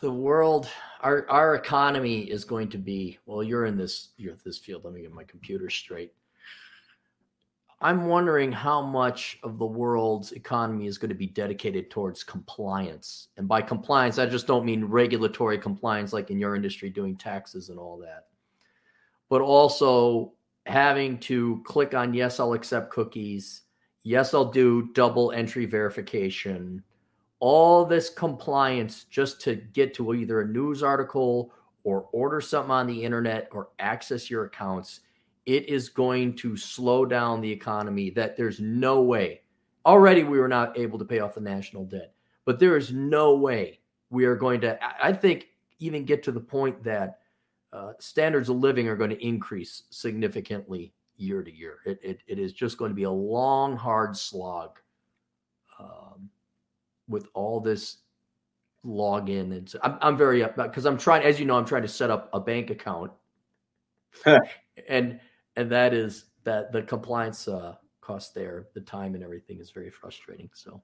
the world, our our economy is going to be. Well, you're in this you're this field. Let me get my computer straight. I'm wondering how much of the world's economy is going to be dedicated towards compliance. And by compliance, I just don't mean regulatory compliance like in your industry doing taxes and all that, but also having to click on yes, I'll accept cookies. Yes, I'll do double entry verification. All this compliance just to get to either a news article or order something on the internet or access your accounts it is going to slow down the economy that there's no way. Already, we were not able to pay off the national debt, but there is no way we are going to, I think, even get to the point that uh, standards of living are going to increase significantly year to year. It, it, it is just going to be a long, hard slog with all this login. And so I'm, I'm very up because I'm trying, as you know, I'm trying to set up a bank account. and and that is that the compliance uh, cost there, the time and everything is very frustrating. So,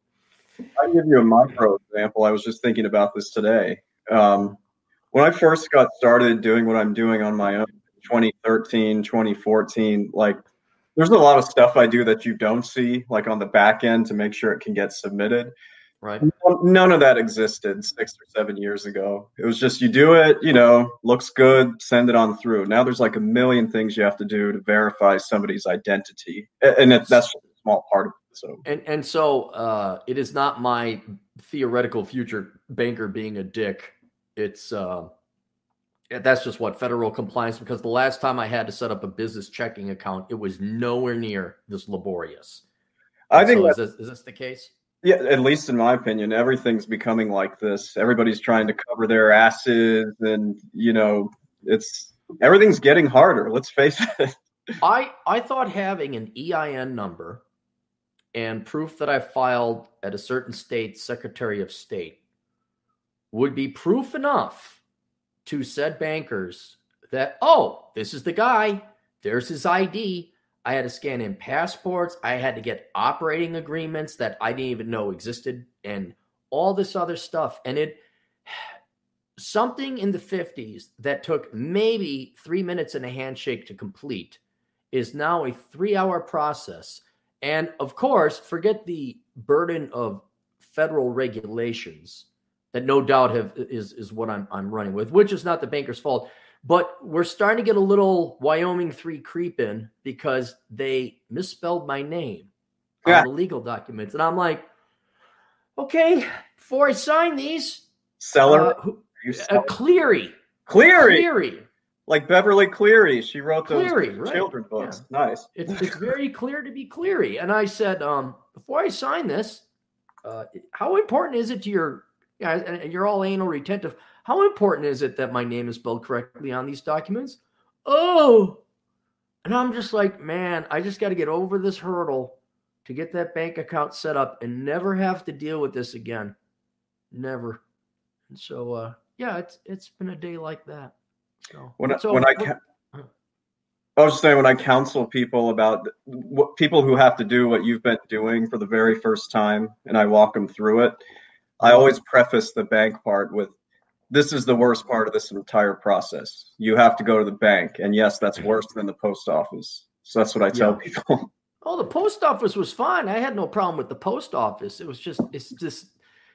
I'll give you a micro example. I was just thinking about this today. Um, when I first got started doing what I'm doing on my own, 2013, 2014, like there's a lot of stuff I do that you don't see, like on the back end to make sure it can get submitted. Right. None of that existed six or seven years ago. It was just you do it, you know, looks good, send it on through. Now there's like a million things you have to do to verify somebody's identity, and that's a small part of it. So and and so uh, it is not my theoretical future banker being a dick. It's uh, that's just what federal compliance. Because the last time I had to set up a business checking account, it was nowhere near this laborious. I think so is, this, is this the case? Yeah, at least in my opinion, everything's becoming like this. Everybody's trying to cover their asses, and you know, it's everything's getting harder. Let's face it. I I thought having an EIN number and proof that I filed at a certain state Secretary of State would be proof enough to said bankers that oh, this is the guy. There's his ID. I had to scan in passports. I had to get operating agreements that I didn't even know existed and all this other stuff. And it, something in the 50s that took maybe three minutes and a handshake to complete is now a three hour process. And of course, forget the burden of federal regulations that no doubt have is is what I'm I'm running with, which is not the banker's fault. But we're starting to get a little Wyoming 3 creep in because they misspelled my name yeah. on the legal documents. And I'm like, okay, before I sign these, seller, uh, uh, Cleary. Cleary. Cleary. Like Beverly Cleary. She wrote those Cleary, right. children books. Yeah. Nice. It's, it's very clear to be Cleary. And I said, um, before I sign this, uh, how important is it to your, yeah, and you're all anal retentive. How important is it that my name is spelled correctly on these documents? Oh, and I'm just like, man, I just got to get over this hurdle to get that bank account set up and never have to deal with this again. Never. And so, uh, yeah, it's it's been a day like that. So when, so, when I ca- I was just saying when I counsel people about what people who have to do what you've been doing for the very first time, and I walk them through it, I always preface the bank part with this is the worst part of this entire process. You have to go to the bank, and yes, that's worse than the post office. So that's what I tell yeah. people. Oh, the post office was fine. I had no problem with the post office. It was just, it's just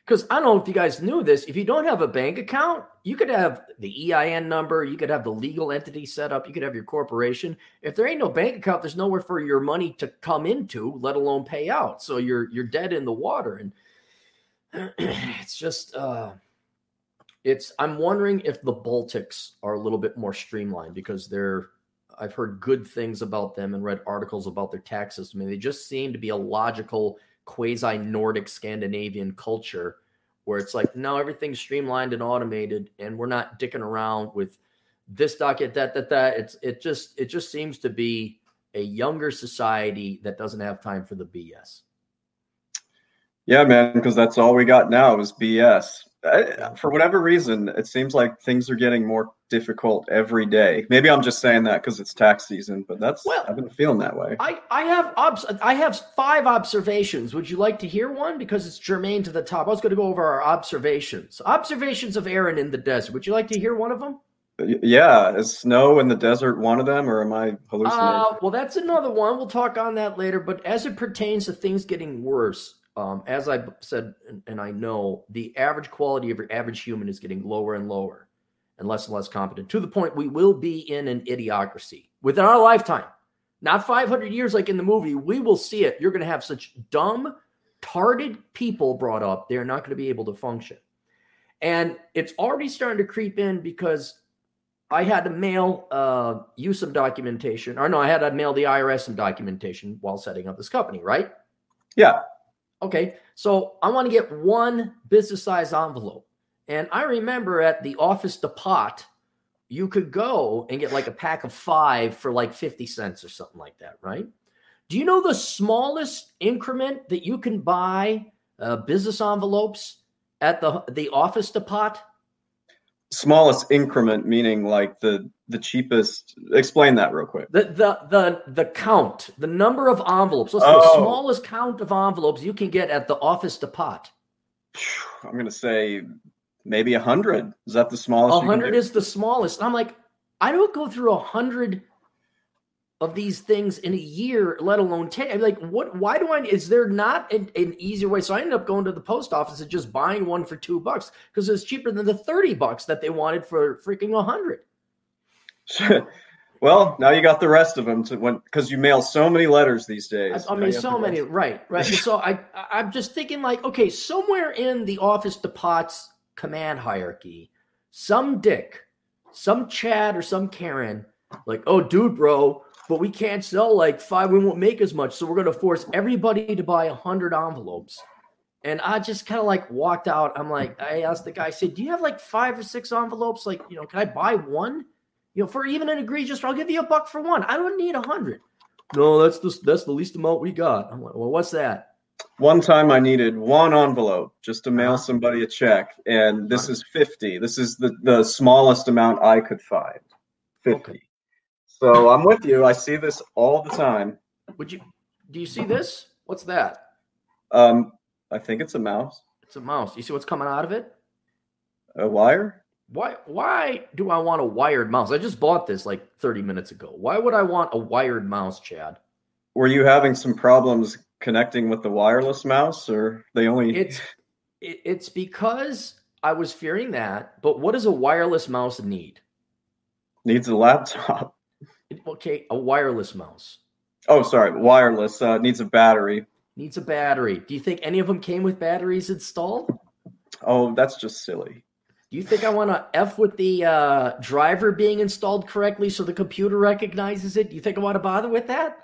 because I don't know if you guys knew this. If you don't have a bank account, you could have the EIN number, you could have the legal entity set up, you could have your corporation. If there ain't no bank account, there's nowhere for your money to come into, let alone pay out. So you're you're dead in the water, and it's just. uh it's I'm wondering if the Baltics are a little bit more streamlined because they're I've heard good things about them and read articles about their tax system. and they just seem to be a logical quasi Nordic Scandinavian culture where it's like, no, everything's streamlined and automated, and we're not dicking around with this docket, that, that, that. It's it just it just seems to be a younger society that doesn't have time for the BS. Yeah, man, because that's all we got now is BS I, for whatever reason, it seems like things are getting more difficult every day. Maybe I'm just saying that because it's tax season, but that's well, I've been feeling that way. I I have obs- I have five observations. Would you like to hear one because it's germane to the top? I was going to go over our observations. Observations of Aaron in the desert. Would you like to hear one of them? Yeah, is snow in the desert one of them, or am I hallucinating? Uh, well, that's another one. We'll talk on that later. But as it pertains to things getting worse, um, as I said, and, and I know, the average quality of your average human is getting lower and lower and less and less competent to the point we will be in an idiocracy within our lifetime. Not 500 years like in the movie. We will see it. You're going to have such dumb, tarded people brought up. They're not going to be able to function. And it's already starting to creep in because I had to mail uh, you some documentation, or no, I had to mail the IRS some documentation while setting up this company, right? Yeah. Okay, so I want to get one business size envelope. And I remember at the office depot, you could go and get like a pack of five for like 50 cents or something like that, right? Do you know the smallest increment that you can buy uh, business envelopes at the the office depot? Smallest increment meaning like the the cheapest. Explain that real quick. The the the the count, the number of envelopes. What's oh. the smallest count of envelopes you can get at the office depot? I'm going to say maybe a hundred. Is that the smallest? A hundred is the smallest. I'm like, I don't go through a hundred of these things in a year, let alone 10. I'm like, what, why do I, is there not an, an easier way? So I ended up going to the post office and just buying one for two bucks because it's cheaper than the 30 bucks that they wanted for freaking a hundred. well, now you got the rest of them to when because you mail so many letters these days. I, I mean, so many, right, right. so I, I'm just thinking like, okay, somewhere in the office depots command hierarchy, some dick, some Chad or some Karen, like, oh, dude, bro, but we can't sell like five. We won't make as much, so we're going to force everybody to buy a hundred envelopes. And I just kind of like walked out. I'm like, I asked the guy, I said, "Do you have like five or six envelopes? Like, you know, can I buy one? You know, for even an egregious, I'll give you a buck for one. I don't need a hundred. No, that's the that's the least amount we got. I'm like, well, what's that? One time I needed one envelope just to mail uh-huh. somebody a check, and this is 50. This is the, the smallest amount I could find. 50. Okay. So I'm with you. I see this all the time. Would you do you see this? What's that? Um, I think it's a mouse. It's a mouse. You see what's coming out of it? A wire? Why why do I want a wired mouse? I just bought this like 30 minutes ago. Why would I want a wired mouse, Chad? Were you having some problems connecting with the wireless mouse or they only It's it's because I was fearing that, but what does a wireless mouse need? Needs a laptop. Okay, a wireless mouse. Oh, sorry, wireless. Uh, needs a battery. Needs a battery. Do you think any of them came with batteries installed? Oh, that's just silly. Do you think I want to f with the uh, driver being installed correctly so the computer recognizes it? Do you think I want to bother with that?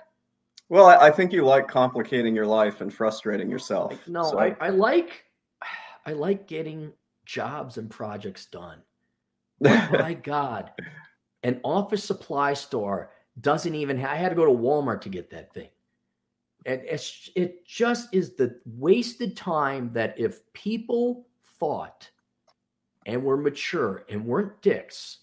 Well, I, I think you like complicating your life and frustrating yourself. No, so. I, I like I like getting jobs and projects done. my God, an office supply store doesn't even have, I had to go to Walmart to get that thing. And it just is the wasted time that if people thought and were mature and weren't dicks,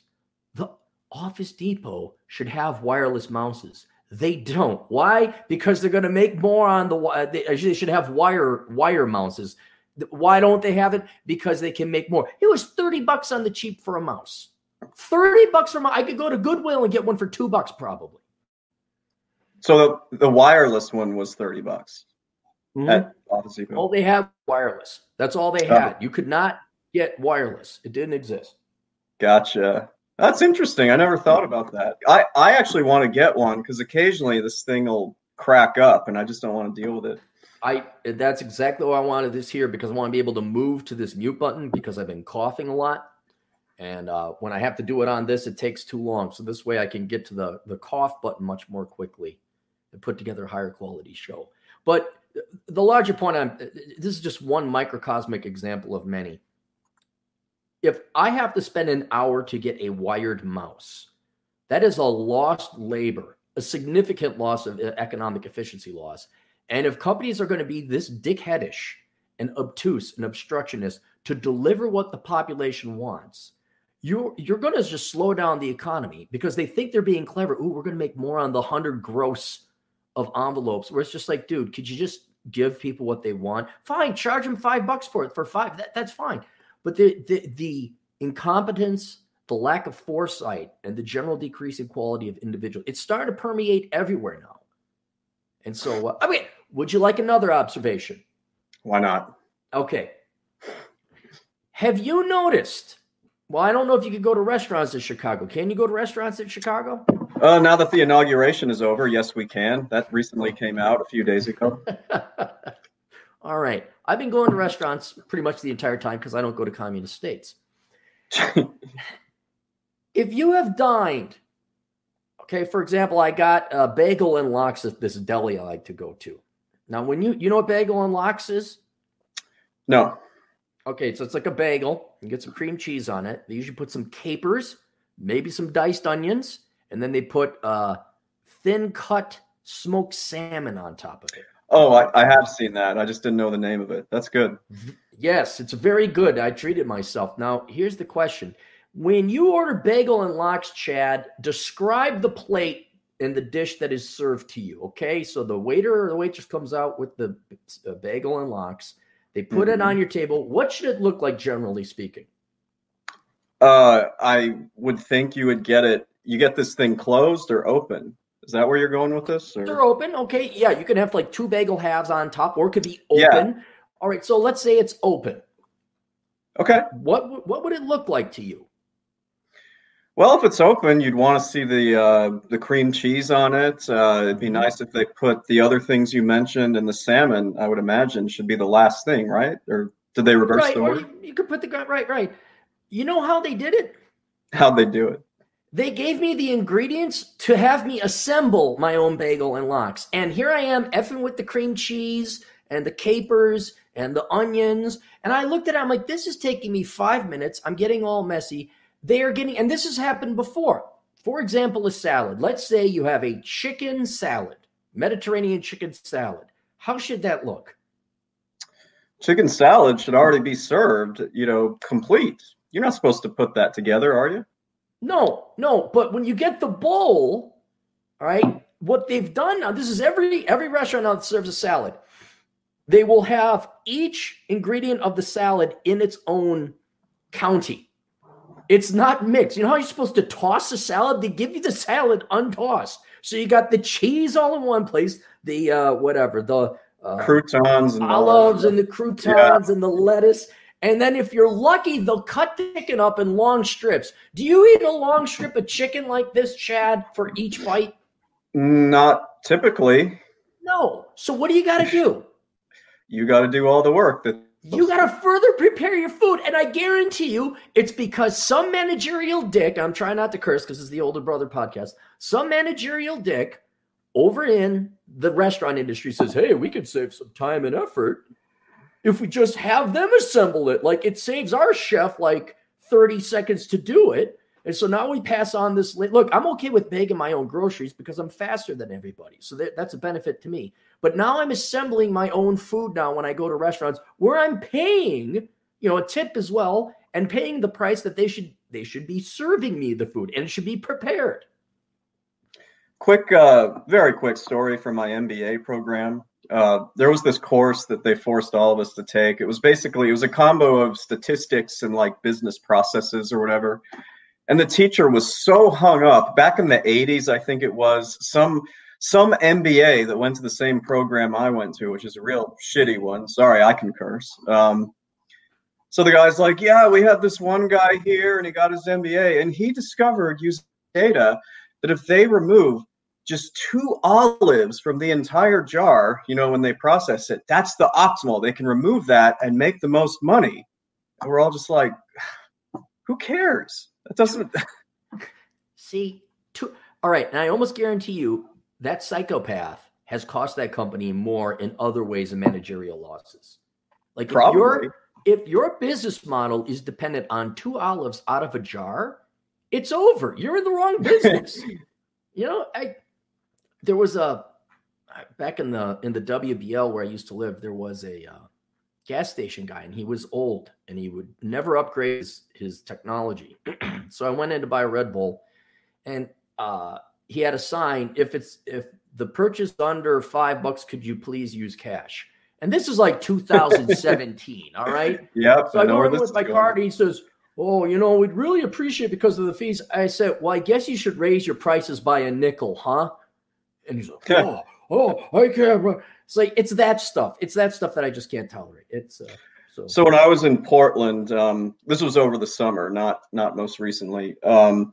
the Office Depot should have wireless mouses. They don't. Why? Because they're going to make more on the. Uh, they should have wire wire mouses. Why don't they have it? Because they can make more. It was thirty bucks on the cheap for a mouse. 30 bucks from my I could go to Goodwill and get one for two bucks probably. So the, the wireless one was 30 bucks. Mm-hmm. All they have wireless. That's all they had. Oh. You could not get wireless. It didn't exist. Gotcha. That's interesting. I never thought about that. I, I actually want to get one because occasionally this thing will crack up and I just don't want to deal with it. I that's exactly why I wanted this here because I want to be able to move to this mute button because I've been coughing a lot. And uh, when I have to do it on this, it takes too long. So this way I can get to the, the cough button much more quickly and put together a higher quality show. But the larger point, I'm, this is just one microcosmic example of many. If I have to spend an hour to get a wired mouse, that is a lost labor, a significant loss of uh, economic efficiency loss. And if companies are going to be this dickheadish and obtuse and obstructionist to deliver what the population wants, you're you're going to just slow down the economy because they think they're being clever. Ooh, we're going to make more on the hundred gross of envelopes. Where it's just like, dude, could you just give people what they want? Fine, charge them five bucks for it for five. That, that's fine. But the the the incompetence, the lack of foresight, and the general decrease in quality of individual, it's starting to permeate everywhere now. And so, uh, I mean, would you like another observation? Why not? Okay. Have you noticed? Well, I don't know if you could go to restaurants in Chicago. Can you go to restaurants in Chicago? Uh, now that the inauguration is over, yes, we can. That recently came out a few days ago. All right. I've been going to restaurants pretty much the entire time because I don't go to communist states. if you have dined, okay, for example, I got a bagel and lox at this deli I like to go to. Now, when you you know what bagel and lox is? No. Okay, so it's like a bagel. You get some cream cheese on it. They usually put some capers, maybe some diced onions, and then they put uh, thin cut smoked salmon on top of it. Oh, I, I, have seen that. I just didn't know the name of it. That's good. Yes, it's very good. I treated myself. Now, here's the question. When you order bagel and lox, Chad, describe the plate and the dish that is served to you. Okay. So the waiter or the waitress comes out with the uh, bagel and lox. They put mm-hmm. it on your table. What should it look like, generally speaking? Uh, I would think you would get it. You get this thing closed or open. Is that where you're going with this? Or? They're open. Okay. Yeah. You can have like two bagel halves on top, or it could be open. Yeah. All right. So let's say it's open. Okay. What what would it look like to you? Well, if it's open, you'd want to see the uh, the cream cheese on it. Uh, it'd be mm-hmm. nice if they put the other things you mentioned and the salmon. I would imagine should be the last thing, right? Or did they reverse right, the order? You, you could put the right, right. You know how they did it? How'd they do it? They gave me the ingredients to have me assemble my own bagel and lox. And here I am effing with the cream cheese and the capers and the onions. And I looked at it, I'm like, this is taking me five minutes. I'm getting all messy. They are getting, and this has happened before. For example, a salad. Let's say you have a chicken salad, Mediterranean chicken salad. How should that look? Chicken salad should already be served, you know, complete. You're not supposed to put that together, are you? No, no. But when you get the bowl, all right, what they've done now, this is every every restaurant now that serves a salad. They will have each ingredient of the salad in its own county. It's not mixed. You know how you're supposed to toss a salad? They give you the salad untossed. So you got the cheese all in one place, the uh, whatever, the uh, croutons and olives and the croutons yeah. and the lettuce. And then if you're lucky, they'll cut the chicken up in long strips. Do you eat a long strip of chicken like this, Chad, for each bite? Not typically. No. So what do you got to do? you got to do all the work that you got to further prepare your food. And I guarantee you, it's because some managerial dick, I'm trying not to curse because it's the older brother podcast, some managerial dick over in the restaurant industry says, hey, we could save some time and effort if we just have them assemble it. Like it saves our chef like 30 seconds to do it. And so now we pass on this. Look, I'm okay with baking my own groceries because I'm faster than everybody. So that, that's a benefit to me. But now I'm assembling my own food now when I go to restaurants where I'm paying, you know, a tip as well and paying the price that they should they should be serving me the food and it should be prepared. Quick, uh, very quick story from my MBA program uh, there was this course that they forced all of us to take. It was basically it was a combo of statistics and like business processes or whatever. And the teacher was so hung up back in the 80s, I think it was some some MBA that went to the same program I went to, which is a real shitty one. Sorry, I can curse. Um, so the guy's like, "Yeah, we had this one guy here, and he got his MBA, and he discovered using data that if they remove just two olives from the entire jar, you know, when they process it, that's the optimal. They can remove that and make the most money. And we're all just like, who cares? That doesn't. See, two, all right. And I almost guarantee you that psychopath has cost that company more in other ways than managerial losses. Like Probably. if your if your business model is dependent on two olives out of a jar, it's over. You're in the wrong business. you know, I there was a back in the in the WBL where I used to live, there was a uh, gas station guy, and he was old and he would never upgrade his, his technology. so I went in to buy a Red Bull, and uh, he had a sign: if it's if the purchase under five bucks, could you please use cash? And this is like 2017. all right. Yep. So I, I go in with my card, and he says, "Oh, you know, we'd really appreciate because of the fees." I said, "Well, I guess you should raise your prices by a nickel, huh?" And he's like, "Oh, oh, I can't." It's like it's that stuff. It's that stuff that I just can't tolerate. It's uh, so. So when I was in Portland, um, this was over the summer, not not most recently. Um,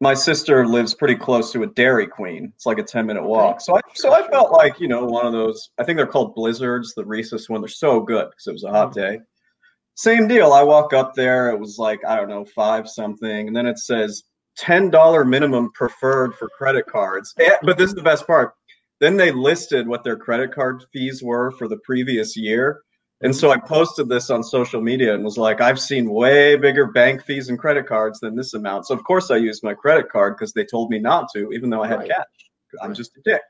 my sister lives pretty close to a Dairy Queen. It's like a ten minute walk. So I so I felt like you know one of those. I think they're called blizzards. The Reese's one. They're so good because it was a hot mm-hmm. day. Same deal. I walk up there. It was like I don't know five something, and then it says ten dollar minimum preferred for credit cards. And, but this is the best part. Then they listed what their credit card fees were for the previous year. And so I posted this on social media and was like, I've seen way bigger bank fees and credit cards than this amount. So of course I used my credit card because they told me not to, even though I had right. cash. I'm just a dick.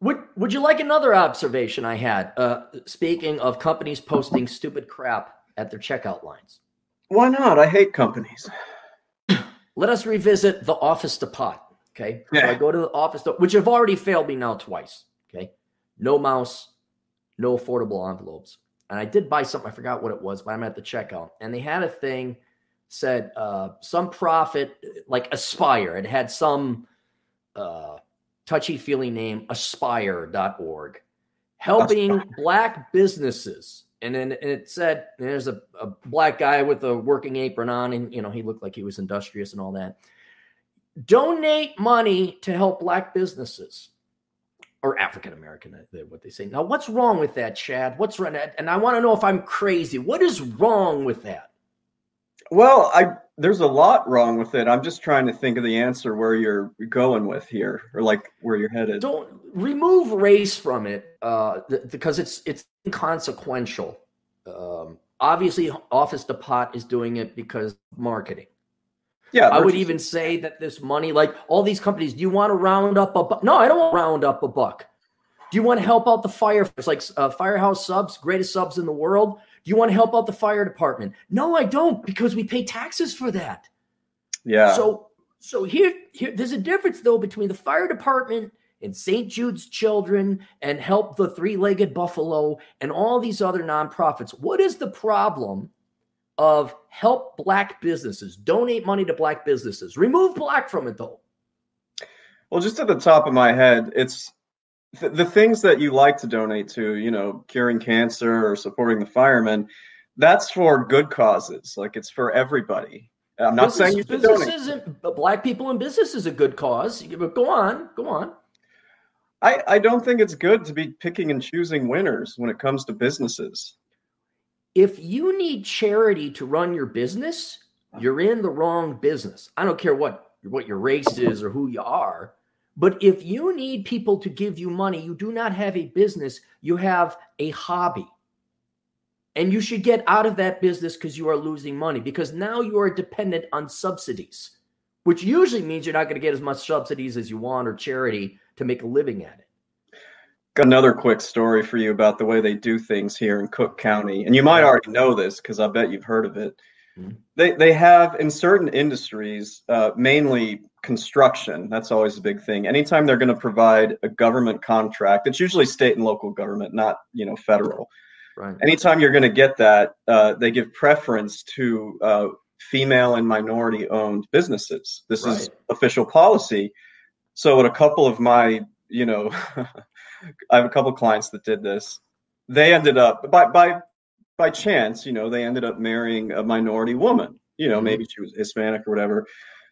Would Would you like another observation I had? Uh, speaking of companies posting stupid crap at their checkout lines. Why not? I hate companies. Let us revisit the Office Depot. Okay. Yeah. So I go to the office, which have already failed me now twice. Okay. No mouse, no affordable envelopes. And I did buy something. I forgot what it was, but I'm at the checkout. And they had a thing said uh, some profit, like Aspire. It had some uh, touchy feely name, aspire.org, helping Aspire. black businesses. And then and it said, there's a, a black guy with a working apron on, and you know, he looked like he was industrious and all that donate money to help black businesses or African American, uh, what they say. Now, what's wrong with that, Chad? What's wrong? And I want to know if I'm crazy. What is wrong with that? Well, I there's a lot wrong with it. I'm just trying to think of the answer where you're going with here, or like where you're headed. Don't remove race from it uh, th- because it's it's inconsequential. Um, obviously, Office Depot is doing it because marketing. Yeah, I would even say that this money, like all these companies, do you want to round up a buck? No, I don't want to round up a buck. Do you want to help out the firefighters, like uh, Firehouse Subs, greatest subs in the world? Do you want to help out the fire department? No, I don't, because we pay taxes for that. Yeah. So, so here, here, there's a difference though between the fire department and St. Jude's Children and Help the Three Legged Buffalo and all these other nonprofits. What is the problem of help black businesses, donate money to black businesses. Remove black from it though. Well, just at the top of my head, it's th- the things that you like to donate to, you know, curing cancer or supporting the firemen. That's for good causes. Like it's for everybody. I'm not business, saying you should donate. Isn't, black people in business is a good cause. But go on, go on. I, I don't think it's good to be picking and choosing winners when it comes to businesses if you need charity to run your business, you're in the wrong business. I don't care what what your race is or who you are. But if you need people to give you money, you do not have a business, you have a hobby. And you should get out of that business because you are losing money because now you are dependent on subsidies, which usually means you're not going to get as much subsidies as you want or charity to make a living at it. Got another quick story for you about the way they do things here in Cook County. And you might already know this because I bet you've heard of it. Mm-hmm. They, they have in certain industries, uh, mainly construction, that's always a big thing. Anytime they're going to provide a government contract, it's usually state and local government, not you know federal. Right. Anytime you're going to get that, uh, they give preference to uh, female and minority owned businesses. This right. is official policy. So, at a couple of my, you know, I have a couple clients that did this. They ended up by by by chance, you know, they ended up marrying a minority woman. You know, mm-hmm. maybe she was Hispanic or whatever.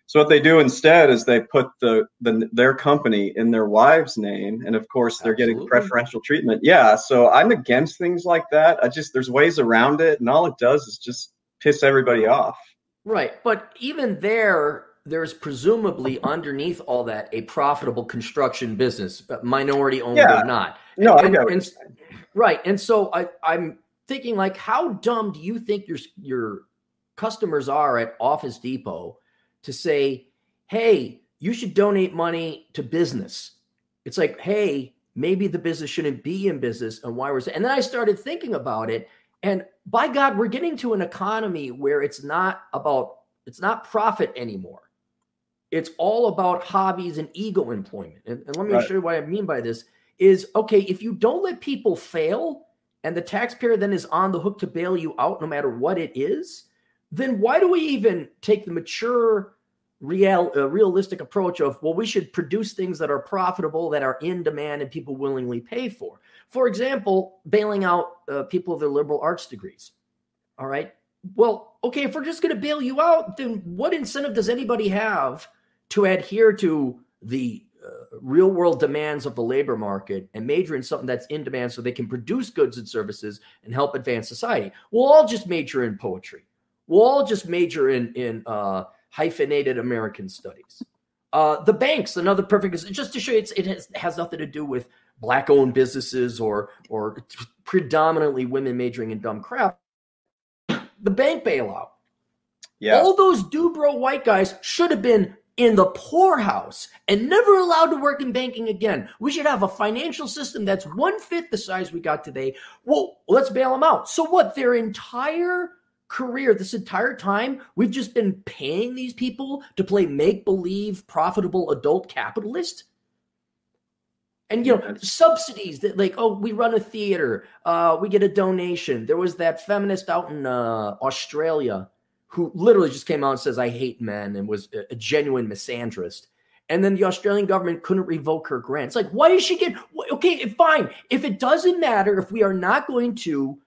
So what they do instead is they put the, the their company in their wife's name, and of course they're Absolutely. getting preferential treatment. Yeah, so I'm against things like that. I just there's ways around it, and all it does is just piss everybody off. Right, but even there, there's presumably underneath all that a profitable construction business, minority owned yeah. or not. No, and, I know. And, right. And so I, I'm thinking like, how dumb do you think your your customers are at Office Depot to say, hey, you should donate money to business? It's like, hey, maybe the business shouldn't be in business and why was it? And then I started thinking about it. And by God, we're getting to an economy where it's not about, it's not profit anymore. It's all about hobbies and ego employment. And, and let me right. show you what I mean by this is okay, if you don't let people fail and the taxpayer then is on the hook to bail you out no matter what it is, then why do we even take the mature real uh, realistic approach of well we should produce things that are profitable that are in demand and people willingly pay for for example bailing out uh, people with their liberal arts degrees all right well okay if we're just going to bail you out then what incentive does anybody have to adhere to the uh, real world demands of the labor market and major in something that's in demand so they can produce goods and services and help advance society we'll all just major in poetry we'll all just major in in uh, hyphenated American studies. Uh, the banks, another perfect, just to show you, it has, has nothing to do with black owned businesses or or predominantly women majoring in dumb crap. The bank bailout. Yeah. All those Dubro white guys should have been in the poorhouse and never allowed to work in banking again. We should have a financial system that's one fifth the size we got today. Well, let's bail them out. So what? Their entire career, this entire time, we've just been paying these people to play make believe profitable adult capitalist. And you know, subsidies that like, oh, we run a theater, uh, we get a donation. There was that feminist out in uh, Australia who literally just came out and says, I hate men and was a, genuine misandrist. And then the Australian government couldn't revoke her grant. It's like, why does she get okay? Fine. If it doesn't matter, if we are not going to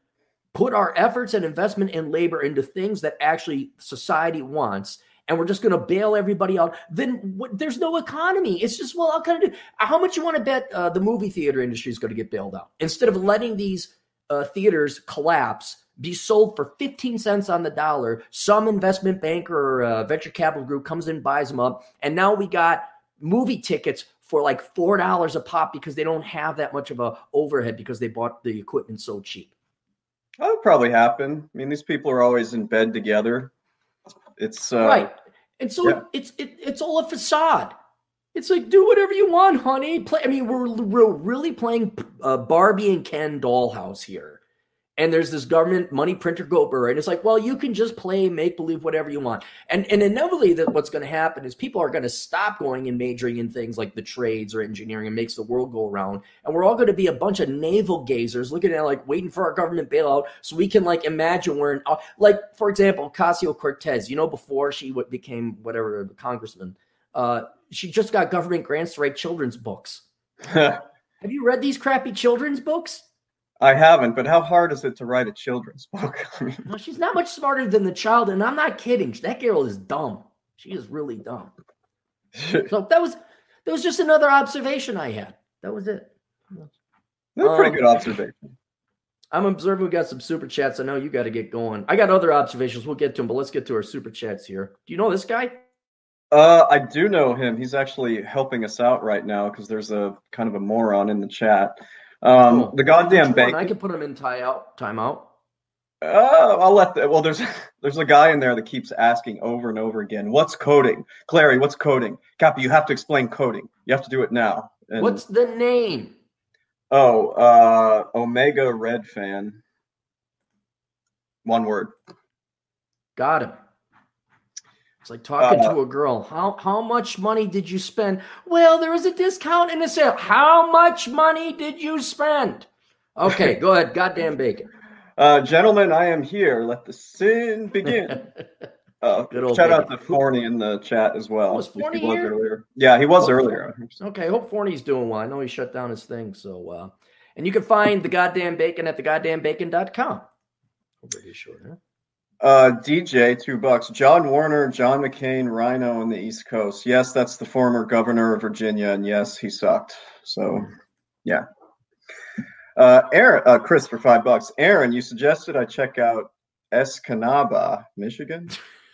put our efforts and investment in labor into things that actually society wants and we're just going to bail everybody out then there's no economy it's just well how can I do how much you want to bet uh, the movie theater industry is going to get bailed out instead of letting these uh, theaters collapse be sold for 15 cents on the dollar some investment banker or uh, venture capital group comes in buys them up and now we got movie tickets for like four dollars a pop because they don't have that much of a overhead because they bought the equipment so cheap that would probably happen. I mean, these people are always in bed together. It's uh, right, and so yeah. it's it, it's all a facade. It's like do whatever you want, honey. Play. I mean, we're we're really playing uh, Barbie and Ken dollhouse here and there's this government money printer gober and it's like well you can just play make believe whatever you want. And and inevitably that what's going to happen is people are going to stop going and majoring in things like the trades or engineering and makes the world go around and we're all going to be a bunch of navel gazers looking at like waiting for our government bailout so we can like imagine we're in like for example Ocasio-Cortez you know before she became whatever congressman uh, she just got government grants to write children's books. Have you read these crappy children's books I haven't, but how hard is it to write a children's book? well, she's not much smarter than the child, and I'm not kidding. That girl is dumb. She is really dumb. so that was that was just another observation I had. That was it. That's um, pretty good observation. I'm observing we got some super chats. I know you got to get going. I got other observations. We'll get to them, but let's get to our super chats here. Do you know this guy? Uh, I do know him. He's actually helping us out right now because there's a kind of a moron in the chat. Um, oh, the goddamn bank. I could put him in tie out, timeout. Uh, I'll let the, well. There's there's a guy in there that keeps asking over and over again, "What's coding, Clarey? What's coding, Cappy? You have to explain coding. You have to do it now." And, what's the name? Oh, uh, Omega Red fan. One word. Got him. It's like talking uh, to a girl. How how much money did you spend? Well, there was a discount in the sale. How much money did you spend? Okay, go ahead. Goddamn bacon. Uh, gentlemen, I am here. Let the sin begin. Uh, shout bacon. out to Forney in the chat as well. Was Forney here? Earlier. Yeah, he was oh, earlier. Okay, I hope Forney's doing well. I know he shut down his thing. So, uh, and you can find the goddamn bacon at the goddamnbacon.com. Pretty sure, huh? Uh, DJ, two bucks. John Warner, John McCain, RINO on the East Coast. Yes, that's the former governor of Virginia, and yes, he sucked. So, yeah. Uh, Aaron, uh, Chris for five bucks. Aaron, you suggested I check out Escanaba, Michigan.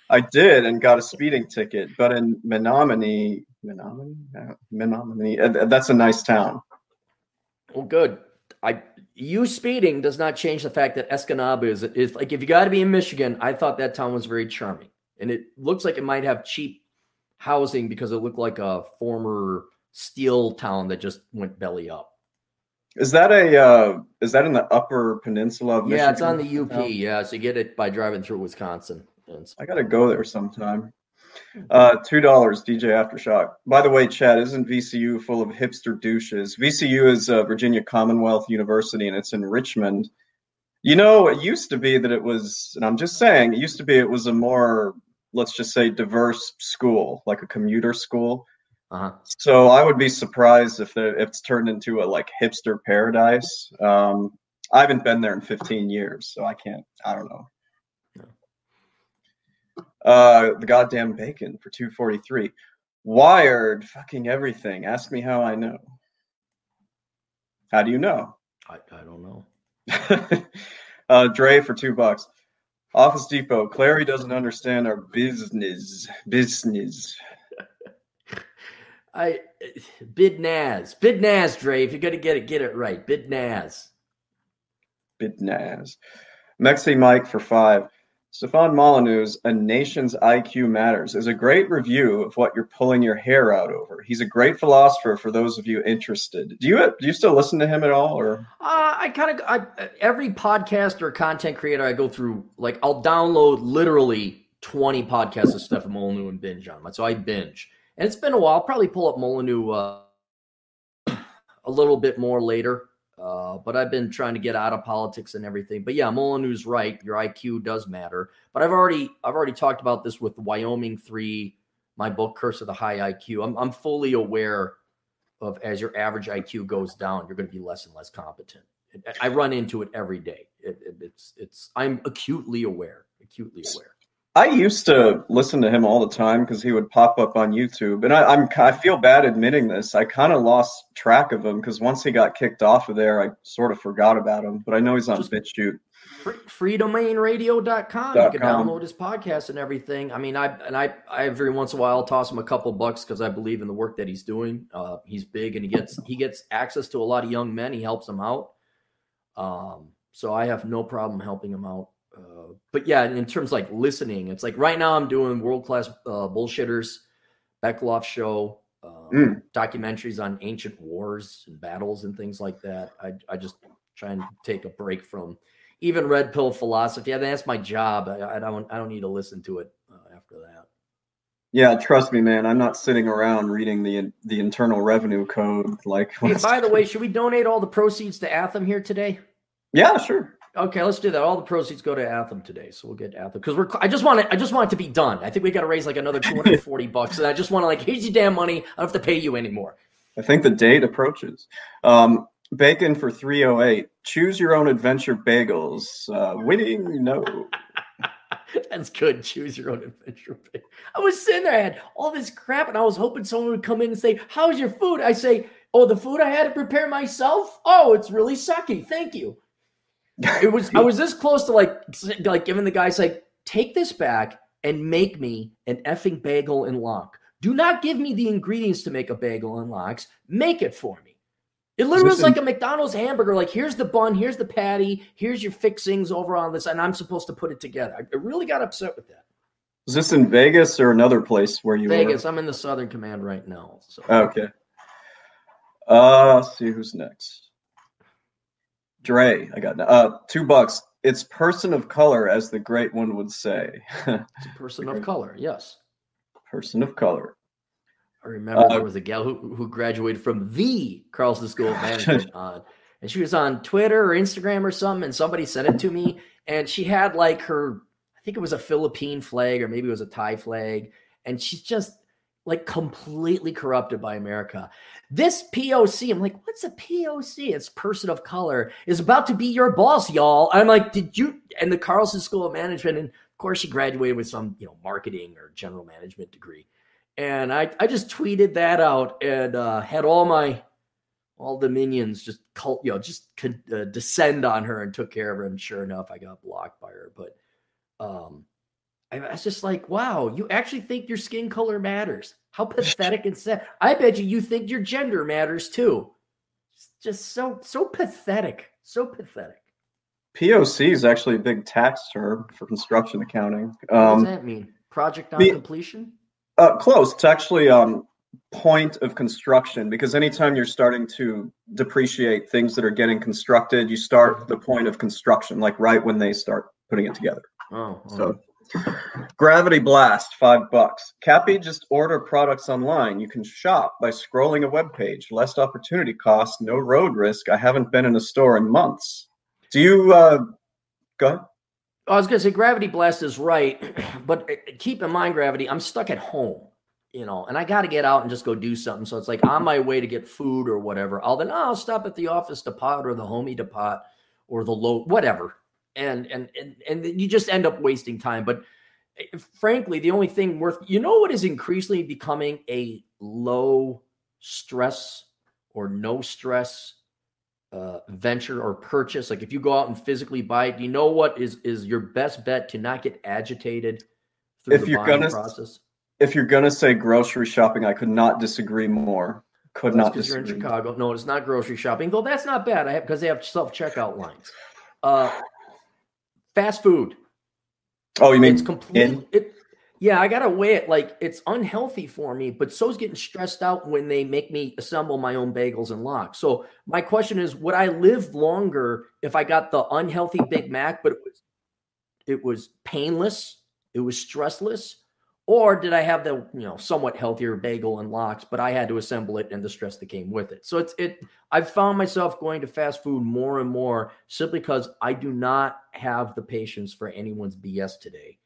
I did and got a speeding ticket, but in Menominee, Menominee, uh, Menominee, uh, that's a nice town. Well, good. I you speeding does not change the fact that Escanaba is, is like if you got to be in Michigan, I thought that town was very charming. And it looks like it might have cheap housing because it looked like a former steel town that just went belly up. Is that a uh, is that in the Upper Peninsula? Of Michigan? yeah, it's on the UP. Yeah, so you get it by driving through Wisconsin. I gotta go there sometime. Uh, two dollars, DJ Aftershock. By the way, Chad, isn't VCU full of hipster douches? VCU is uh, Virginia Commonwealth University, and it's in Richmond. You know, it used to be that it was, and I'm just saying, it used to be it was a more, let's just say, diverse school, like a commuter school. Uh-huh. So I would be surprised if, if it's turned into a like hipster paradise. Um, I haven't been there in 15 years, so I can't. I don't know. Uh, the goddamn bacon for 243. Wired, fucking everything. Ask me how I know. How do you know? I, I don't know. uh, Dre for two bucks. Office Depot. Clarey doesn't understand our business. Business. I bid Naz. Bid Naz, Dre. If you're gonna get it, get it right. Bid Naz. Bid Naz. Mexi Mike for five. Stefan Molyneux's A Nation's IQ Matters is a great review of what you're pulling your hair out over. He's a great philosopher for those of you interested. Do you do you still listen to him at all or uh, I kind of every podcast or content creator I go through like I'll download literally 20 podcasts of Stefan Molyneux and binge on them. So I binge. And it's been a while. I'll probably pull up Molyneux uh, a little bit more later. Uh, but I've been trying to get out of politics and everything. But yeah, Molyneux's right. Your IQ does matter. But I've already I've already talked about this with Wyoming three, my book Curse of the High IQ. I'm I'm fully aware of as your average IQ goes down, you're going to be less and less competent. I run into it every day. It, it, it's it's I'm acutely aware, acutely aware. I used to listen to him all the time because he would pop up on YouTube, and I, am I feel bad admitting this. I kind of lost track of him because once he got kicked off of there, I sort of forgot about him. But I know he's on Just BitChute. Free, freedomainradio.com. You can com. download his podcast and everything. I mean, I and I, I every once in a while I'll toss him a couple bucks because I believe in the work that he's doing. Uh, he's big and he gets he gets access to a lot of young men. He helps them out. Um, so I have no problem helping him out. Uh, but yeah, in terms like listening, it's like right now I'm doing world class uh, bullshitters, Beckloff show, um, mm. documentaries on ancient wars and battles and things like that. I I just try and take a break from even red pill philosophy. I mean, that's my job. I, I don't I don't need to listen to it uh, after that. Yeah, trust me, man. I'm not sitting around reading the the internal revenue code. Like, hey, by the way, should we donate all the proceeds to Atham here today? Yeah, sure. Okay, let's do that. All the proceeds go to Atham today, so we'll get Atham because we're. I just want it. I just want it to be done. I think we got to raise like another two hundred forty bucks, and I just want to like here's your damn money. I don't have to pay you anymore. I think the date approaches. Um, bacon for three oh eight. Choose your own adventure bagels. Uh, winning no. That's good. Choose your own adventure. I was sitting there, I had all this crap, and I was hoping someone would come in and say, "How's your food?" I say, "Oh, the food I had to prepare myself. Oh, it's really sucky. Thank you." it was I was this close to like like giving the guys like take this back and make me an effing bagel and lock. Do not give me the ingredients to make a bagel and lox. Make it for me. It literally was like a McDonald's hamburger. Like, here's the bun, here's the patty, here's your fixings over on this, and I'm supposed to put it together. I really got upset with that. Is this in Vegas or another place where you Vegas. I'm in the Southern Command right now. So. Okay. Uh, let's see who's next. Dre, I got uh two bucks. It's person of color, as the great one would say. it's a person of color, yes. Person of color. I remember uh, there was a gal who, who graduated from the Carlson School of Management on, and she was on Twitter or Instagram or something, and somebody sent it to me, and she had like her, I think it was a Philippine flag or maybe it was a Thai flag, and she's just like completely corrupted by America. This POC, I'm like, what's a POC? It's person of color, is about to be your boss, y'all. I'm like, did you? And the Carlson School of Management, and of course, she graduated with some, you know, marketing or general management degree. And I, I just tweeted that out and uh, had all my, all the minions just cult, you know, just could uh, descend on her and took care of her. And sure enough, I got blocked by her. But um, I was just like, wow, you actually think your skin color matters? How pathetic and sad. I bet you you think your gender matters too. just so so pathetic. So pathetic. POC is actually a big tax term for construction accounting. Um, what does um, that mean? Project on the, completion? Uh, close. It's actually um, point of construction because anytime you're starting to depreciate things that are getting constructed, you start the point of construction, like right when they start putting it together. Oh, So Gravity Blast, five bucks. Cappy, just order products online. You can shop by scrolling a web page. Less opportunity cost, no road risk. I haven't been in a store in months. Do you uh go? I was gonna say Gravity Blast is right, but uh, keep in mind, Gravity, I'm stuck at home, you know, and I got to get out and just go do something. So it's like on my way to get food or whatever. I'll then oh, I'll stop at the office depot or the homie depot or the low whatever, and and and and you just end up wasting time. But eh, frankly, the only thing worth you know what is increasingly becoming a low stress or no stress uh, venture or purchase, like if you go out and physically buy it, do you know what is is your best bet to not get agitated through If the you're buying gonna- process? If you're gonna say grocery shopping, I could not disagree more. Could not because you're in. Chicago. No, it's not grocery shopping, though. That's not bad. I have because they have self checkout lines. Uh, fast food. Oh, you mean it's complete. It, yeah, I gotta weigh it. Like it's unhealthy for me, but so's getting stressed out when they make me assemble my own bagels and lox. So my question is, would I live longer if I got the unhealthy Big Mac, but it was it was painless, it was stressless, or did I have the you know somewhat healthier bagel and lox, but I had to assemble it and the stress that came with it. So it's it. I've found myself going to fast food more and more simply because I do not have the patience for anyone's BS today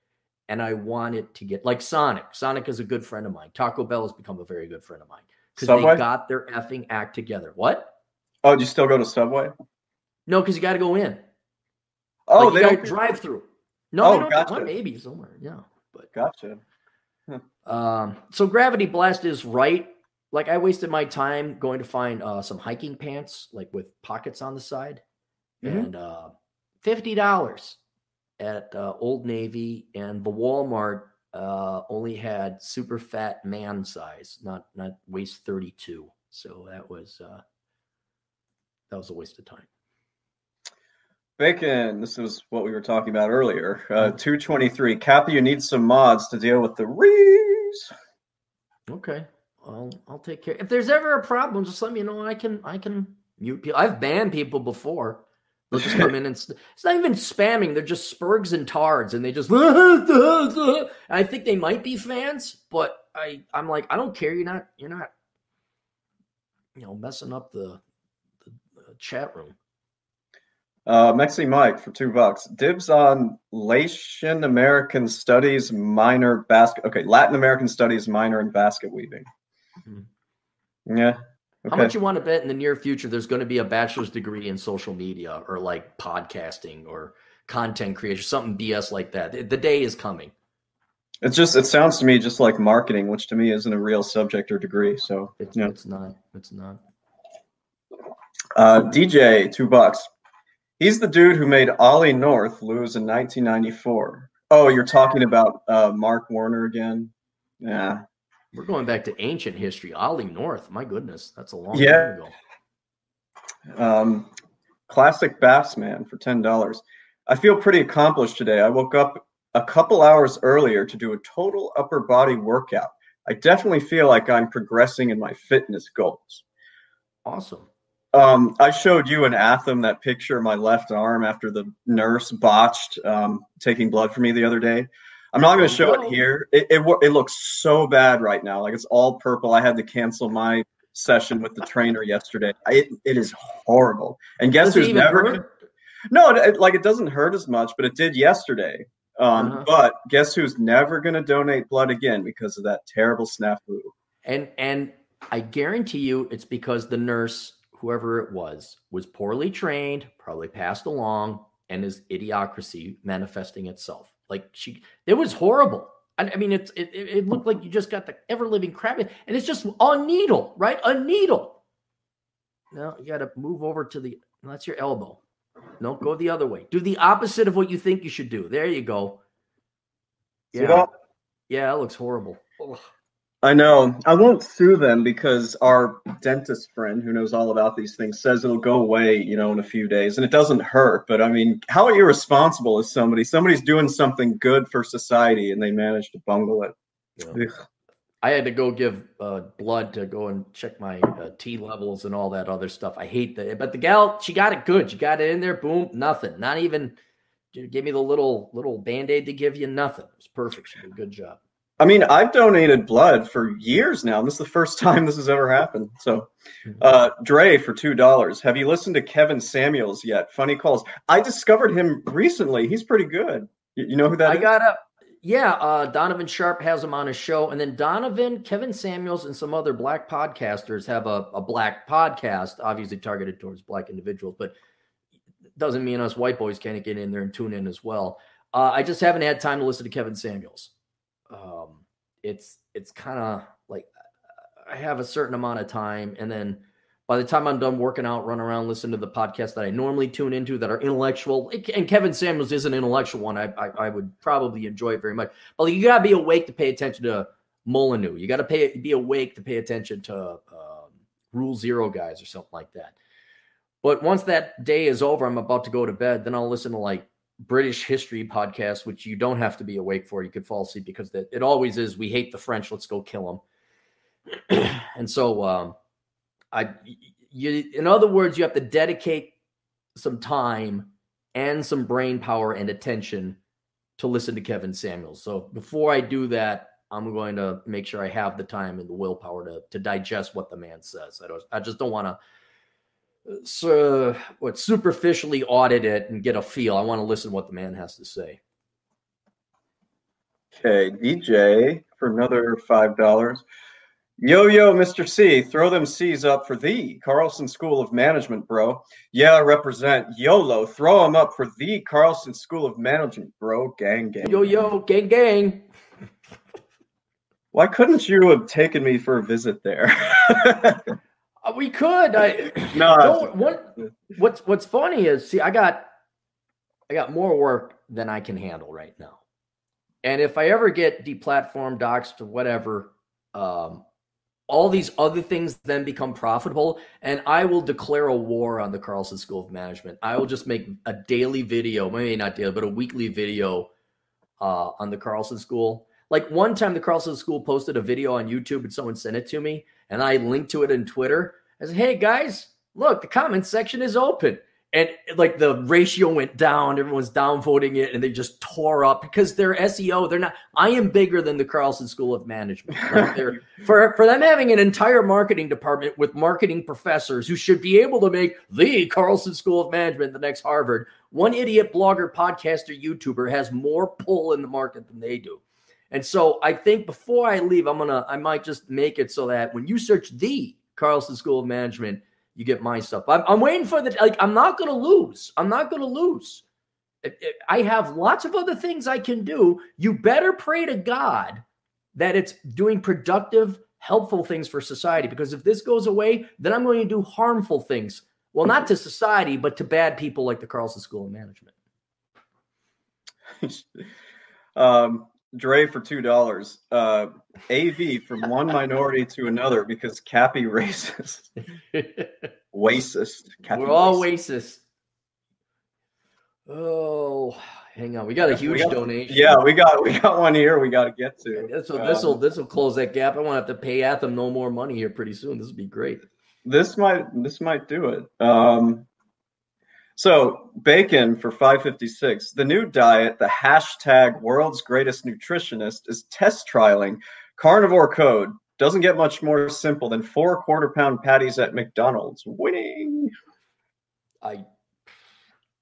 and I want it to get like Sonic. Sonic is a good friend of mine. Taco Bell has become a very good friend of mine because they got their effing act together. What? Oh, do you still go to Subway? No, because you got to go in. Oh, like, they you don't drive through. No, Oh, gotcha. Well, maybe somewhere. Yeah, but Gotcha. Um, so Gravity Blast is right. Like I wasted my time going to find uh, some hiking pants, like with pockets on the side, Mhm. and uh, fifty dollars at uh, Old Navy, and the Walmart uh, only had super fat man size, not not waist thirty two. So that was uh, that was a waste of time. Bacon, this is what we were talking about earlier. Uh, 223. Cappy, you need some mods to deal with the rees. Okay, I'll I'll take care. If there's ever a problem, just let me know. I can I can mute people. I've banned people before. They'll just come in and s- it's not even spamming. They're just spurgs and tards, and they just. I think they might be fans, but I I'm like I don't care. You're not you're not. You know, messing up the, the, the chat room. Uh, Mexi Mike for two bucks. Dibs on Latin American Studies minor basket. Okay, Latin American Studies minor in basket weaving. Mhm. Yeah. How much you want to bet in the near future there's going to be a bachelor's degree in social media or like podcasting or content creation, something BS like that? The- day is coming. It's just it sounds to me just like marketing, which to me isn't a real subject or degree. So It's, it's not. It's not. Uh, DJ, two bucks. He's the dude who made Ollie North lose in 1994. Oh, you're talking about uh, Mark Warner again? Yeah. We're going back to ancient history. Ollie North. My goodness, that's a long Yeah. time ago. Um, classic Bassman for ten dollars. I feel pretty accomplished today. I woke up a couple hours earlier to do a total upper body workout. I definitely feel like I'm progressing in my fitness goals. Awesome. Um, I showed you in Atham that picture of my left arm after the nurse botched um, taking blood from me the other day. I'm not going to show it here. It, it it looks so bad right now. Like it's all purple. I had to cancel my session with the trainer yesterday. I, it, it is horrible. And guess Does who's never hurt? no, it- like it doesn't hurt as much, but it did yesterday. Um, Uh-huh. But guess who's never going to donate blood again because of that terrible snafu? And and I guarantee you, it's because the nurse, whoever it was, was poorly trained, probably passed along, and is idiocracy manifesting itself. Like she, it was horrible. I, I mean, it's it, it looked like you just got the ever living crap, in- and it's just a needle, right? A needle. No, you got to move over to the. That's your elbow. No, go the other way. Do the opposite of what you think you should do. There you go. Yeah, yeah, that looks horrible. Ugh. I know. I won't sue them because our dentist friend who knows all about these things says it'll go away, you know, in a few days. And it doesn't hurt. But I mean, how irresponsible is somebody? Somebody's doing something good for society and they manage to bungle it. Yeah. I had to go give uh, blood to go and check my uh, T levels and all that other stuff. I hate that, but the gal, she got it good. She got it in there. Boom, nothing. Not even give me the little little band aid to give you. Nothing. It was perfect. She did a good job. I mean, I've donated blood for years now. And this is the first time this has ever happened. So, uh, Dre for two dollars. Have you listened to Kevin Samuels yet? Funny calls. I discovered him recently. He's pretty good. You, know who that I is? got a yeah, uh, Donovan Sharp has him on his show. And then Donovan, Kevin Samuels, and some other black podcasters have a, a black podcast, obviously targeted towards black individuals, but doesn't mean us white boys can't get in there and tune in as well. Uh, I just haven't had time to listen to Kevin Samuels. Um, it's it's kind of like I have a certain amount of time, and then by the time I'm done working out, run around, listen to the podcast that I normally tune into that are intellectual. And Kevin Samuels is an intellectual one. I, I, I would probably enjoy it very much. But you got to be awake to pay attention to Molyneux. You got to pay be awake to pay attention to um, Rule Zero guys or something like that. But once that day is over, I'm about to go to bed. Then I'll listen to like British history podcast, which you don't have to be awake for. You could fall asleep because that it always is. We hate the French. Let's go kill them. and so. Um, I, you, in other words, you have to dedicate some time and some brain power and attention to listen to Kevin Samuels. So before I do that, I'm going to make sure I have the time and the willpower to to digest what the man says. I don't. I just don't want to. So what superficially audit it and get a feel. I want to listen to what the man has to say. Okay, DJ for another five dollars. Yo, yo, Mr. C, throw them C's up for the Carlson School of Management, bro. Yeah, represent YOLO. Throw them up for the Carlson School of Management, bro. Gang, gang. Yo, yo, gang, gang. Why couldn't you have taken me for a visit there? uh, we could. I no. What, what's What's funny is, see, I got, I got more work than I can handle right now, and if I ever get deplatformed, doxed, or whatever, um, all these other things then become profitable and i will declare a war on the carlson school of management i will just make a daily video maybe not daily but a weekly video uh, on the carlson school like one time the carlson school posted a video on youtube and someone sent it to me and i linked to it in twitter. I said hey guys look the comment section is open. And like the ratio went down. Everyone's downvoting it and they just tore up because they're seo they're not i am bigger than the carlson school of management. They're for for them having an entire marketing department with marketing professors who should be able to make the carlson school of management the next harvard one idiot blogger podcaster youtuber has more pull in the market than they do and so i think before i leave i'm gonna i might just make it so that when you search the carlson school of management you get my stuff. I'm, I'm waiting for the like. I'm not to lose. I'm not to lose. I have lots of other things I can do. You better pray to God that it's doing productive, helpful things for society. Because if this goes away, then I'm going to do harmful things. Well, not to society, but to bad people like the Carlson School of Management. um, Dre for two dollars. Uh, AV from one minority to another because Cappy racist. racist. Cappy We're all racist. Oh, hang on. We got a huge got, donation. Yeah, we got we got one here. We got to get to. This will this will this will close that gap. I won't have to pay Atham no more money here pretty soon. This would be great. This might this might do it. Um, so bacon for 556. The new diet, the hashtag world's greatest nutritionist, is test trialing carnivore code. Doesn't get much more simple than four quarter pound patties at McDonald's. Winning. I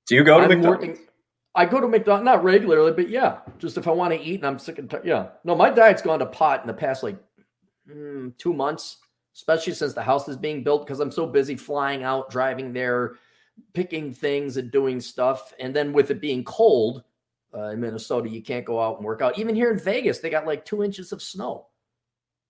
do you go to I'm McDonald's? Working, I go to McDonald's not regularly, but yeah, just if I want to eat and I'm sick and tired. Yeah, no, my diet's gone to pot in the past like mm, two months, especially since the house is being built because I'm so busy flying out, driving there picking things and doing stuff. And then with it being cold uh, in Minnesota, you can't go out and work out. Even here in Vegas, they got like two inches of snow.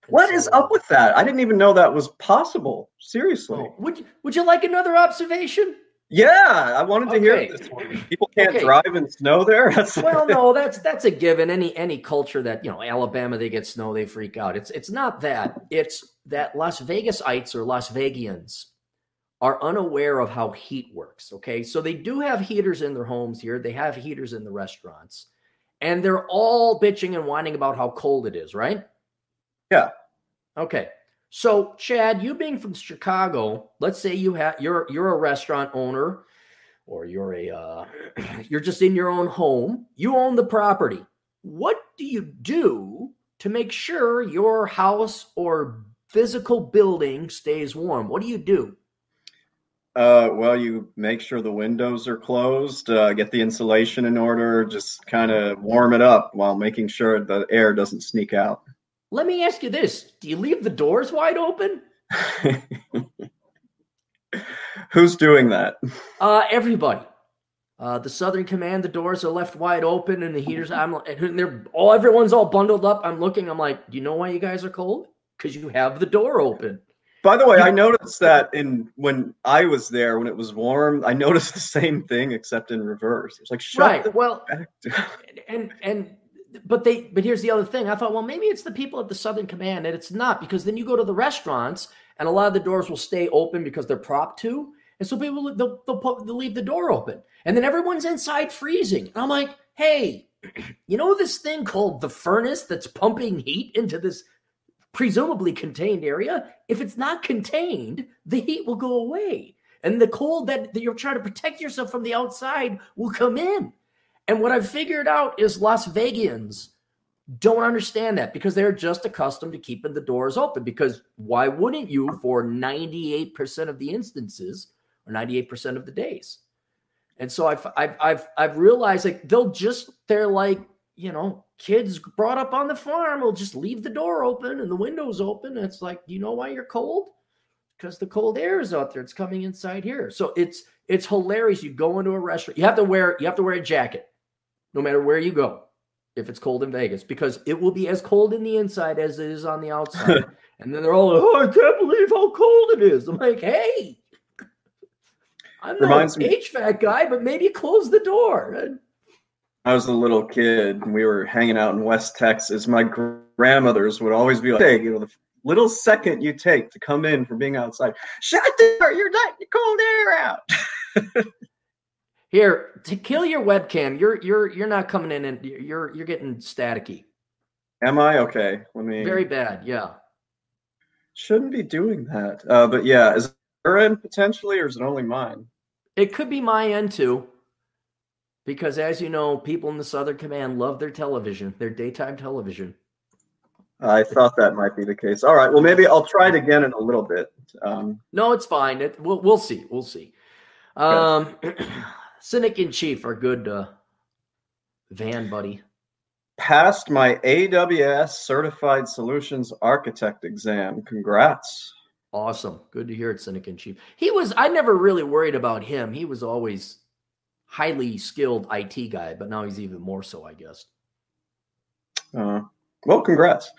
And what so, is up with that? I didn't even know that was possible. Seriously. Oh, would Would you like another observation? Yeah, I wanted to okay. hear this one. People can't okay. drive in snow there. well, no, that's that's a given. Any any culture that you know, Alabama, they get snow, they freak out. It's it's not that. It's that Las Vegasites or Las Vegians are unaware of how heat works. Okay. So they do have heaters in their homes here, they have heaters in the restaurants, and they're all bitching and whining about how cold it is, right? Yeah. Okay. So, Chad, you being from Chicago, let's say you have you're you're a restaurant owner or you're a uh, you're just in your own home, you own the property. What do you do to make sure your house or physical building stays warm? What do you do? Uh, well, you make sure the windows are closed, uh, get the insulation in order, just kind of warm it up while making sure the air doesn't sneak out. Let me ask you this Do you leave the doors wide open? Who's doing that? Uh, everybody. Uh, the Southern Command, the doors are left wide open, and the heaters. I'm and they're all everyone's all bundled up. I'm looking. I'm like, do you know why you guys are cold? Because you have the door open. By the way, I noticed that in when I was there when it was warm, I noticed the same thing except in reverse. It's like shut right. well, and and but they but here's the other thing. I thought, well, maybe it's the people at the Southern Command, and it's not because then you go to the restaurants and a lot of the doors will stay open because they're propped to, and so people they'll, they'll, put, they'll leave the door open, and then everyone's inside freezing. And I'm like, hey, you know this thing called the furnace that's pumping heat into this presumably contained area, if it's not contained, the heat will go away. And the cold that, that you're trying to protect yourself from the outside will come in. And what I've figured out is Las Vegians don't understand that because they're just accustomed to keeping the doors open. Because why wouldn't you for 98% of the instances or 98% of the days? And so I've, I've, I've, I've realized like they'll just, they're like, you know, kids brought up on the farm will just leave the door open and the windows open. And it's like, do you know why you're cold? Because the cold air is out there. It's coming inside here. So it's it's hilarious. You go into a restaurant, you have to wear you have to wear a jacket, no matter where you go, if it's cold in Vegas, because it will be as cold in the inside as it is on the outside. and then they're all like, Oh, I can't believe how cold it is. I'm like, hey, I'm Reminds not an me- HVAC guy, but maybe close the door. I was a little kid and we were hanging out in West Texas, my grandmothers would always be like, "Hey, you know, the little second you take to come in from being outside, shut the door, you're letting the cold air out." Here, to kill your webcam, you're you're you're not coming in and you're you're getting staticky. Am I okay? Let me. Very bad. Yeah. Shouldn't be doing that. Uh, but yeah, is it your end potentially, or is it only mine? It could be my end too because as you know, people in the Southern Command love their television, their daytime television. I thought that might be the case. All right. Well, maybe I'll try it again in a little bit. Um, no, it's fine. It, we'll, we'll see. We'll see. Um, Cynic in Chief, our good uh, van buddy. Passed my AWS Certified Solutions Architect exam. Congrats. Awesome. Good to hear it, Cynic in Chief. He was, I never really worried about him. He was always highly skilled IT guy, but now he's even more so, I guess. Uh, well, congrats.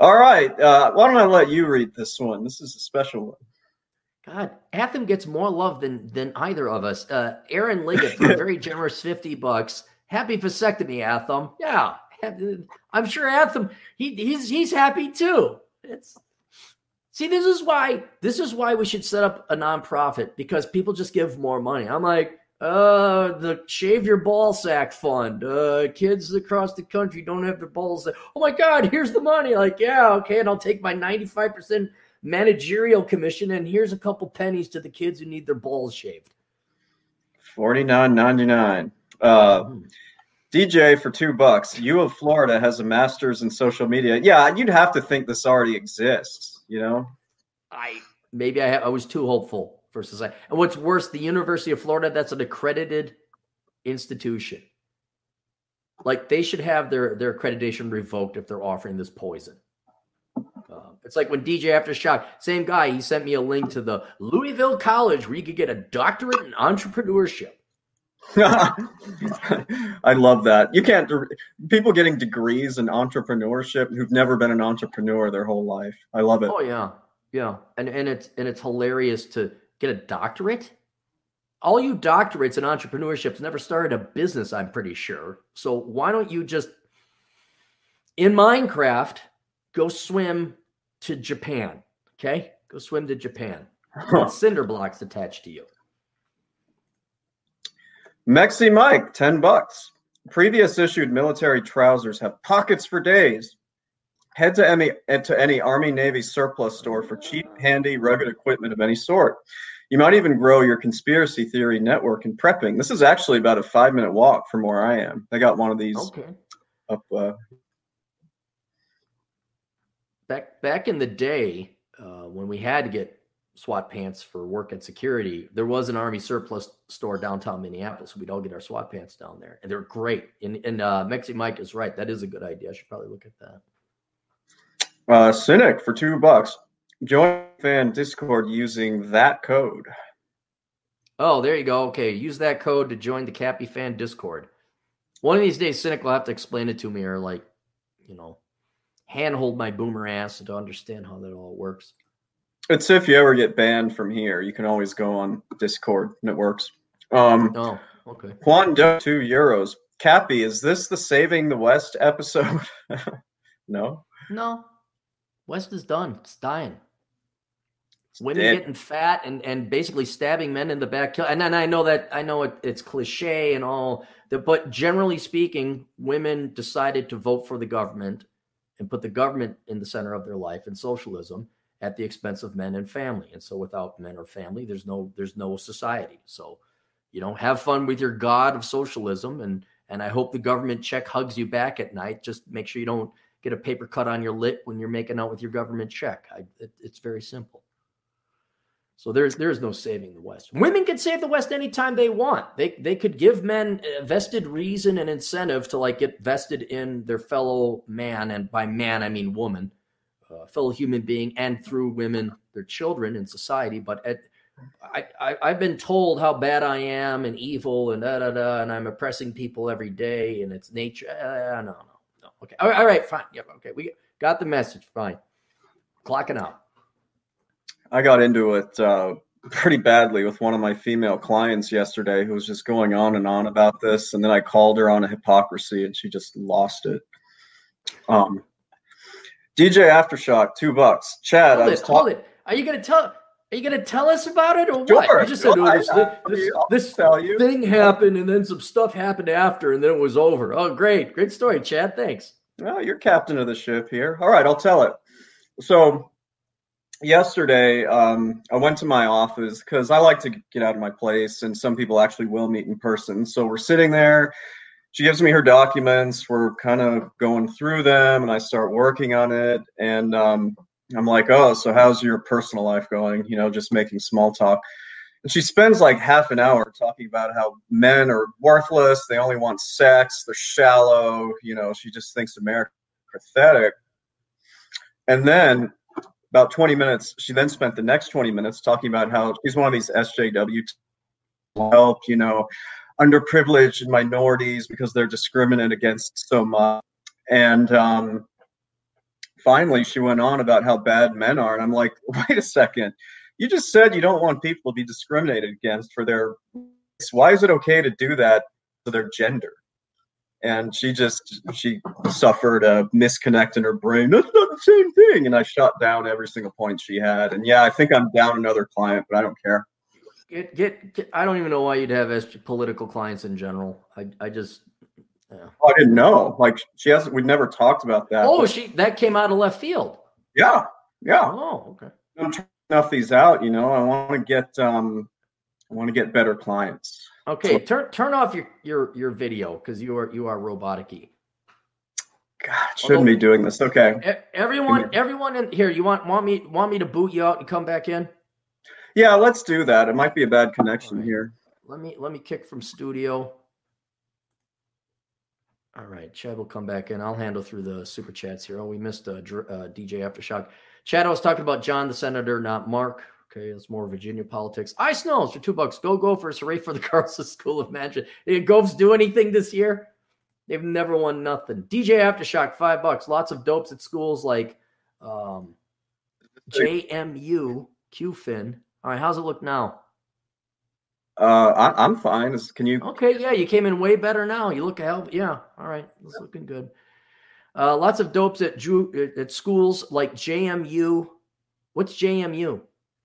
All right. Uh, why don't I let you read this one? This is a special one. God, Atham gets more love than than either of us. Uh, Aaron Liggett for a very generous 50 bucks. Happy vasectomy, Atham. Yeah. I'm sure Atham, he, he's he's happy too. It's see, this is why this is why we should set up a nonprofit because people just give more money. I'm like, uh, the Shave Your Ball Sack Fund. Uh, kids across the country don't have their balls. Oh my God, here's the money. Like, yeah, okay, and I'll take my 95% managerial commission, and here's a couple pennies to the kids who need their balls shaved. Forty nine ninety nine. Uh, mm-hmm. DJ for two bucks. U of Florida has a master's in social media. Yeah, you'd have to think this already exists. You know, I maybe I, I was too hopeful for society. And what's worse, the University of Florida, that's an accredited institution. Like they should have their their accreditation revoked if they're offering this poison. Uh, it's like when DJ Aftershock, same guy, he sent me a link to the Louisville College where you could get a doctorate in entrepreneurship. I love that. You can't people getting degrees in entrepreneurship who've never been an entrepreneur their whole life. I love it. Oh yeah. Yeah. And and it's and it's hilarious to get a doctorate? All you doctorates in entrepreneurship never started a business, I'm pretty sure. So why don't you just, in Minecraft, go swim to Japan? Okay? Go swim to Japan. Huh. Cinder blocks attached to you. Mexi Mike, 10 bucks. Previous issued military trousers have pockets for days. Head to any to any Army Navy surplus store for cheap, handy, rugged equipment of any sort. You might even grow your conspiracy theory network in prepping. This is actually about a five minute walk from where I am. I got one of these Okay. up. Uh, Back back in the day, uh, when we had to get SWAT pants for work and security, there was an Army surplus store downtown Minneapolis. We'd all get our SWAT pants down there, and they're great. And, and uh, Mexi Mike is right; that is a good idea. I should probably look at that. uh, Cynic for two bucks. Join fan Discord using that code. Oh, there you go. Okay, use that code to join the Cappy Fan Discord. One of these days, Cynic will have to explain it to me, or like, you know, handhold my boomer ass to understand how that all works. It's if you ever get banned from here, you can always go on Discord and it works. Um, Oh, okay. Juan Do two euros. Cappy, is this the Saving the West episode? no. No, West is done. It's dying. Women dead. getting fat and, and basically stabbing men in the back. And then I know that I know it, it's cliche and all that, but generally speaking, women decided to vote for the government and put the government in the center of their life and socialism at the expense of men and family. And so without men or family, there's no there's no society. So you know, have fun with your god of socialism and and I hope the government check hugs you back at night. Just make sure you don't get a paper cut on your lip when you're making out with your government check. I, it, it's very simple. So there's there's no saving the West. Women can save the West anytime they want. They they could give men a vested reason and incentive to like get vested in their fellow man, and by man I mean woman, uh, fellow human being, and through women, their children in society. But at I, I I've been told how bad I am and evil and da da da, and I'm oppressing people every day, and it's nature. Uh, no, no. Okay, all right, all right, fine. Yep, okay, we got the message. Fine, clocking out. I got into it uh, pretty badly with one of my female clients yesterday who was just going on and on about this. And then I called her on a hypocrisy and she just lost it. Um, DJ Aftershock, two bucks. Chad, I Hold was it, hold it. Are you gonna tell? Are you gonna tell us about it or what? Sure, You just said oh, this, I- I- this, this tell you. thing happened and then some stuff happened after and then it was over. Oh, great, great story, Chad. Thanks. Well, you're captain of the ship here. All right, I'll tell it. So, yesterday, um, I went to my office because I like to get out of my place, and some people actually will meet in person. So, we're sitting there. She gives me her documents. We're kind of going through them, and I start working on it. And um, I'm like, oh, so how's your personal life going? You know, just making small talk. And she spends like half an hour talking about how men are worthless. They only want sex. They're shallow. You know, she just thinks America pathetic. And then about 20 minutes, she then spent the next 20 minutes talking about how she's one of these SJW help, you know, underprivileged minorities because they're discriminated against so much. And um, finally, she went on about how bad men are. And I'm like, wait a second. You just said you don't want people to be discriminated against for their race. Why is it okay to do that to their gender? and she just she suffered a misconnect in her brain that's not the same thing and i shut down every single point she had and yeah i think i'm down another client but i don't care Get, get, get I don't even know why you'd have SG political clients in general. I, I just. Yeah. oh, i didn't know like she hasn't We've never talked about that Oh, she that came out of left field. yeah yeah Oh, okay. i'm trying to snuff these out you know i want to get um i want to get better clients Okay, turn turn off your your your video because you are you are robotic-y. god shouldn't be doing this okay Everyone, everyone in here, you want want me want me to boot you out and come back in? yeah let's do that it might be a bad connection Alright. here Let me let me kick from studio. All right, Chad will come back in. I'll handle through the super chats here. Oh, we missed uh, Dr- uh, DJ Aftershock. Chad, I was talking about John the Senator, not Mark. Okay, it's more Virginia politics. Ice Snows for two bucks. Go Gophers. Hooray for the Carlson School of Magic. Did Gophers do anything this year? They've never won nothing. DJ Aftershock, five bucks. Lots of dopes at schools like um, JMU, QFIN. All right, how's it look now? Uh I, i'm fine Is- can you Okay, yeah, you came in way better now. You look hell, yeah. All right, it's looking good. Uh, lots of dopes at Drew at- at schools like JMU. What's JMU?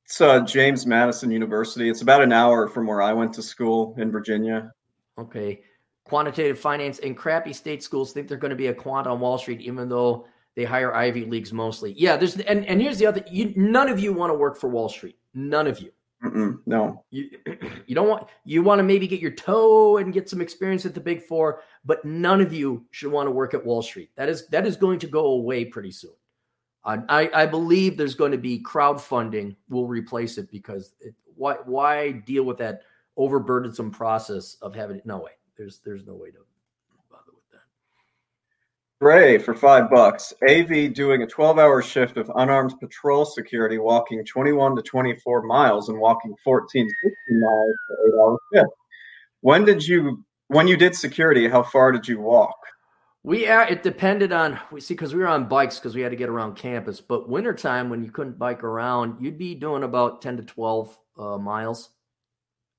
It's uh, James Madison University. It's about an hour from where I went to school in Virginia. Okay, quantitative finance and crappy state schools think they're going to be a quant on Wall Street, even though They hire Ivy Leagues mostly. Yeah, there's and, and here's the other you none of you want to work for Wall Street. None of you. Mm-mm, no. You you don't want you want to maybe get your toe and get some experience at the big four, but none of you should want to work at Wall Street. That is that is going to go away pretty soon. I, I believe there's going to be crowdfunding will replace it because it, why why deal with that overburdensome process of having it? No way. There's there's no way to. Ray for five bucks. AV doing a 12 hour shift of unarmed patrol security, walking 21 to 24 miles and walking 14, 16 miles for eight hours shift. When did you when you did security? How far did you walk? We it depended on we see because we were on bikes because we had to get around campus. But wintertime when you couldn't bike around, you'd be doing about 10 to 12 uh, miles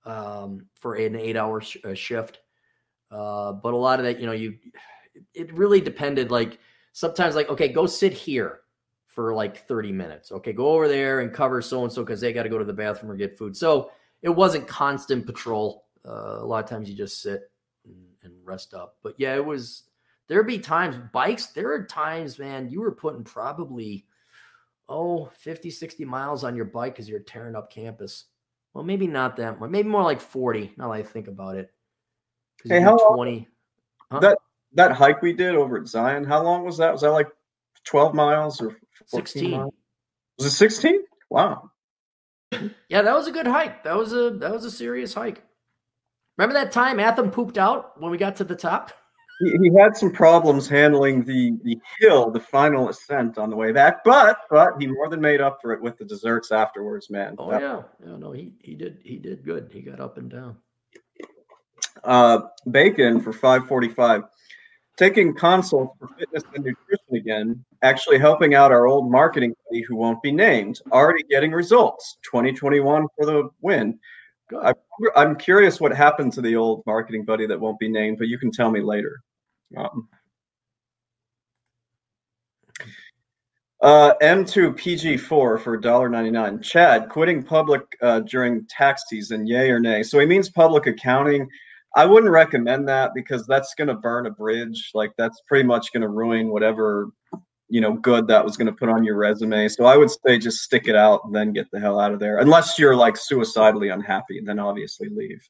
um, for an eight hour sh- uh, shift. Uh, but a lot of that, you know, you it really depended. Like sometimes, like okay, go sit here for like 30 minutes. Okay, go over there and cover so and so because they got to go to the bathroom or get food. So it wasn't constant patrol. Uh, a lot of times you just sit and, and rest up. But yeah, it was there'd be times bikes there are times man you were putting probably oh 50 60 miles on your bike because you're tearing up campus well maybe not that much maybe more like 40 now that i think about it hey how 20 huh? that that hike we did over at zion how long was that was that like 12 miles or 16 miles? was it 16 wow yeah that was a good hike that was a that was a serious hike remember that time atham pooped out when we got to the top he, he had some problems handling the the hill, the final ascent on the way back, but but he more than made up for it with the desserts afterwards, man. Oh that, yeah, yeah, no, he he did he did good. He got up and down. Uh, bacon for five forty five. Taking consults for fitness and nutrition again, actually helping out our old marketing buddy who won't be named, already getting results. 2021 for the win. I, I'm curious what happened to the old marketing buddy that won't be named, but you can tell me later. Um, uh, M2 PG4 for $1.99. Chad, quitting public uh, during tax season, yay or nay? So he means public accounting. I wouldn't recommend that because that's going to burn a bridge. Like that's pretty much going to ruin whatever you know good that was going to put on your resume. So I would say just stick it out and then get the hell out of there. Unless you're like suicidally unhappy, then obviously leave.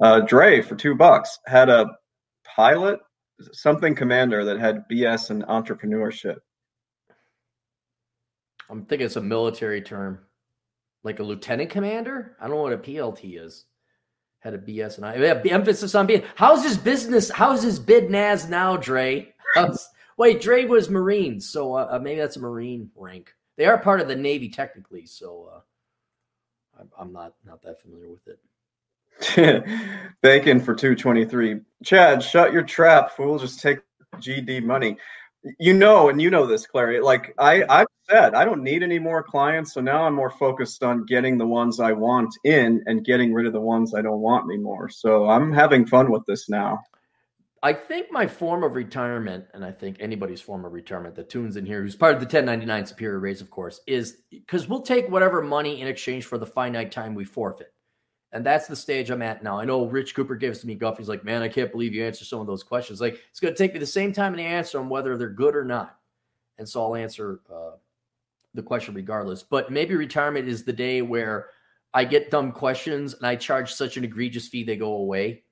Uh, Dre for two bucks had a pilot something commander that had BS and entrepreneurship. I'm thinking it's a military term, like a lieutenant commander. I don't know what a PLT is. Had a BS and I yeah, emphasis on being. How's his business? How's his bid Nas now, Dre? How's, wait, Dre was Marines, so uh, uh, maybe that's a Marine rank. They are part of the Navy technically, so uh, I'm not not that familiar with it. Bacon for 223. Chad, shut your trap, fool. Just take GD money. You know, and you know this, Clarey. Like I, I've said, I don't need any more clients. So now I'm more focused on getting the ones I want in and getting rid of the ones I don't want anymore. So I'm having fun with this now. I think my form of retirement, and I think anybody's form of retirement that tunes in here, who's part of the 1099 superior race, of course, is because we'll take whatever money in exchange for the finite time we forfeit. And that's the stage I'm at now. I know Rich Cooper gives me guff. He's like, man, I can't believe you answer some of those questions. Like, it's going to take me the same time to answer them, whether they're good or not. And so I'll answer uh, the question regardless. But maybe retirement is the day where I get dumb questions and I charge such an egregious fee they go away.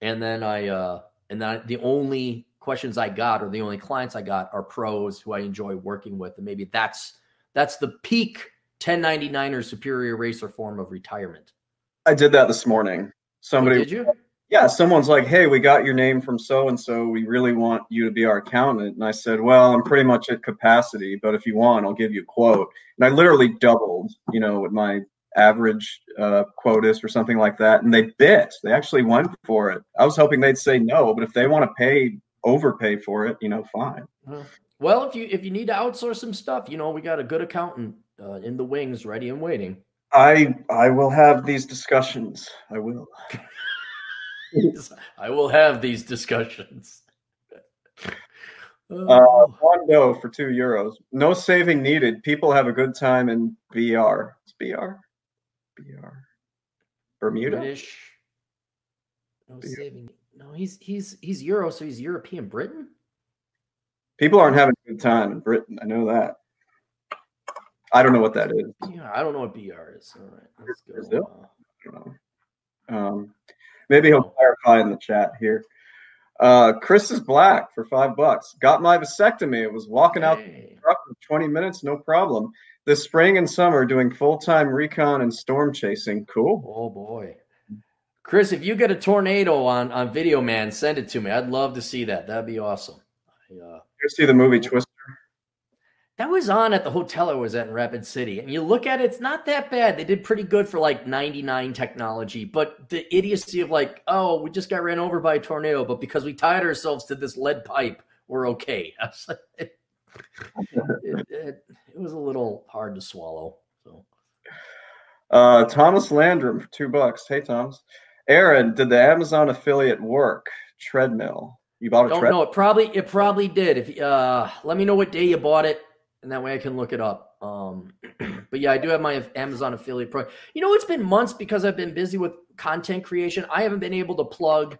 And then I, uh, and then the only questions I got or the only clients I got are pros who I enjoy working with. And maybe that's, that's the peak 1099er superior racer form of retirement. I did that this morning. Somebody oh, did you? Yeah, someone's like, "Hey, we got your name from so and so. We really want you to be our accountant." And I said, "Well, I'm pretty much at capacity, but if you want, I'll give you a quote." And I literally doubled, you know, what my average uh, quote is or something like that, and they bit. They actually went for it. I was hoping they'd say no, but if they want to pay overpay for it, you know, fine. Well, if you if you need to outsource some stuff, you know, we got a good accountant uh, in the wings, ready and waiting. I I will have these discussions. I will. I will have these discussions. Uh, one dough for two euros. No saving needed. People have a good time in VR. It's BR. BR. Bermuda. British. No BR. saving. No, he's he's he's Euro, so he's European Britain. People aren't having a good time in Britain. I know that. I don't know what that is. Yeah, I don't know what BR is. All right, let's go. Brazil? Don't know. Um, maybe he'll clarify in the chat here. Uh, Chris is black for five bucks. Got my vasectomy. It was walking out the truck for 20 minutes, no problem. This spring and summer, doing full time recon and storm chasing. Cool. Oh boy, Chris, if you get a tornado on on video, man, send it to me. I'd love to see that. That'd be awesome. I, uh, you see the movie Twister? That was on at the hotel I was at in Rapid City. And you look at it, it's not that bad. They did pretty good for like 99 technology. But the idiocy of like, oh, we just got ran over by a tornado, but because we tied ourselves to this lead pipe, we're okay. it, it, it, it, was a little hard to swallow. So, uh, Thomas Landrum for two bucks. Hey, Thomas. Aaron, did the Amazon affiliate work? Treadmill. You bought a Don't treadmill? No, It probably it probably did. If uh, let me know what day you bought it and that way I can look it up. Um, but yeah, I do have my Amazon affiliate pro. You know, it's been months because I've been busy with content creation. I haven't been able to plug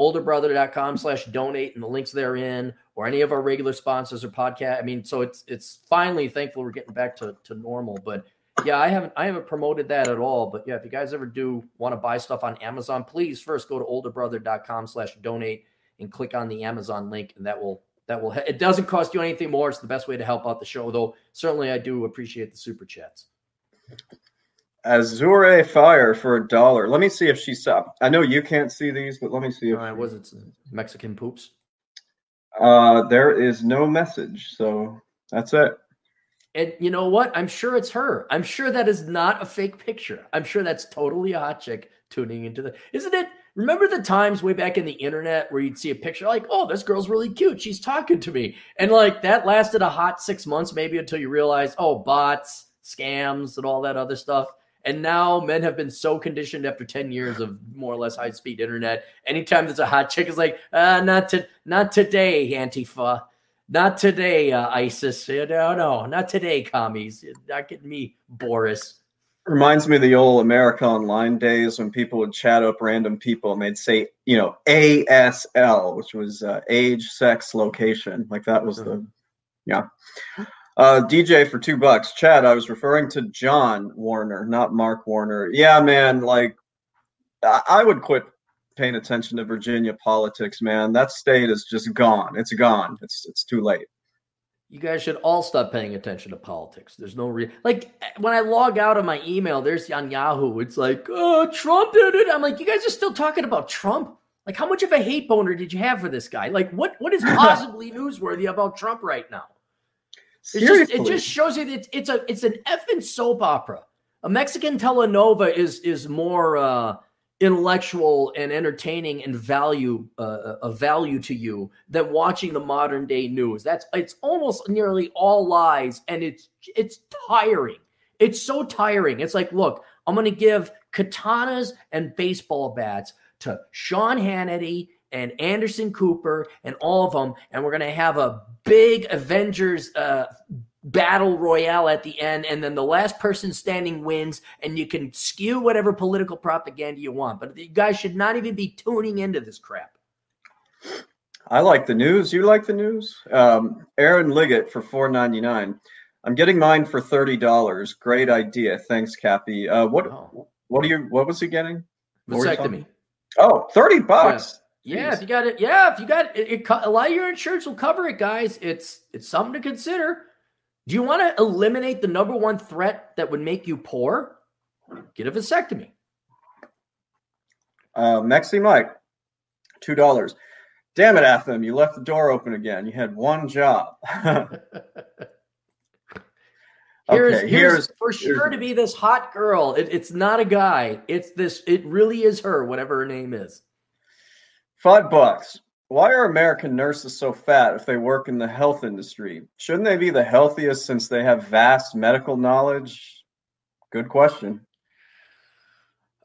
olderbrother.com slash donate and the links therein or any of our regular sponsors or podcast. I mean, so it's it's finally thankful we're getting back to, to normal. But yeah, I haven't I haven't promoted that at all. But yeah, if you guys ever do want to buy stuff on Amazon, please first go to olderbrother.com slash donate and click on the Amazon link and that will that will it doesn't cost you anything more. It's the best way to help out the show, though. Certainly, I do appreciate the super chats. Azure Fire for a dollar. Let me see if she's up. I know you can't see these, but let me see if. Right, was it Mexican poops? Uh, there is no message, so that's it. And you know what? I'm sure it's her. I'm sure that is not a fake picture. I'm sure that's totally a hot chick tuning into the. Isn't it? Remember the times way back in the internet where you'd see a picture like, oh, this girl's really cute. She's talking to me. And like that lasted a hot six months maybe until you realize, oh, bots, scams, and all that other stuff. And now men have been so conditioned after 10 years of more or less high speed internet. Anytime there's a hot chick, it's like, uh, not to not today, Antifa. Not today, uh, ISIS. No, no, not today, commies. Not getting me, Boris. Reminds me of the old America Online days when people would chat up random people and they'd say, you know, ASL, which was uh, age, sex, location. Like that was the, yeah. Uh, DJ for two bucks. Chad, I was referring to John Warner, not Mark Warner. Yeah, man. Like, I, I would quit paying attention to Virginia politics, man. That state is just gone. It's gone. It's it's too late you guys should all stop paying attention to politics. There's no real like when I log out of my email, there's on Yahoo. It's like, oh, Trump did it. I'm like, you guys are still talking about Trump. Like, how much of a hate boner did you have for this guy? Like, what what is possibly newsworthy about Trump right now? Just, it just shows you that it's, it's a it's an effing soap opera. A Mexican telenovela is is more uh, intellectual and entertaining and value uh, a value to you than watching the modern day news. That's it's almost nearly all lies, and it's it's tiring. It's so tiring. It's like, look, I'm going to give katanas and baseball bats to Sean Hannity and Anderson Cooper and all of them, and we're going to have a big Avengers uh, battle royale at the end, and then the last person standing wins, and you can skew whatever political propaganda you want. But you guys should not even be tuning into this crap. I like the news. You like the news? Um, Aaron Liggett for four ninety nine. I'm getting mine for thirty dollars. Great idea. Thanks, Cappy. Uh, what oh. what are you? What was he getting? Vasectomy. Oh, 30 bucks. Yeah. yeah. if you got it, yeah, if you got it, it, a lot of your insurance will cover it, guys. It's it's something to consider. Do you want to eliminate the number one threat that would make you poor? Get a vasectomy. Uh, Mexi Mike, two dollars. Damn it, Atham! You left the door open again. You had one job. here's, okay, here's, here's, for sure here's, to be this hot girl. It, it's not a guy. It's this. It really is her, whatever her name is. Five bucks. Why are American nurses so fat if they work in the health industry? Shouldn't they be the healthiest since they have vast medical knowledge? Good question.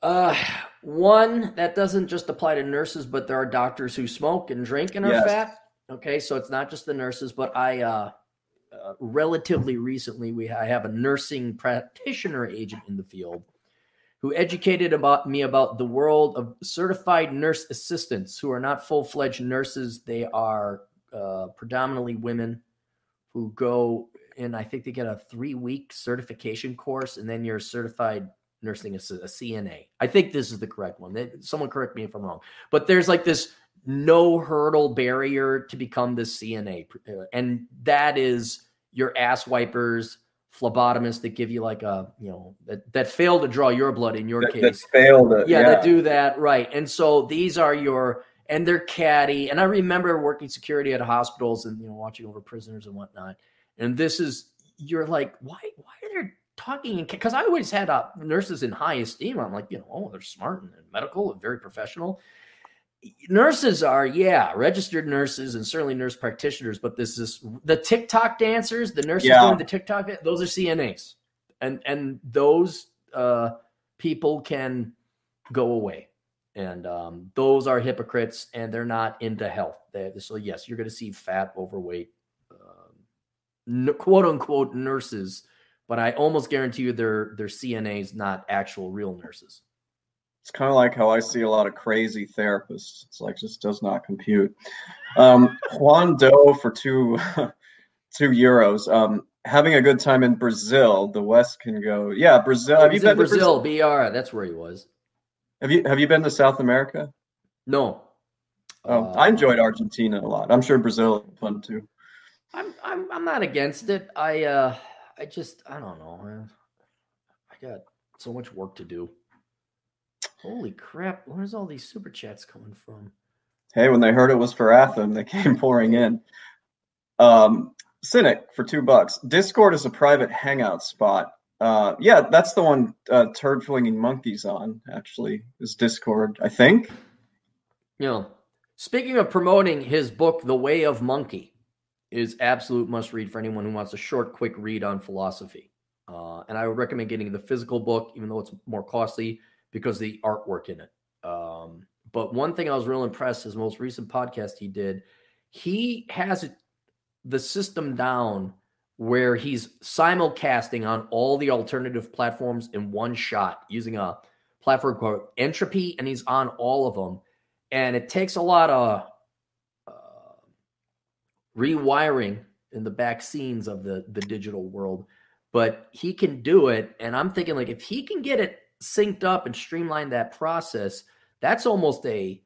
Uh, one, that doesn't just apply to nurses, but there are doctors who smoke and drink and are yes. fat. Okay, so it's not just the nurses, but I uh, uh relatively recently we I have a nursing practitioner agent in the field who educated about me about the world of certified nurse assistants who are not full-fledged nurses they are uh, predominantly women who go and I think they get a three week certification course, and then you're certified nursing a, a CNA. I think this is the correct one. Someone correct me if I'm wrong, but there's like this no hurdle barrier to become the CNA, uh, and that is your ass wipers, phlebotomists that give you like a you know that that fail to draw your blood in your that, case. That failed it. Yeah, yeah, that do that right. And so these are your and they're catty. And I remember working security at hospitals and you know watching over prisoners and whatnot. And this is you're like, why why are they talking? Because I always had uh, nurses in high esteem. I'm like, you know, oh, they're smart and medical and very professional. Nurses are, yeah, registered nurses and certainly nurse practitioners. But this is the TikTok dancers, the nurses yeah. doing the TikTok, those are CNAs, and and those uh, people can go away and um, those are hypocrites and they're not into health. They, so yes, you're going to see fat, overweight, um, quote unquote nurses, but I almost guarantee you they're they're CNAs, not actual real nurses. It's kind of like how I see a lot of crazy therapists. It's like just does not compute. Um, Juan Doe for two two euros. Um, having a good time in Brazil. The West can go. Yeah, Brazil. Have you been Brazil, Brazil? BR. That's where he was. Have you have you been to South America? No. Oh, uh, I enjoyed Argentina a lot. I'm sure Brazil is fun too. I'm I'm I'm not against it. I uh I just I don't know. Man. I got so much work to do. Holy crap! Where's all these super chats coming from? Hey, when they heard it was for Atham, they came pouring in. Um, Cynic for two bucks. Discord is a private hangout spot. Uh, yeah, that's the one uh, turd flinging monkeys on. Actually, is Discord, I think. You know, speaking of promoting his book, The Way of Monkey, is absolute must read for anyone who wants a short, quick read on philosophy. Uh, and I would recommend getting the physical book, even though it's more costly because the artwork in it. Um, but one thing I was real impressed his most recent podcast he did, he has the system down where he's simulcasting on all the alternative platforms in one shot using a platform called Entropy, and he's on all of them. And it takes a lot of uh, rewiring in the back scenes of the the digital world, but he can do it. And I'm thinking like if he can get it synced up and streamline that process, that's almost a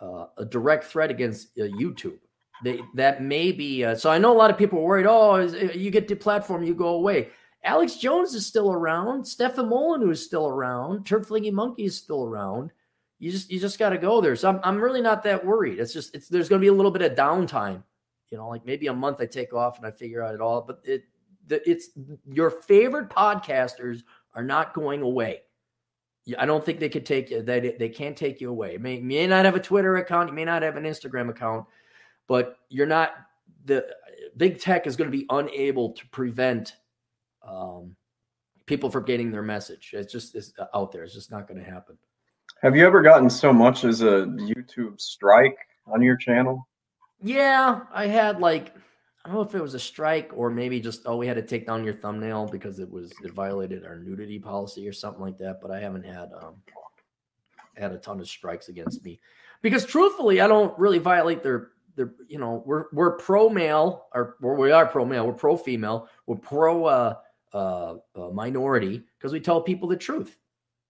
uh, a direct threat against uh, YouTube they, that may be. Uh, so I know a lot of people are worried. Oh, is, uh, you get the platform, you go away. Alex Jones is still around. Stefan Molyneux is still around. Turd Flinging Monkey is still around. You just you just got to go there. So I'm I'm really not that worried. It's just it's there's going to be a little bit of downtime. You know, like maybe a month I take off and I figure out it all. But it it's your favorite podcasters are not going away. I don't think they could take uh, you. They they can't take you away. You may, may not have a Twitter account. You may not have an Instagram account but you're not the uh, big tech is going to be unable to prevent um, people from getting their message. It's just it's uh, out there. It's just not going to happen. Have you ever gotten so much as a YouTube strike on your channel? Yeah, I had like I don't know if it was a strike or maybe just oh we had to take down your thumbnail because it was it violated our nudity policy or something like that. But I haven't had um had a ton of strikes against me because truthfully I don't really violate their they're you know we're we're pro male or we are pro male we're pro female we're pro uh, uh, uh, minority because we tell people the truth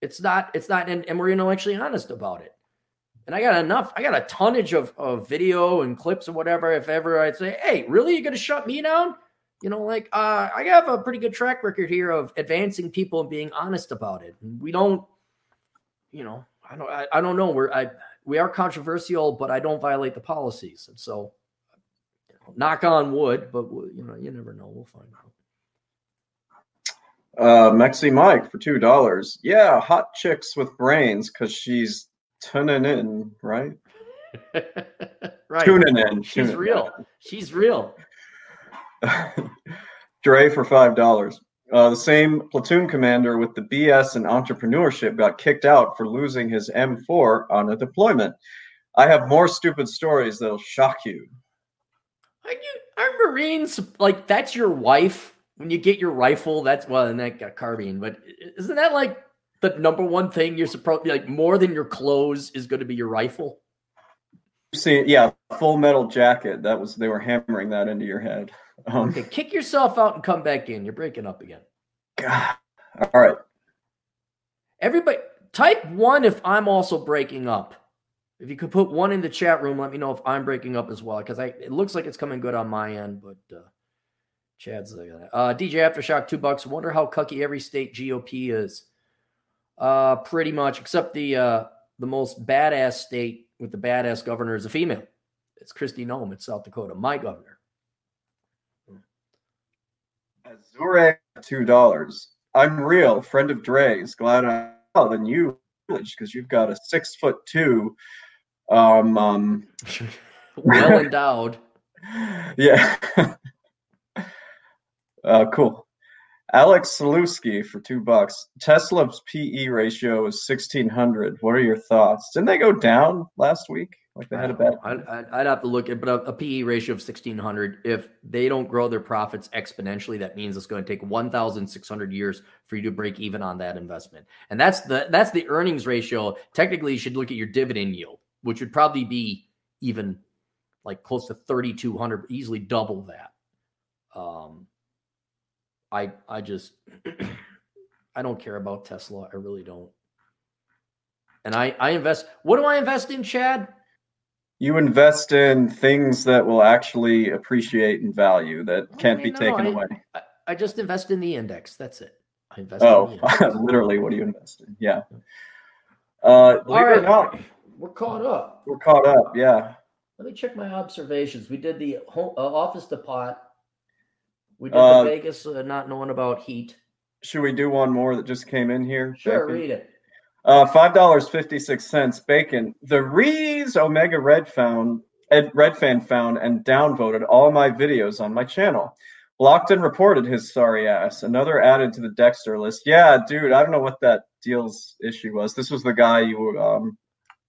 it's not it's not and, and we're intellectually honest about it and i got enough i got a tonnage of, of video and clips or whatever if ever i'd say hey really you're gonna shut me down you know like uh, i have a pretty good track record here of advancing people and being honest about it and we don't you know i don't i, I don't know we're i we are controversial, but I don't violate the policies. And so, you know, knock on wood, but you know, you never know. We'll find out. Uh, Mexi Mike for two dollars. Yeah, hot chicks with brains because she's tuning in, right? right. Tuning in. She's tuning real. In. She's real. Dre for five dollars. Uh, the same platoon commander with the BS and entrepreneurship got kicked out for losing his M4 on a deployment. I have more stupid stories that'll shock you. Are you are Marines like that's your wife when you get your rifle? That's well, and that got carbine, but isn't that like the number one thing you're supposed to like more than your clothes is going to be your rifle? seen, yeah, Full Metal Jacket. That was they were hammering that into your head. Um, okay, kick yourself out and come back in. You're breaking up again. God. All right. Everybody, type one if I'm also breaking up. If you could put one in the chat room, let me know if I'm breaking up as well, because I it looks like it's coming good on my end, but uh, Chad's like that. Uh, DJ Aftershock, two bucks. Wonder how cucky every state GOP is. Uh, pretty much, except the uh, the most badass state with the badass governor is a female. It's Kristi Noem. It's South Dakota, my governor. Azure, two dollars. I'm real, friend of Dre's. Glad I'm oh, than you because you've got a six foot two. Um, um well endowed. yeah. uh, cool. Alex Saluski for two bucks. Tesla's PE ratio is 1600. What are your thoughts? Didn't they go down last week? Like they had a bad. I'd, I'd have to look at, but a, a PE ratio of 1600. If they don't grow their profits exponentially, that means it's going to take 1,600 years for you to break even on that investment. And that's the that's the earnings ratio. Technically, you should look at your dividend yield, which would probably be even like close to 3,200, easily double that. Um, I I just I don't care about Tesla. I really don't. And I I invest. What do I invest in, Chad? You invest in things that will actually appreciate in value that can't I mean, be no, taken I, away. I, I, just invest in the index. That's it. I invest. Oh, literally, what do you invest in? Yeah. Uh, All right, not, we're caught up. We're caught up. Yeah. Let me check my observations. We did the home, uh, office depot we did uh, the Vegas uh, not knowing about heat. Should we do one more that just came in here? Sure, bacon? read it. Uh, five dollars fifty six cents. Bacon. The Rees Omega Red found Ed Red fan found and downvoted all my videos on my channel. Blocked and reported his sorry ass. Another added to the Dexter list. Yeah, dude, I don't know what that deal's issue was. This was the guy you um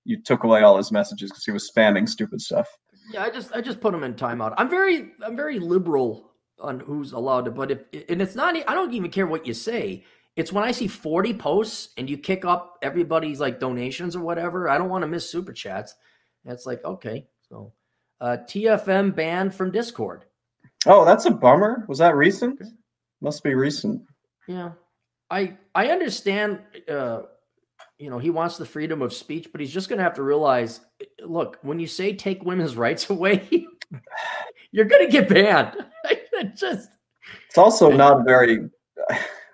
you took away all his messages because he was spamming stupid stuff. Yeah, I just I just put him in timeout. I'm very I'm very liberal on who's allowed to. But if and it's not, I don't even care what you say. It's when I see 40 posts and you kick up everybody's like donations or whatever. I don't want to miss super chats. It's like okay, so uh, TFM banned from Discord. Oh, that's a bummer. Was that recent? Okay. Must be recent. Yeah, I I understand. Uh, you know, he wants the freedom of speech, but he's just going to have to realize. Look, when you say take women's rights away, you're going to get banned. Just it's also not very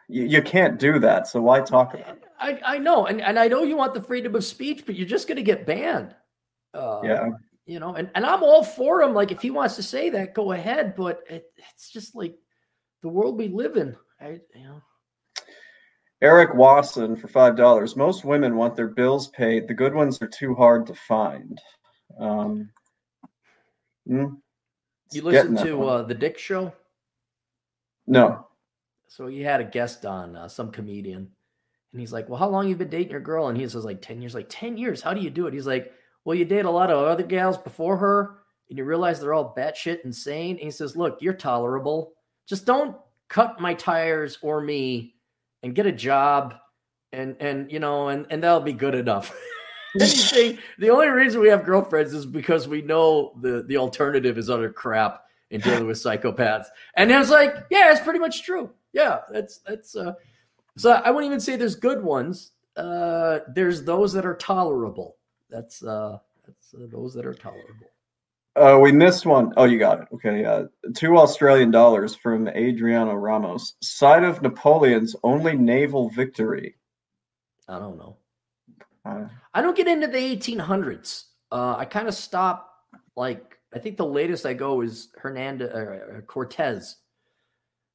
you, you, can't do that so why talk about it i, I know and, and i know you want the freedom of speech but you're just going to get banned uh, yeah you know and, and i'm all for him like if he wants to say that go ahead but it, it's just like the world we live in I, you know Eric Wasson for five dollars. Most women want their bills paid. The good ones are too hard to find. Um, mm, you listen to uh, the Dick Show? No. So he had a guest on, uh, some comedian, and he's like, "Well, how long you been dating your girl?" And he says, "Like ten years." Like ten years? How do you do it? He's like, "Well, you date a lot of other gals before her, and you realize they're all batshit insane." And he says, "Look, you're tolerable. Just don't cut my tires or me, and get a job, and and you know, and and that'll be good enough." anything. the only reason we have girlfriends is because we know the the alternative is utter crap in dealing with psychopaths. And I was like, yeah, it's pretty much true. Yeah, that's that's. uh So I wouldn't even say there's good ones. Uh There's those that are tolerable. That's uh that's uh, those that are tolerable. Uh, we missed one. Oh, you got it. Okay. Uh, two Australian dollars from Adriano Ramos. Side of Napoleon's only naval victory. I don't know. I don't get into the 1800s. Uh, I kind of stop. Like I think the latest I go is Hernandez uh, Cortez,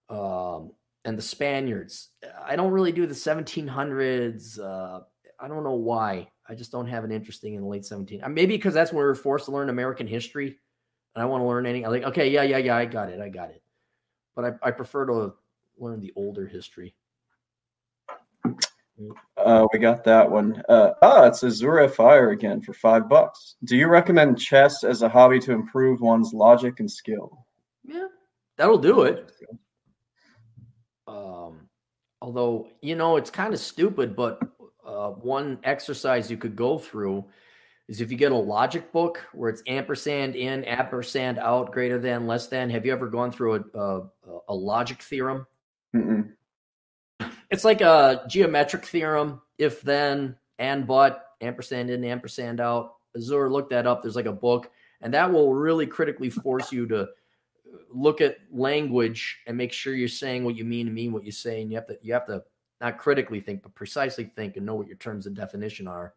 um, and the Spaniards. I don't really do the 1700s. Uh, I don't know why. I just don't have an interesting in the late 17. Uh, maybe because that's when we were forced to learn American history, and I want to learn any. I'm like, okay, yeah, yeah, yeah, I got it, I got it. But I, I prefer to learn the older history. Uh, we got that one. Uh, ah, it's Azure Fire again for five bucks. Do you recommend chess as a hobby to improve one's logic and skill? Yeah, that'll do it. Um, although you know it's kind of stupid, but uh, one exercise you could go through is if you get a logic book where it's ampersand in, ampersand out, greater than, less than. Have you ever gone through a, a, a logic theorem? Mm-mm. It's like a geometric theorem, if then, and but, ampersand in, ampersand out. Azure, look that up. There's like a book, and that will really critically force you to look at language and make sure you're saying what you mean and mean what you say. And you have to you have to not critically think, but precisely think and know what your terms of definition are.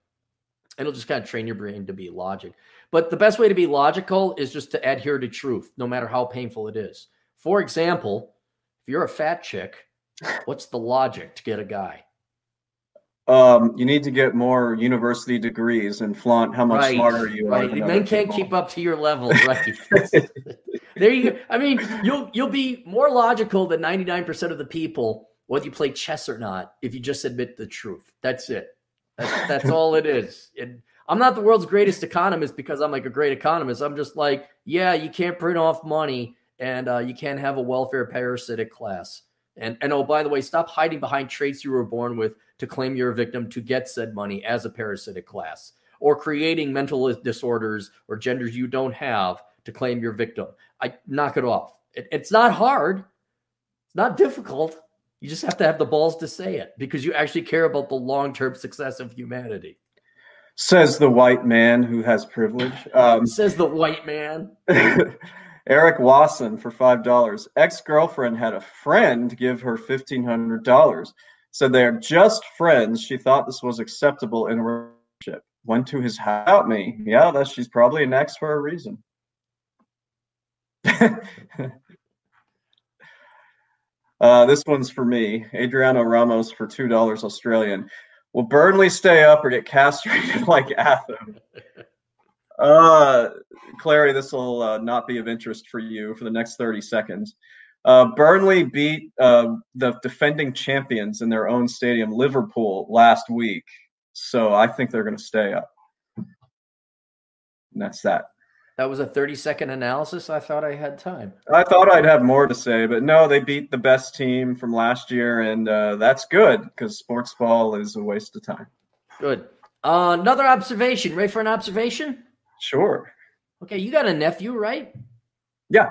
And It'll just kind of train your brain to be logic. But the best way to be logical is just to adhere to truth, no matter how painful it is. For example, if you're a fat chick, what's the logic to get a guy? Um, you need to get more university degrees and flaunt how much right, smarter you right. are. Men can't keep up to your level, right? there you go. I mean, you'll you'll be more logical than 99% of the people, whether you play chess or not, if you just admit the truth. That's it. That's, that's all it is. And I'm not the world's greatest economist because I'm like a great economist. I'm just like, yeah, you can't print off money and uh, you can't have a welfare parasitic class. And and oh, by the way, stop hiding behind traits you were born with to claim you're a victim to get said money as a parasitic class, or creating mental disorders or genders you don't have to claim you're victim. I knock it off. It, it's not hard. It's not difficult. You just have to have the balls to say it because you actually care about the long term success of humanity. Says the white man who has privilege. Um, Says the white man. Eric Wasson for five dollars. Ex girlfriend had a friend give her fifteen hundred dollars. Said they are just friends. She thought this was acceptable in a relationship. Went to his house. Out me. Yeah, that she's probably an ex for a reason. Uh, this one's for me. Adriano Ramos for two dollars Australian. Will Burnley stay up or get castrated like Atham? Uh, Clarey, this will uh, not be of interest for you for the next 30 seconds. Uh, Burnley beat uh, the defending champions in their own stadium, Liverpool, last week. So I think they're going to stay up. And that's that. That was a 30 second analysis. I thought I had time. I thought I'd have more to say, but no, they beat the best team from last year, and uh, that's good because sports ball is a waste of time. Good. Uh, another observation. Ready for an observation? Sure. Okay, you got a nephew, right? Yeah.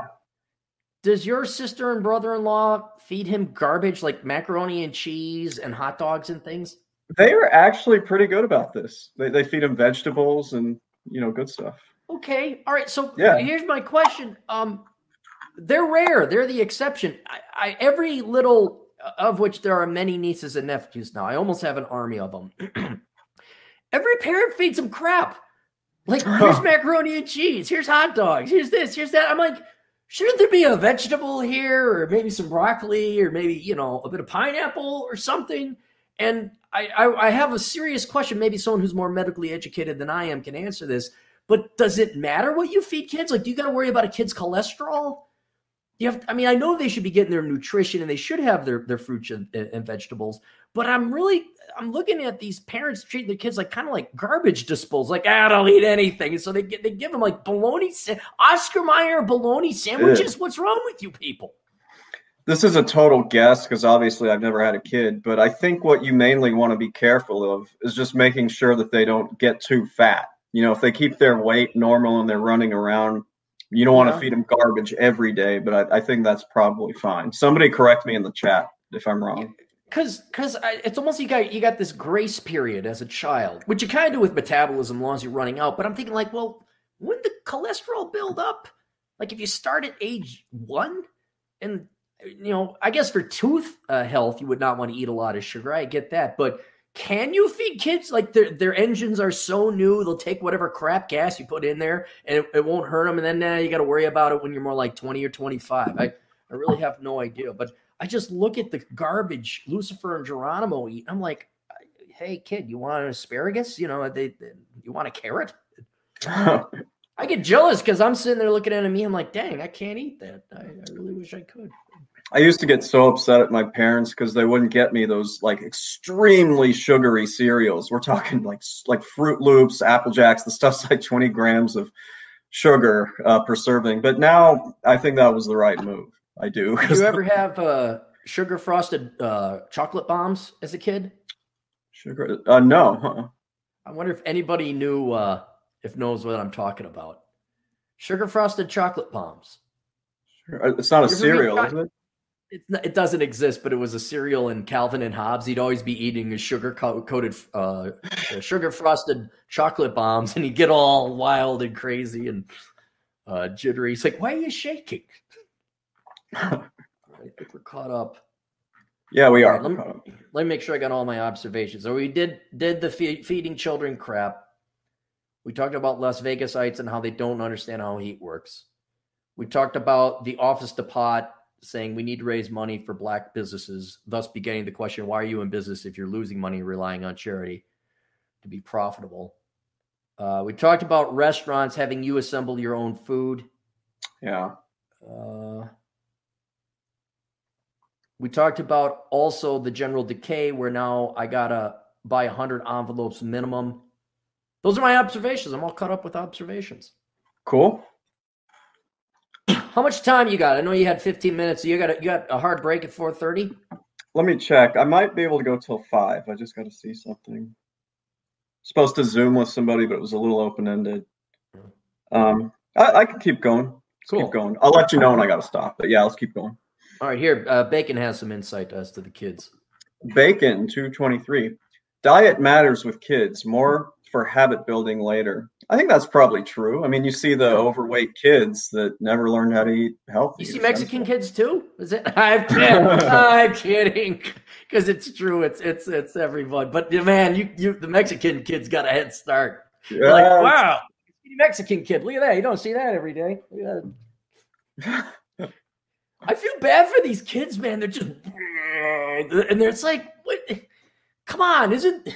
Does your sister and brother in law feed him garbage like macaroni and cheese and hot dogs and things? They are actually pretty good about this. They, they feed him vegetables and, you know, good stuff. Okay. All right. So yeah. here's my question. Um, they're rare. They're the exception. I, I, every little of which there are many nieces and nephews now. I almost have an army of them. every parent feeds them crap. Like here's macaroni and cheese. Here's hot dogs. Here's this. Here's that. I'm like, shouldn't there be a vegetable here, or maybe some broccoli, or maybe you know a bit of pineapple or something? And I, I, I have a serious question. Maybe someone who's more medically educated than I am can answer this but does it matter what you feed kids? Like, do you got to worry about a kid's cholesterol? You have, I mean, I know they should be getting their nutrition and they should have their their fruits and, and vegetables, but I'm really I'm looking at these parents treating their kids like kind of like garbage disposals. Like, ah, I don't eat anything, And so they get they give them like bologna, Oscar Mayer bologna sandwiches. What's wrong with you people? This is a total guess because obviously I've never had a kid, but I think what you mainly want to be careful of is just making sure that they don't get too fat you know, if they keep their weight normal and they're running around, you don't want to feed them garbage every day. But I, I, think that's probably fine. Somebody correct me in the chat if I'm wrong. Because because it's almost you got you got this grace period as a child, which you kind of do with metabolism, as long as you're running out. But I'm thinking like, well, when the cholesterol build up? Like if you start at age one, and you know, I guess for tooth uh, health, you would not want to eat a lot of sugar. I get that, but can you feed kids? Like their their engines are so new they'll take whatever crap gas you put in there and it, it won't hurt them and then now you got to worry about it when you're more like 20 or 25 i i really have no idea but i just look at the garbage lucifer and geronimo eat i'm like hey kid you want an asparagus? You know they, they you want a carrot? I get jealous because i'm sitting there looking at me i'm like dang i can't eat that. I, I really wish i could I used to get so upset at my parents because they wouldn't get me those like extremely sugary cereals. We're talking like like Froot Loops, Apple Jacks. The stuff's like 20 grams of sugar uh, per serving. But now I think that was the right move. I do. Did you ever have uh, sugar frosted uh, chocolate bombs as a kid? Sugar? Uh, no. I wonder if anybody knew uh, if knows what I'm talking about. Sugar frosted chocolate bombs. It's not a cereal, is it? Not, it doesn't exist, but it was a cereal in Calvin and Hobbes. He'd always be eating a sugar coated, uh, sugar frosted chocolate bombs, and he'd get all wild and crazy and uh, jittery. He's like, "Why are you shaking?" I think we're caught up. Yeah, we are. Let me, let me, make sure I got all my observations. So we did did the feeding children crap. We talked about Las Vegasites and how they don't understand how heat works. We talked about the office depot saying we need to raise money for black businesses, thus beginning the question why are you in business if you're losing money relying on charity to be profitable? Uh, we talked about restaurants having you assemble your own food. Yeah. Uh, we talked about also the general decay where now I gotta buy 100 envelopes minimum those are my observations. I'm all caught up with observations. Cool. How much time you got? I know you had 15 minutes. So you got a, you got a hard break at 4:30. Let me check. I might be able to go till five. I just got to see something. Supposed to zoom with somebody, but it was a little open ended. Um, I, I, can keep going. Let's cool. Keep going. I'll let you know when I got to stop. But yeah, let's keep going. All right, here, uh, Bacon has some insight as to the kids. Bacon, two twenty three. Diet matters with kids more for habit building later. I think that's probably true. I mean, you see the overweight kids that never learned how to eat healthy. You see Mexican kids too? Is it? I'm kidding. I'm kidding. Because it's true. It's it's it's everyone. But man, you you the Mexican kids got a head start. Yeah. Like wow, Mexican kid. Look at that. You don't see that every day. I feel bad for these kids, man. They're just and they're, it's like, what? Come on, isn't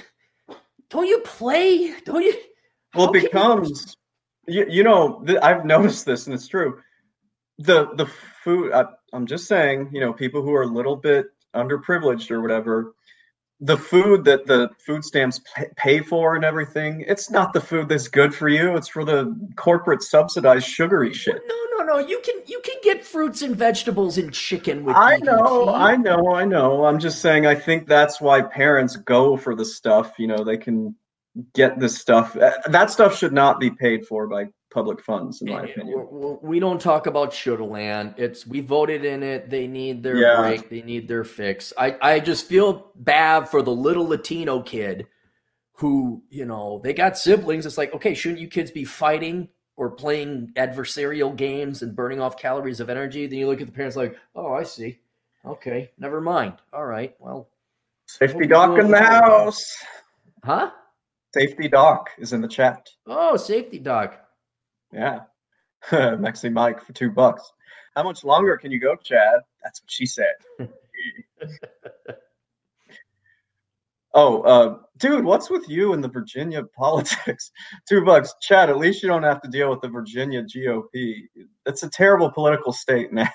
don't you play? Don't you? Well, it becomes, you, you know, th- I've noticed this and it's true. The, the food, I, I'm just saying, you know, people who are a little bit underprivileged or whatever, the food that the food stamps pay for and everything, it's not the food that's good for you. It's for the corporate subsidized sugary shit. No, no, no. You can you can get fruits and vegetables and chicken with. I know, I know, I know. I'm just saying. I think that's why parents go for the stuff. You know, they can get this stuff. Uh, that stuff should not be paid for by public funds, in my opinion. We don't talk about should Sugarland. It's we voted in it. They need their yeah. break. They need their fix. I I just feel bad for the little Latino kid who you know they got siblings. It's like okay, shouldn't you kids be fighting? Or playing adversarial games and burning off calories of energy, then you look at the parents like, "Oh, I see. Okay, never mind. All right, well, safety doc in the house, huh? Safety Doc is in the chat. Oh, Safety Doc. Yeah. Mexi Mike for two bucks. How much longer can you go, Chad? That's what she said. oh, uh, dude, what's with you and the Virginia politics? two bucks. Chad, at least you don't have to deal with the Virginia GOP. It's a terrible political state, man.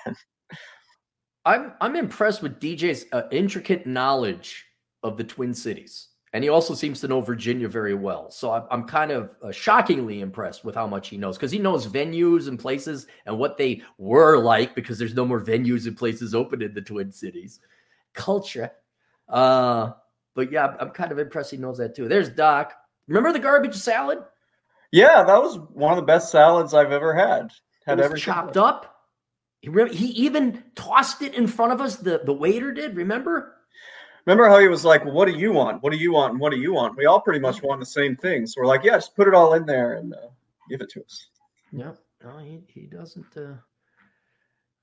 I'm I'm impressed with DJ's uh, intricate knowledge of the Twin Cities and he also seems to know Virginia very well. So I'm, I'm kind of uh, shockingly impressed with how much he knows because he knows venues and places and what they were like because there's no more venues and places open in the Twin Cities. Culture. Uh, but yeah, I'm, kind of impressed he knows that too. There's Doc. Remember the garbage salad? Yeah, that was one of the best salads I've ever had. Had ever chopped up. He, re- he even tossed it in front of us. The the waiter did. Remember? Remember how he was like, well, "What do you want? What do you want? And what do you want?" We all pretty much want the same thing, so we're like, "Yeah, just put it all in there and uh, give it to us." Yeah, no, he he doesn't. Uh...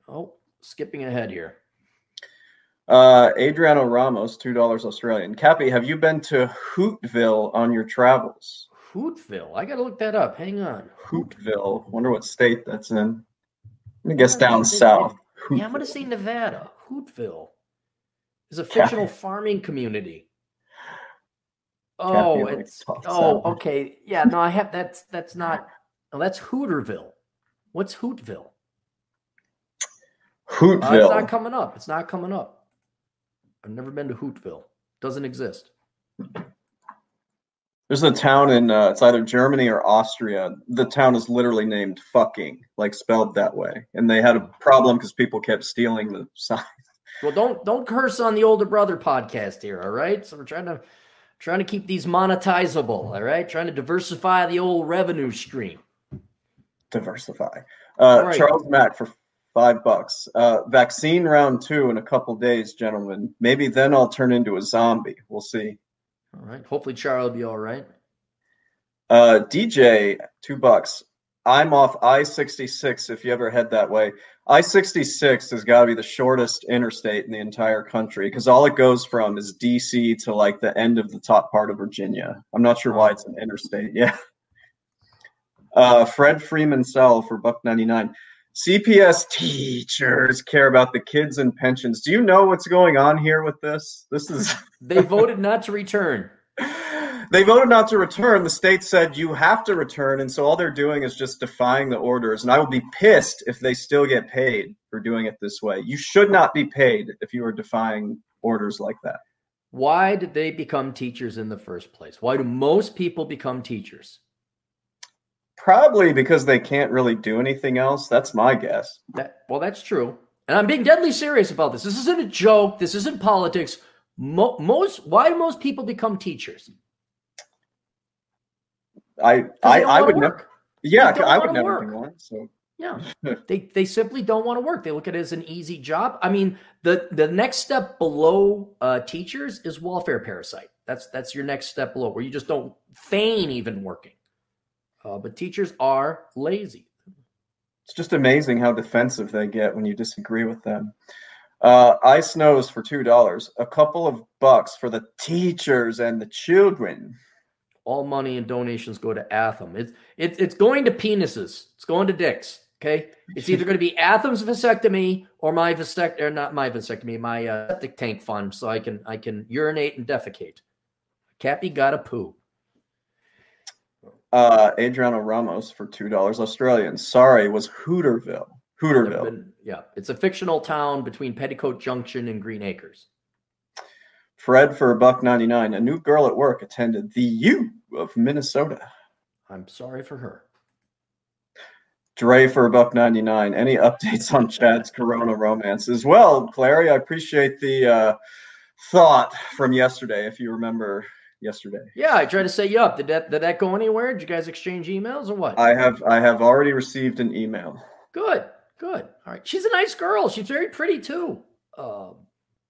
Oh, skipping ahead here. Uh, Adriano Ramos, two dollars Australian. Cappy, have you been to Hootville on your travels? Hootville, I gotta look that up. Hang on. Hootville. Wonder what state that's in. I guess down south. Yeah, I'm gonna say Nevada. Hootville is a fictional farming community. Oh, it's oh okay. Yeah, no, I have that's that's not. Oh, that's Hooterville. What's Hootville? Hootville. Uh, it's not coming up. It's not coming up. I've never been to Hootville. Doesn't exist. There's a town in uh, it's either Germany or Austria. The town is literally named "fucking," like spelled that way, and they had a problem because people kept stealing the sign. Well, don't don't curse on the older brother podcast here, all right? So we're trying to Trying to keep these monetizable, all right? Trying to diversify the old revenue stream. Diversify. Uh, right. Charles Mack for five bucks. Uh, vaccine round two in a couple days, gentlemen. Maybe then I'll turn into a zombie. We'll see. All right. Hopefully, Charles will be all right. Uh, DJ, two bucks. I'm off I 66 if you ever head that way. I 66 has got to be the shortest interstate in the entire country because all it goes from is DC to like the end of the top part of Virginia. I'm not sure why it's an interstate. Yeah. Uh, Fred Freeman Sell for buck 99. CPS teachers care about the kids and pensions. Do you know what's going on here with this? This is. they voted not to return. They voted not to return. The state said you have to return. And so all they're doing is just defying the orders. And I will be pissed if they still get paid for doing it this way. You should not be paid if you are defying orders like that. Why did they become teachers in the first place? Why do most people become teachers? Probably because they can't really do anything else. That's my guess. That, well, that's true. And I'm being deadly serious about this. This isn't a joke. This isn't politics. Mo- most why do most people become teachers? I I, I would never. Yeah, I would never work. one. So yeah, they they simply don't want to work. They look at it as an easy job. I mean, the the next step below uh, teachers is welfare parasite. That's that's your next step below, where you just don't feign even working. Uh, but teachers are lazy. It's just amazing how defensive they get when you disagree with them. Uh, Ice Nose for two dollars. A couple of bucks for the teachers and the children. All money and donations go to Atham. It's it's it's going to penises. It's going to dicks. Okay, it's either going to be Atham's vasectomy or my vasectomy, or not my vasectomy, my uh, septic tank fund, so I can I can urinate and defecate. Cappy got a poo. Uh, Adriano Ramos for two dollars Australian. Sorry, was Hooterville. Hooterville. Been, yeah, it's a fictional town between Petticoat Junction and Green Acres. Fred for a buck ninety nine. A new girl at work attended the U of Minnesota. I'm sorry for her. Dre for a buck ninety nine. Any updates on Chad's Corona romance as well, Clarey? I appreciate the uh, thought from yesterday. If you remember yesterday. Yeah, I tried to set you up. Did that did that go anywhere? Did you guys exchange emails or what? I have I have already received an email. Good, good. All right. She's a nice girl. She's very pretty too. Uh,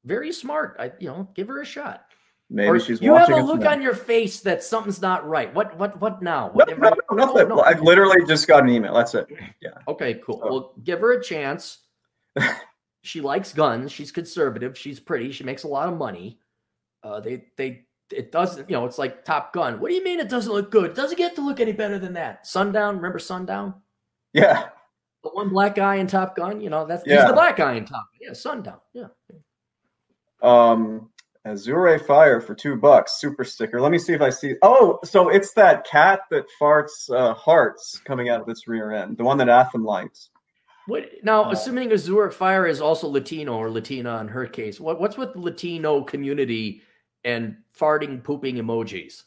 very smart. I you know, give her a shot. Maybe or she's. You have a look on your face that something's not right. What what what now? What, no, no, no, nothing. Oh, no. I literally just got an email. That's it. Yeah. Okay, cool. So. Well, give her a chance. she likes guns. She's conservative. She's pretty. She makes a lot of money. Uh, they they it doesn't, you know, it's like Top Gun. What do you mean it doesn't look good? It doesn't get to look any better than that. Sundown, remember Sundown? Yeah. The one black guy in Top Gun, you know, that's yeah. he's the black guy in Top Gun. Yeah, Sundown. Yeah. Um Azure Fire for two bucks, super sticker. Let me see if I see. Oh, so it's that cat that farts uh, hearts coming out of its rear end, the one that Atham likes. What now? Uh, assuming Azure Fire is also Latino or Latina in her case, what, what's with the Latino community and farting, pooping emojis.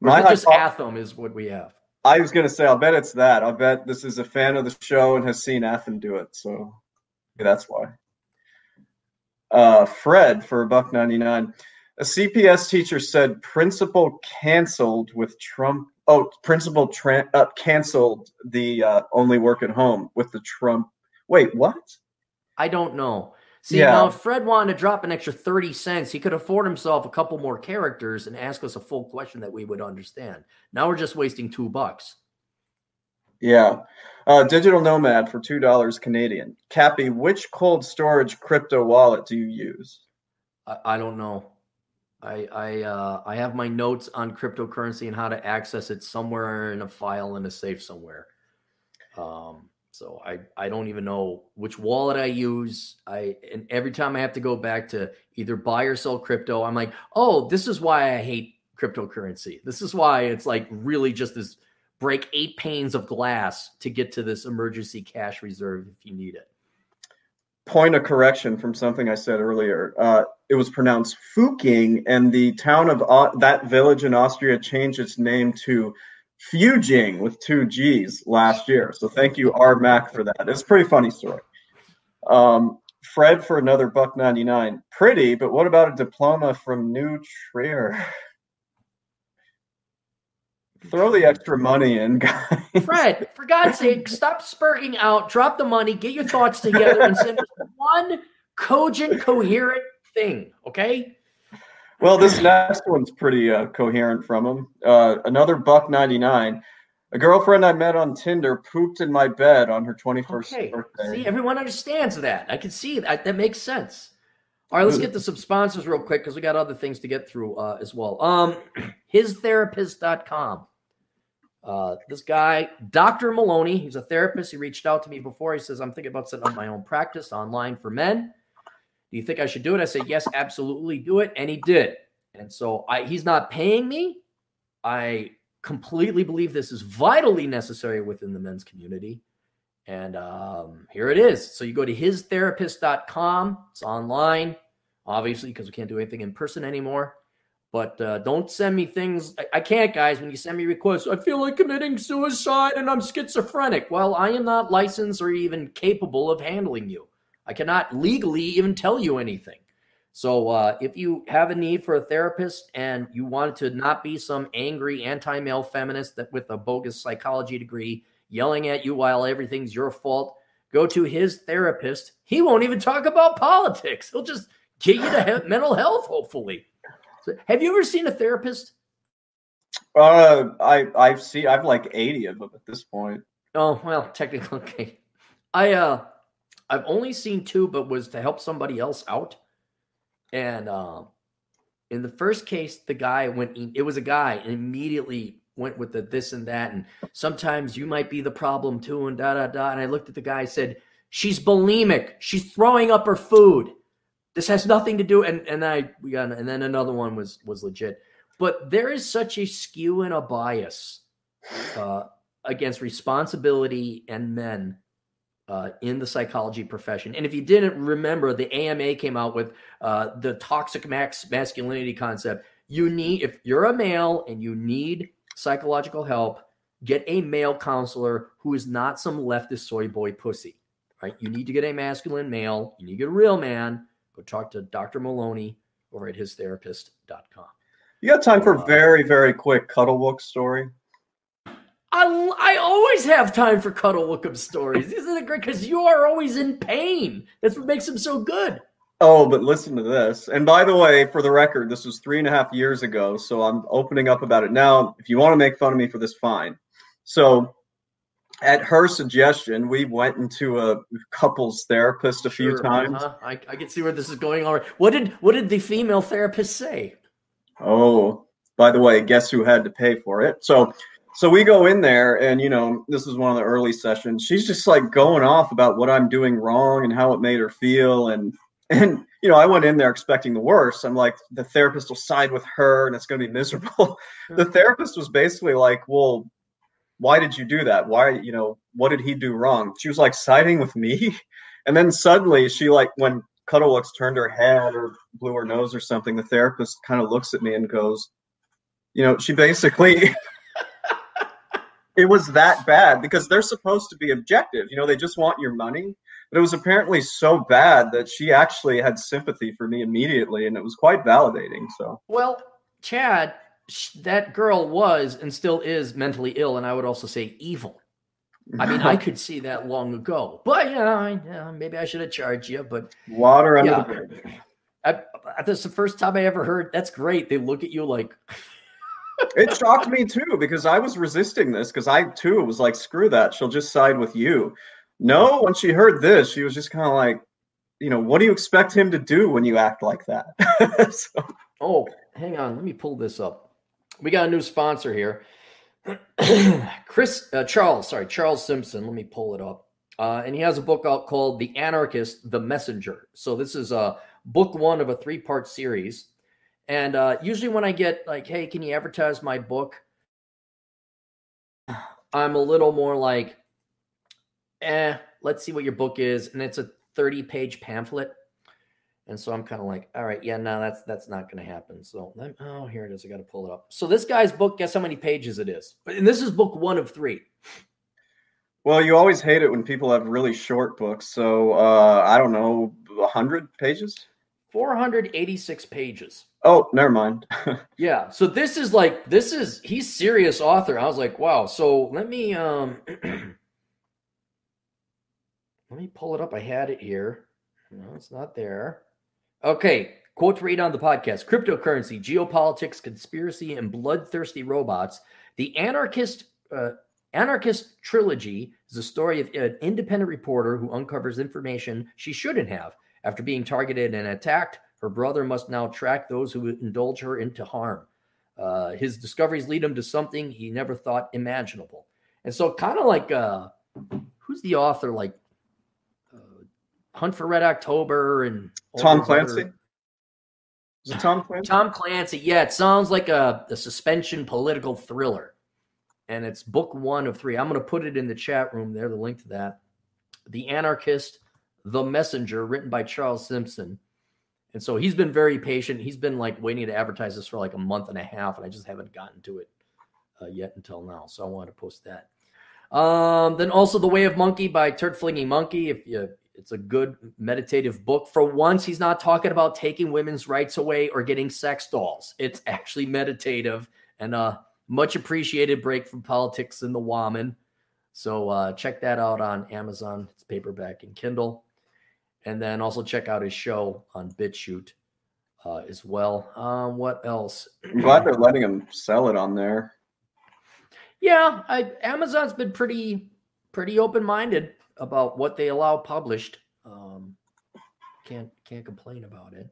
Or is just Atham is what we have? I was going to say, I'll bet it's that. I'll bet this is a fan of the show and has seen Atham do it. So that's why. Uh, Fred for a buck 99. A CPS teacher said principal canceled with Trump. Oh, principal tra- uh, canceled the uh, only work at home with the Trump. Wait, what? I don't know. See, yeah. now if Fred wanted to drop an extra 30 cents, he could afford himself a couple more characters and ask us a full question that we would understand. Now we're just wasting two bucks. Yeah. Uh, digital Nomad for $2 Canadian. Cappy, which cold storage crypto wallet do you use? I, I don't know. I I uh, I have my notes on cryptocurrency and how to access it somewhere in a file in a safe somewhere. Um, so I, I don't even know which wallet I use. I and every time I have to go back to either buy or sell crypto, I'm like, oh, this is why I hate cryptocurrency. This is why it's like really just this break eight panes of glass to get to this emergency cash reserve if you need it. Point of correction from something I said earlier. Uh, it was pronounced Fuking, and the town of uh, that village in Austria changed its name to Fugging with two G's last year. So thank you, R Mac, for that. It's a pretty funny story. Um, Fred for another buck ninety nine. Pretty, but what about a diploma from New Trier? Throw the extra money in, guys. Fred, for God's sake, stop spurting out, drop the money, get your thoughts together, and send us one cogent, coherent thing, okay? Well, this next one's pretty uh, coherent from him. Uh, another buck 99. A girlfriend I met on Tinder pooped in my bed on her 21st okay. birthday. See, everyone understands that. I can see that. That makes sense. All right, let's get to some sponsors real quick because we got other things to get through uh, as well. Um, histherapist.com. Uh, this guy, Dr. Maloney, he's a therapist. He reached out to me before. He says, I'm thinking about setting up my own practice online for men. Do you think I should do it? I said, Yes, absolutely do it. And he did. And so I, he's not paying me. I completely believe this is vitally necessary within the men's community. And um, here it is. So you go to histherapist.com. It's online, obviously, because we can't do anything in person anymore. But uh, don't send me things. I, I, can't, guys. When you send me requests, I feel like committing suicide and I'm schizophrenic. Well, I am not licensed or even capable of handling you. I cannot legally even tell you anything. So uh, if you have a need for a therapist and you want to not be some angry anti-male feminist that with a bogus psychology degree yelling at you while everything's your fault. Go to his therapist. He won't even talk about politics. He'll just get you to mental health, hopefully. So, have you ever seen a therapist? Uh, I I've seen I've like eighty of them at this point. Oh well, technically, okay. I uh, I've only seen two, but was to help somebody else out. And um, uh, in the first case, the guy went. It was a guy, and immediately went with the this and that. And sometimes you might be the problem too, and da da da. And I looked at the guy, said, She's bulimic. She's throwing up her food. This has nothing to do. And and I we got and then another one was was legit. But there is such a skew and a bias uh, against responsibility and men uh, in the psychology profession. And if you didn't remember, the AMA came out with uh, the toxic max masculinity concept. You need, if you're a male and you need psychological help, get a male counselor who is not some leftist soy boy pussy. Right? You need to get a masculine male. You need to get a real man. Go talk to Dr. Maloney over at histherapist.com. You got time for a very, very quick Cuddle book story? I, I always have time for Cuddle book stories. Isn't it great? Because you are always in pain. That's what makes them so good. Oh, but listen to this. And by the way, for the record, this was three and a half years ago. So I'm opening up about it now. If you want to make fun of me for this, fine. So at her suggestion, we went into a couples therapist a sure, few times. Uh-huh. I, I can see where this is going already. What did what did the female therapist say? Oh, by the way, guess who had to pay for it? So so we go in there and you know this is one of the early sessions she's just like going off about what i'm doing wrong and how it made her feel and and you know, I went in there expecting the worst. I'm like, the therapist will side with her, and it's going to be miserable. the mm-hmm. therapist was basically like, well, why did you do that? Why, you know, what did he do wrong? She was like siding with me, and then suddenly she like when Cuddlewooks turned her head or blew her nose or something, the therapist kind of looks at me and goes, you know, she basically. it was that bad because they're supposed to be objective. You know, they just want your money but it was apparently so bad that she actually had sympathy for me immediately, and it was quite validating. So, well, Chad, that girl was and still is mentally ill, and I would also say evil. I mean, I could see that long ago, but yeah, yeah maybe I should have charged you. But water under yeah, the bridge. I, that's the first time I ever heard. That's great. They look at you like. it shocked me too because I was resisting this because I too was like, screw that. She'll just side with you. No, when she heard this, she was just kind of like, you know, what do you expect him to do when you act like that? so. Oh, hang on. Let me pull this up. We got a new sponsor here. Chris, uh, Charles, sorry, Charles Simpson. Let me pull it up. Uh, and he has a book out called The Anarchist, The Messenger. So this is uh, book one of a three part series. And uh, usually when I get like, hey, can you advertise my book? I'm a little more like, eh, let's see what your book is. And it's a 30 page pamphlet. And so I'm kind of like, all right, yeah, no, that's that's not going to happen. So oh, here it is. I got to pull it up. So this guy's book, guess how many pages it is? And this is book one of three. Well, you always hate it when people have really short books. So uh, I don't know, hundred pages. 486 pages. Oh, never mind. yeah. So this is like this is he's serious author. I was like, wow. So let me um let me pull it up. I had it here. No, it's not there. Okay. Quote read on the podcast Cryptocurrency, Geopolitics, Conspiracy, and Bloodthirsty Robots. The Anarchist uh, Anarchist Trilogy is a story of an independent reporter who uncovers information she shouldn't have. After being targeted and attacked, her brother must now track those who indulge her into harm. Uh, his discoveries lead him to something he never thought imaginable. And so, kind of like uh, who's the author? Like Hunt for Red October and Tom Clancy. Other... Is it Tom Clancy? Tom Clancy. Yeah, it sounds like a, a suspension political thriller. And it's book one of three. I'm going to put it in the chat room there, the link to that. The Anarchist, The Messenger, written by Charles Simpson. And so he's been very patient. He's been like waiting to advertise this for like a month and a half, and I just haven't gotten to it uh, yet until now. So I wanted to post that. Um, then also The Way of Monkey by Turd Flinging Monkey. If you, it's a good meditative book. For once, he's not talking about taking women's rights away or getting sex dolls. It's actually meditative and a much appreciated break from politics in the woman. So uh, check that out on Amazon. It's paperback and Kindle and then also check out his show on BitChute uh, as well. Um, what else? I'm glad they're letting him sell it on there. Yeah, I, Amazon's been pretty pretty open minded about what they allow published. Um, can't can't complain about it.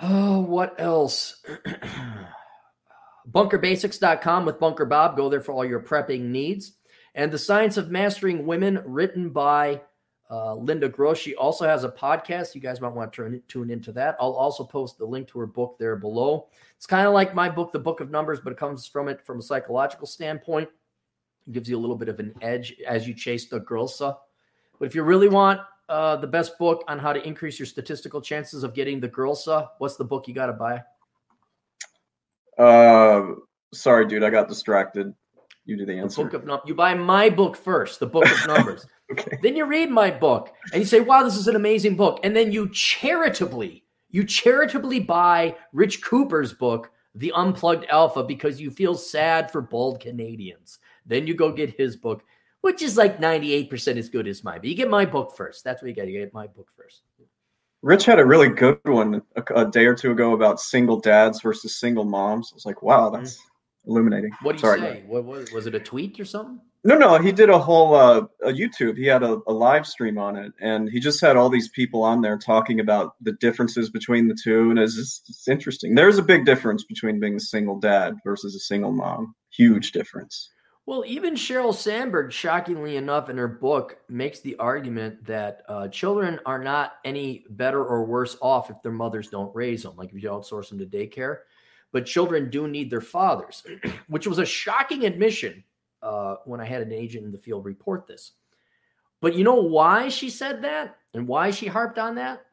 Oh, what else? BunkerBasics.com with Bunker Bob. Go there for all your prepping needs. And The Science of Mastering Women, written by uh, Linda Gross, she also has a podcast. You guys might want to turn, tune into that. I'll also post the link to her book there below. It's kind of like my book, The Book of Numbers, but it comes from it from a psychological standpoint. Gives you a little bit of an edge as you chase the Grilsa. But if you really want uh, the best book on how to increase your statistical chances of getting the Grilsa, what's the book you got to buy? Uh, sorry, dude, I got distracted. You do the answer. The book of num- you buy my book first, the book of numbers. okay. Then you read my book and you say, "Wow, this is an amazing book." And then you charitably, you charitably buy Rich Cooper's book, The Unplugged Alpha, because you feel sad for bald Canadians. Then you go get his book, which is like 98% as good as mine. But you get my book first. That's what you got. You get my book first. Rich had a really good one a, a, day or two ago about single dads versus single moms. I was like, wow, that's mm-hmm illuminating. What did he say? What was was it a tweet or something? No, no, he did a whole uh, a YouTube. He had a, a, live stream on it, and he just had all these people on there talking about the differences between the two, and it's, just, it's interesting. There's a big difference between being a single dad versus a single mom. Huge difference. Well, even Sheryl Sandberg, shockingly enough, in her book, makes the argument that uh, children are not any better or worse off if their mothers don't raise them. Like if you outsource them to daycare, but children do need their fathers, which was a shocking admission uh, when I had an agent in the field report this. But you know why she said that and why she harped on that?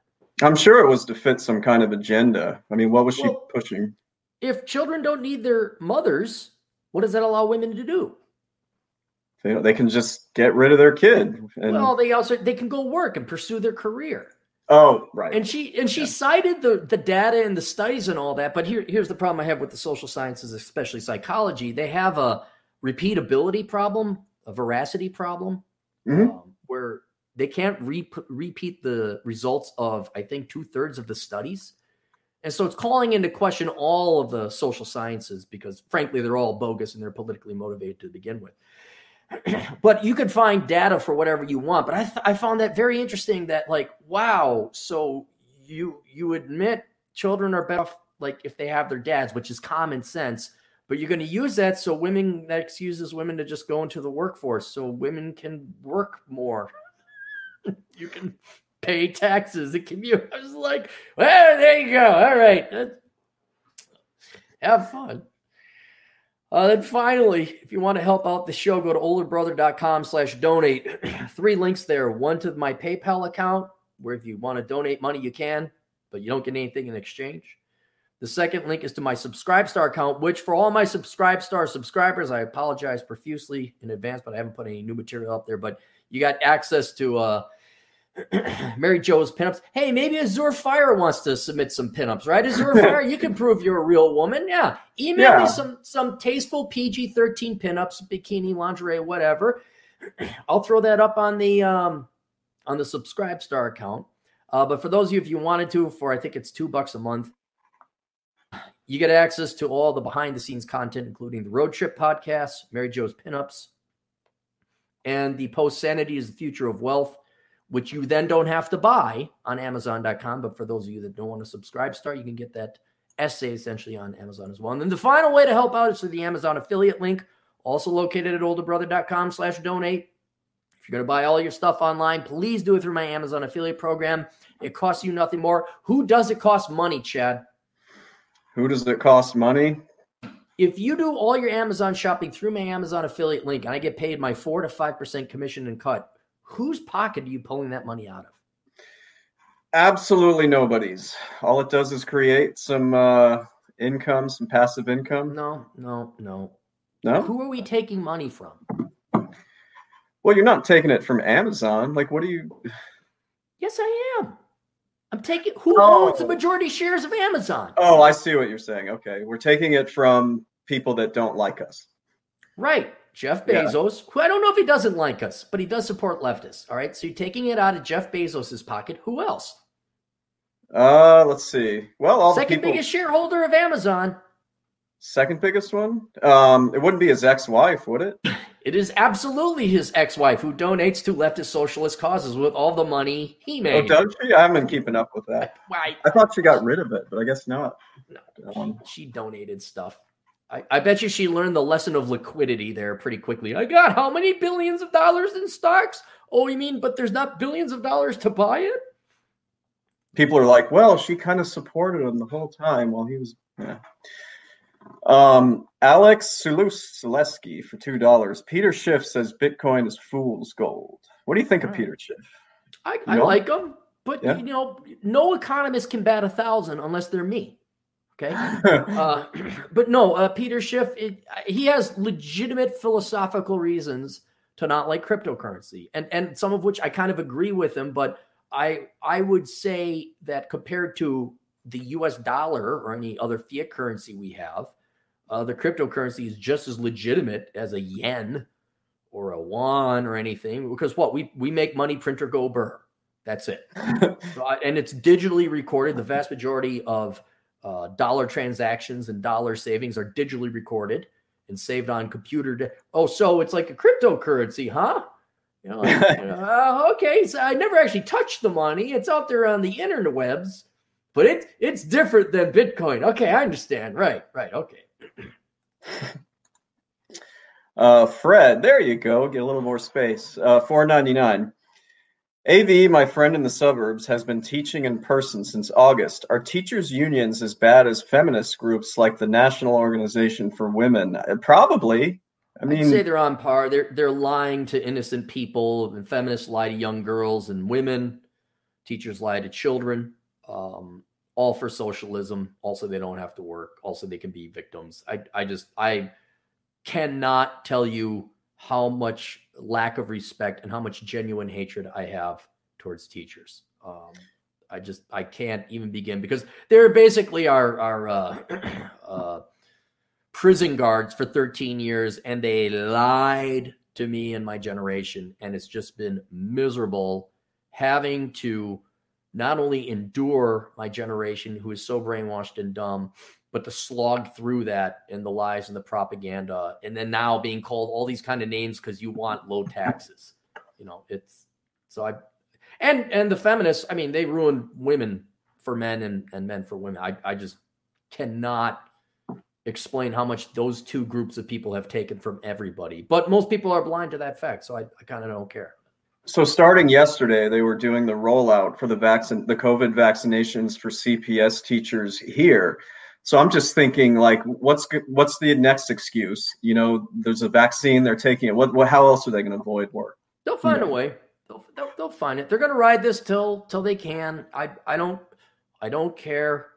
I'm sure it was to fit some kind of agenda. I mean, what was well, she pushing? If children don't need their mothers, what does that allow women to do? They, they can just get rid of their kid. And... Well, they also they can go work and pursue their career. Oh, right. And she and she yeah. cited the the data and the studies and all that. But here here's the problem I have with the social sciences, especially psychology. They have a repeatability problem, a veracity problem, mm-hmm. um, where they can't re- repeat the results of I think two thirds of the studies. And so it's calling into question all of the social sciences because, frankly, they're all bogus and they're politically motivated to begin with. but you could find data for whatever you want. But I, th- I found that very interesting. That like, wow, so you you admit children are better like if they have their dads, which is common sense. But you're going to use that so women that excuses women to just go into the workforce, so women can work more. you can pay taxes. It can be. I was like, well, there you go. All right, have fun. Uh, then finally, if you want to help out the show, go to olderbrother.com slash donate. Three links there. One to my PayPal account, where if you want to donate money, you can, but you don't get anything in exchange. The second link is to my Subscribestar account, which for all my Subscribestar subscribers, I apologize profusely in advance, but I haven't put any new material up there. But you got access to uh, Mary Jo's pinups. Hey, maybe Azure Fire wants to submit some pinups, right? Azure Fire, you can prove you're a real woman. Yeah. Email yeah. me some some tasteful PG 13 pinups, bikini, lingerie, whatever. I'll throw that up on the um on the subscribe star account. Uh, but for those of you, if you wanted to, for I think it's two bucks a month, you get access to all the behind the scenes content, including the road trip podcast, Mary Jo's pinups, and the post sanity is the future of wealth, which you then don't have to buy on Amazon.com. But for those of you that don't want to subscribe start, you can get that essay essentially on Amazon as well. And then the final way to help out is through the Amazon affiliate link, also located at olderbrother.com slash donate. If you're going to buy all your stuff online, please do it through my Amazon affiliate program. It costs you nothing more. Who does it cost money, Chad? Who does it cost money? If you do all your Amazon shopping through my Amazon affiliate link and I get paid my 4 to 5% commission and cut, whose pocket are you pulling that money out of? Absolutely nobody's. All it does is create some uh, income, some passive income. No, no, no. No. Who are we taking money from? Well, you're not taking it from Amazon. Like, what are you? Yes, I am. I'm taking who oh. owns the majority shares of Amazon? Oh, I see what you're saying. Okay. We're taking it from people that don't like us. Right. Jeff Bezos, yeah. who I don't know if he doesn't like us, but he does support leftists. All right. So you're taking it out of Jeff Bezos's pocket. Who else? Uh, let's see. Well, all second people... biggest shareholder of Amazon. Second biggest one? Um, it wouldn't be his ex-wife, would it? It is absolutely his ex-wife who donates to leftist socialist causes with all the money he oh, made. Oh, does she? I haven't been keeping up with that. Why? I thought she got rid of it, but I guess not. No, she, she donated stuff. I, I bet you she learned the lesson of liquidity there pretty quickly. I got how many billions of dollars in stocks? Oh, you mean, but there's not billions of dollars to buy it? People are like, well, she kind of supported him the whole time while he was. Yeah. Um, Alex Suluski for two dollars. Peter Schiff says Bitcoin is fool's gold. What do you think of Peter Schiff? I, I like him, but yeah. you know, no economist can bat a thousand unless they're me. Okay, uh, but no, uh, Peter Schiff, it, he has legitimate philosophical reasons to not like cryptocurrency, and and some of which I kind of agree with him. But I I would say that compared to the U.S. dollar or any other fiat currency we have, uh, the cryptocurrency is just as legitimate as a yen or a won or anything because what we we make money printer go burr that's it so I, and it's digitally recorded the vast majority of uh, dollar transactions and dollar savings are digitally recorded and saved on computer de- oh so it's like a cryptocurrency huh you know, like, uh, okay so i never actually touched the money it's out there on the interwebs but it, it's different than bitcoin okay i understand right right okay uh, Fred, there you go. Get a little more space. Uh, Four ninety nine. AV, my friend in the suburbs, has been teaching in person since August. Are teachers' unions as bad as feminist groups like the National Organization for Women? Uh, probably. I mean, I'd say they're on par. They're they're lying to innocent people, and feminists lie to young girls and women. Teachers lie to children. Um, all for socialism. Also, they don't have to work. Also, they can be victims. I, I just, I cannot tell you how much lack of respect and how much genuine hatred I have towards teachers. Um, I just, I can't even begin because they're basically our, our, uh, uh, prison guards for 13 years and they lied to me and my generation. And it's just been miserable having to not only endure my generation who is so brainwashed and dumb, but to slog through that and the lies and the propaganda, and then now being called all these kind of names because you want low taxes. You know, it's so I and and the feminists, I mean, they ruin women for men and, and men for women. I, I just cannot explain how much those two groups of people have taken from everybody. But most people are blind to that fact, so I, I kind of don't care. So starting yesterday, they were doing the rollout for the vaccine, the COVID vaccinations for CPS teachers here. So I'm just thinking, like, what's what's the next excuse? You know, there's a vaccine, they're taking it. What, what how else are they going to avoid work? They'll find a way. They'll, they'll, they'll find it. They're going to ride this till till they can. I I don't I don't care.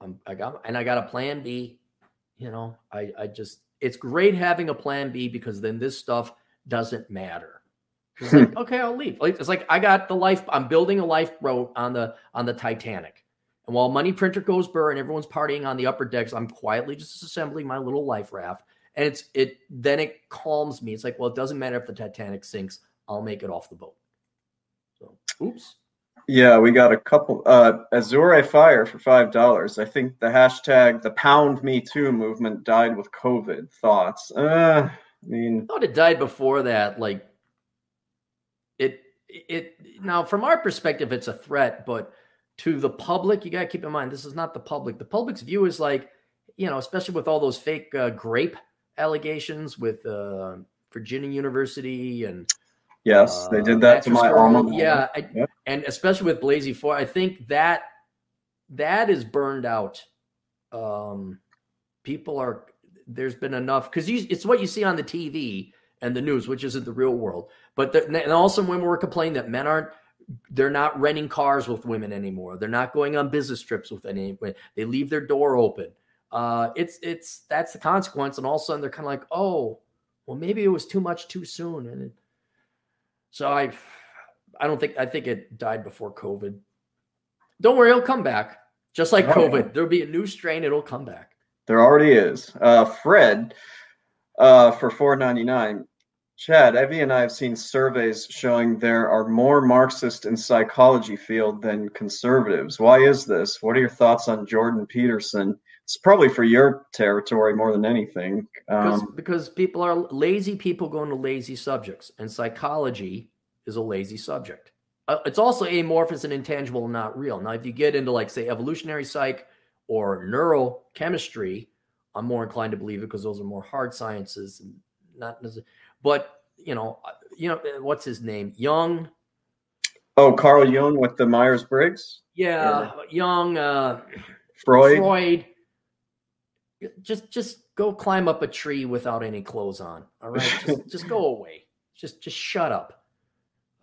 I'm, I got and I got a plan B. You know, I I just it's great having a plan B because then this stuff doesn't matter It's like, okay, I'll leave. It's like I got the life. I'm building a lifeboat on the on the Titanic, and while money printer goes burr and everyone's partying on the upper decks, I'm quietly just assembling my little life raft. And it's it then it calms me. It's like, well, it doesn't matter if the Titanic sinks. I'll make it off the boat. So, oops. Yeah, we got a couple. Uh, Azure Fire for five dollars. I think the hashtag the Pound Me Too movement died with COVID. Thoughts? Uh, I mean, I thought it died before that. Like it, it now from our perspective, it's a threat, but to the public, you got to keep in mind this is not the public. The public's view is like, you know, especially with all those fake uh, grape allegations with uh, Virginia University and Yes, they did that uh, to my alma. Yeah, I, yep. and especially with Blasey Ford, I think that that is burned out. Um, people are there's been enough because it's what you see on the TV and the news, which isn't the real world. But the, and also women were complaining that men aren't they're not renting cars with women anymore. They're not going on business trips with any. They leave their door open. Uh, it's it's that's the consequence, and all of a sudden they're kind of like, oh, well, maybe it was too much too soon, and it, so I, I don't think I think it died before COVID. Don't worry, it'll come back. Just like COVID, there'll be a new strain. It'll come back. There already is. Uh, Fred, uh, for four ninety nine. Chad, Evie and I have seen surveys showing there are more Marxists in psychology field than conservatives. Why is this? What are your thoughts on Jordan Peterson? It's probably for your territory more than anything. Um, because, because people are lazy people going to lazy subjects, and psychology is a lazy subject. Uh, it's also amorphous and intangible and not real. Now, if you get into like say evolutionary psych or neurochemistry, I'm more inclined to believe it because those are more hard sciences and not necessarily but you know, uh, you know, uh, what's his name? Young. Oh, Carl Jung with the Myers Briggs. Yeah, or... Jung. Uh, Freud. Freud. Just, just go climb up a tree without any clothes on. All right, just, just go away. Just, just shut up.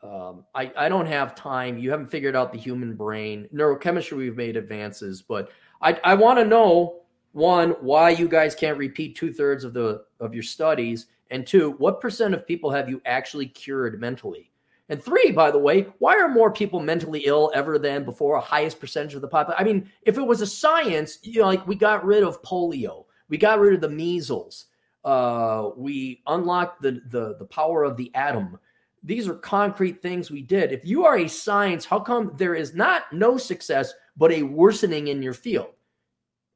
Um, I, I don't have time. You haven't figured out the human brain. Neurochemistry, we've made advances, but I, I want to know one why you guys can't repeat two thirds of the of your studies and two, what percent of people have you actually cured mentally? And three, by the way, why are more people mentally ill ever than before? A highest percentage of the population. I mean, if it was a science, you know, like we got rid of polio, we got rid of the measles, uh, we unlocked the, the the power of the atom. These are concrete things we did. If you are a science, how come there is not no success but a worsening in your field?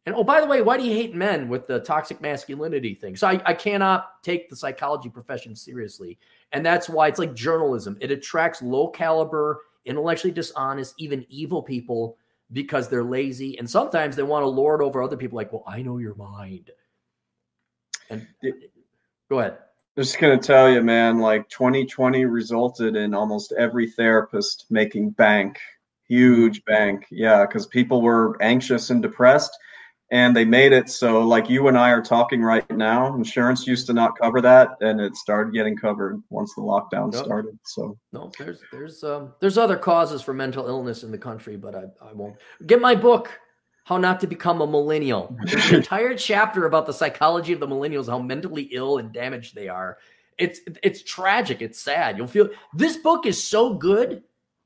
And oh, by the way, why do you hate men with the toxic masculinity thing? So I, I cannot take the psychology profession seriously. And that's why it's like journalism. It attracts low caliber, intellectually dishonest, even evil people because they're lazy. And sometimes they want to lord over other people, like, well, I know your mind. And go ahead. I'm just going to tell you, man, like 2020 resulted in almost every therapist making bank, huge mm-hmm. bank. Yeah, because people were anxious and depressed and they made it so like you and I are talking right now. Insurance used to not cover that, and it started getting covered once the lockdown yep. started. So no, there's there's um there's other causes for mental illness in the country, but I I won't get my book. How not to become a millennial. There's an entire chapter about the psychology of the millennials, how mentally ill and damaged they are. It's it's tragic. It's sad. You'll feel this book is so good.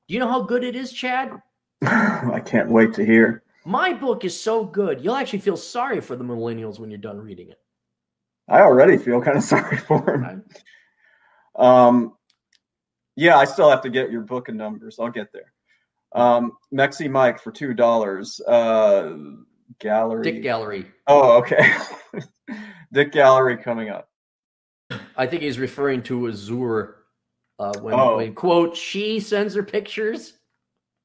Do you know how good it is, Chad? I can't wait to hear. My book is so good, you'll actually feel sorry for the millennials when you're done reading it. I already feel kind of sorry for them. Um, yeah, I still have to get your book and numbers. I'll get there. Um, Mexi Mike for two dollars. Uh, gallery. Dick Gallery. Oh, okay. Dick Gallery coming up. I think he's referring to Azure. Uh, when, oh. when quote she sends her pictures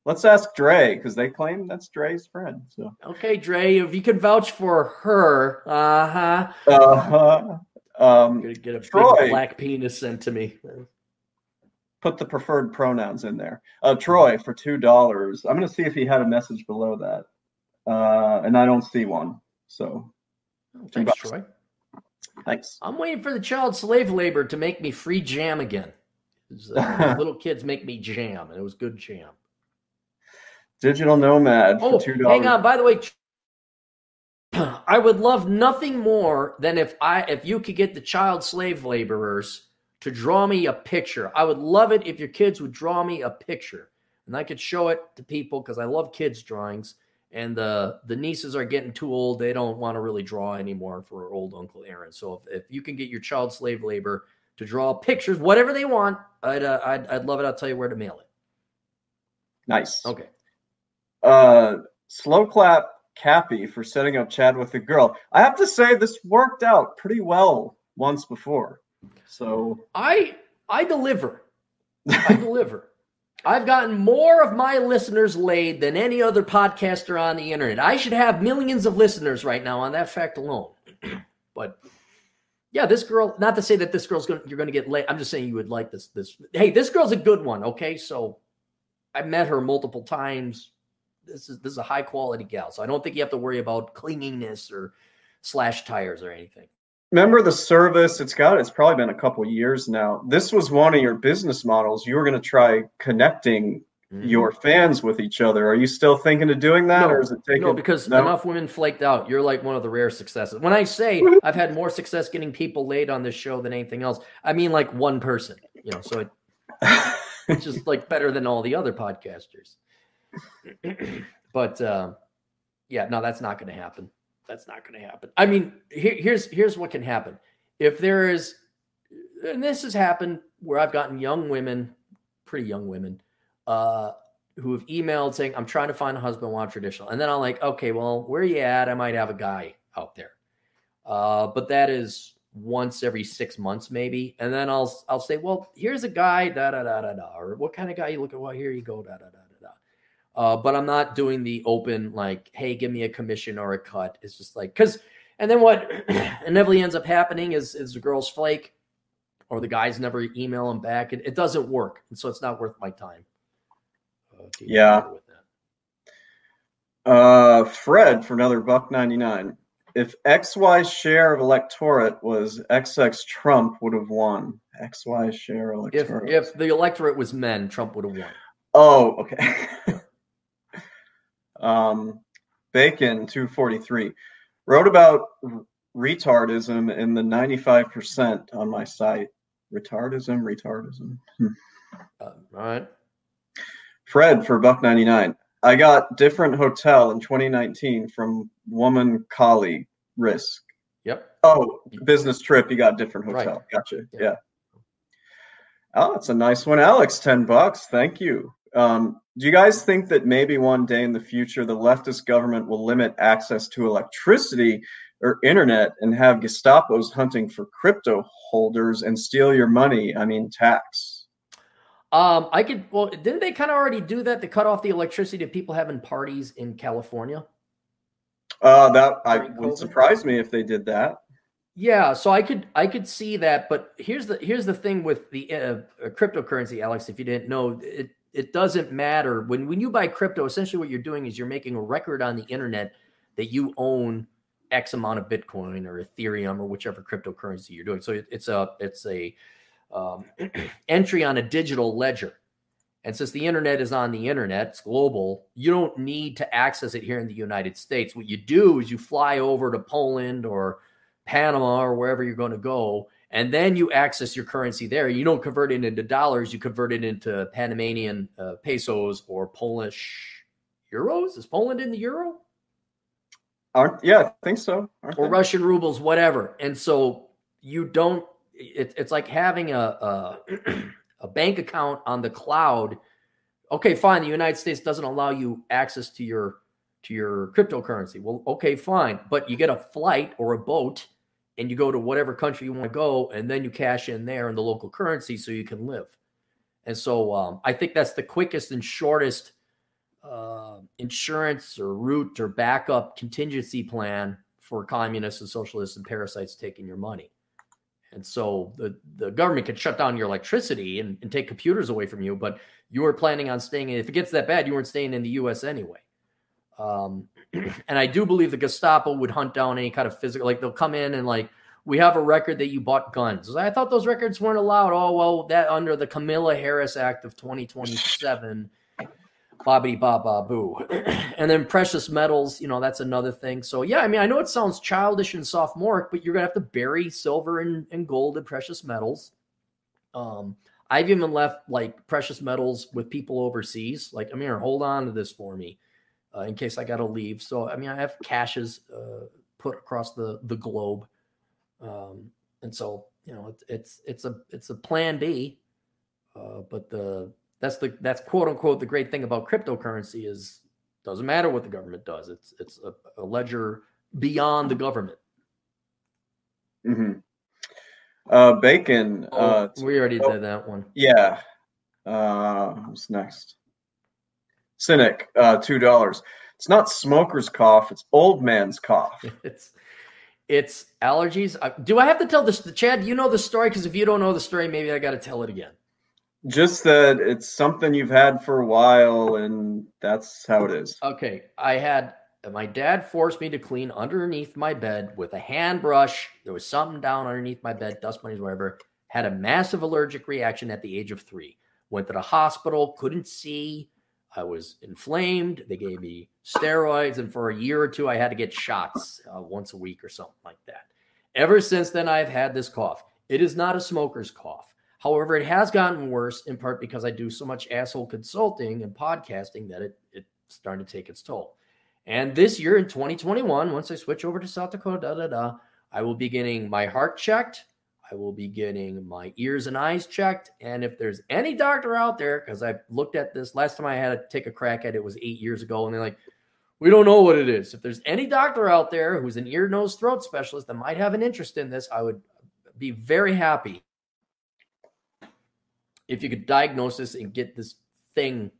Let's ask Dre because they claim that's Dre's friend. So okay, Dre, if you can vouch for her, uh huh. Uh huh. Um, Gonna get a Troy, black penis sent to me. Put the preferred pronouns in there. Uh, Troy for two dollars. I'm gonna see if he had a message below that, uh, and I don't see one. So oh, thanks, Troy. Thanks. I'm waiting for the child slave labor to make me free jam again. Uh, little kids make me jam, and it was good jam. Digital Nomad oh, for two dollars. Hang on. By the way, I would love nothing more than if I if you could get the child slave laborers to draw me a picture. I would love it if your kids would draw me a picture and I could show it to people because I love kids' drawings. And the the nieces are getting too old; they don't want to really draw anymore for old Uncle Aaron. So if, if you can get your child slave labor to draw pictures, whatever they want, I'd, uh, I'd I'd love it. I'll tell you where to mail it. Nice. Okay. Uh, slow clap Cappy for setting up Chad with the girl. I have to say this worked out pretty well once before. So I I deliver. I deliver. I've gotten more of my listeners laid than any other podcaster on the internet. I should have millions of listeners right now on that fact alone. but yeah, this girl, not to say that this girl's going you're to get laid. I'm just saying you would like this this Hey, this girl's a good one, okay? So I met her multiple times. This is this is a high quality gal. So I don't think you have to worry about clinginess or slash tires or anything. Remember the service? It's got it's probably been a couple years now. This was one of your business models. You were going to try connecting mm-hmm. your fans with each other. Are you still thinking of doing that no, or is it taking no because no? enough women flaked out. You're like one of the rare successes. When i say i've had more success getting people laid on this show than anything else i mean like one person you know so it, it's just like better than all the other podcasters but uh, yeah no that's not going to happen that's not going to happen. I mean, here, here's here's what can happen. If there is, and this has happened where I've gotten young women, pretty young women, uh, who have emailed saying, "I'm trying to find a husband, want traditional," and then I'm like, "Okay, well, where are you at? I might have a guy out there." Uh, but that is once every six months, maybe, and then I'll I'll say, "Well, here's a guy, da da da da da," or "What kind of guy you looking? Well, here you go, da da da." Uh, but I'm not doing the open like, hey, give me a commission or a cut. It's just like because, and then what inevitably ends up happening is is the girls flake, or the guys never email them back. It, it doesn't work, and so it's not worth my time. Uh, yeah. Uh, Fred for another buck ninety nine. If XY share of electorate was XX, Trump would have won. XY share electorate. If if the electorate was men, Trump would have won. Oh, okay. Um, Bacon, 243, wrote about retardism in the 95% on my site. Retardism, retardism. Hmm. Uh, all right. Fred for buck 99. I got different hotel in 2019 from woman colleague risk. Yep. Oh, business trip. You got different hotel. Right. Gotcha. Yeah. yeah. Oh, that's a nice one, Alex. Ten bucks. Thank you. Um, do you guys think that maybe one day in the future the leftist government will limit access to electricity or internet and have Gestapos hunting for crypto holders and steal your money? I mean, tax. Um, I could. Well, didn't they kind of already do that to cut off the electricity to people having parties in California? Uh, that I would surprise me if they did that. Yeah, so I could I could see that, but here's the here's the thing with the uh, cryptocurrency, Alex. If you didn't know, it it doesn't matter. When when you buy crypto essentially what you're doing is you're making a record on the internet that you own x amount of bitcoin or ethereum or whichever cryptocurrency you're doing. So it, it's a it's a um, entry on a digital ledger. And since the internet is on the internet it's global you don't need to access it here in the united states. What you do is you fly over to poland or panama or wherever you're going to go and then you access your currency there. You don't convert it into dollars; you convert it into Panamanian uh, pesos or Polish euros. Is Poland in the euro? Aren't, yeah, I think so. Aren't or they? Russian rubles, whatever. And so you don't. It, it's like having a, a a bank account on the cloud. Okay, fine. The United States doesn't allow you access to your to your cryptocurrency. Well, okay, fine, but you get a flight or a boat and you go to whatever country you want to go, and then you cash in there in the local currency so you can live. And so um, I think that's the quickest and shortest uh, insurance or route or backup contingency plan for communists and socialists and parasites taking your money. And so the, the government can shut down your electricity and, and take computers away from you, but you were planning on staying. If it gets that bad, you weren't staying in the U.S. anyway. Um, and I do believe the Gestapo would hunt down any kind of physical, like they'll come in and like, we have a record that you bought guns. I thought those records weren't allowed. Oh, well, that under the Kamala Harris Act of 2027, bobbity ba boo. and then precious metals, you know, that's another thing. So, yeah, I mean, I know it sounds childish and sophomoric, but you're going to have to bury silver and, and gold and precious metals. Um, I've even left like precious metals with people overseas. Like, I'm here, hold on to this for me uh, in case I got to leave. So, I mean, I have caches uh, put across the the globe, um, and so you know, it's it's it's a it's a plan B. Uh, but the that's the that's quote unquote the great thing about cryptocurrency is doesn't matter what the government does. It's it's a, a ledger beyond the government. Mm-hmm. Uh, bacon. Oh, uh, we already oh, did that one. Yeah. Uh, what's next? Cynic, uh, two dollars. It's not smoker's cough; it's old man's cough. it's it's allergies. Do I have to tell this, Chad? You know the story because if you don't know the story, maybe I got to tell it again. Just that it's something you've had for a while, and that's how it is. Okay, I had my dad forced me to clean underneath my bed with a hand brush. There was something down underneath my bed, dust bunnies, whatever. Had a massive allergic reaction at the age of three. Went to the hospital, couldn't see. I was inflamed. They gave me steroids, and for a year or two, I had to get shots uh, once a week or something like that. Ever since then, I've had this cough. It is not a smoker's cough. However, it has gotten worse in part because I do so much asshole consulting and podcasting that it, it's starting to take its toll. And this year in 2021, once I switch over to South Dakota, da da da, I will be getting my heart checked. I will be getting my ears and eyes checked. And if there's any doctor out there, because I've looked at this last time I had to take a crack at it was eight years ago, and they're like, we don't know what it is. If there's any doctor out there who's an ear, nose, throat specialist that might have an interest in this, I would be very happy if you could diagnose this and get this thing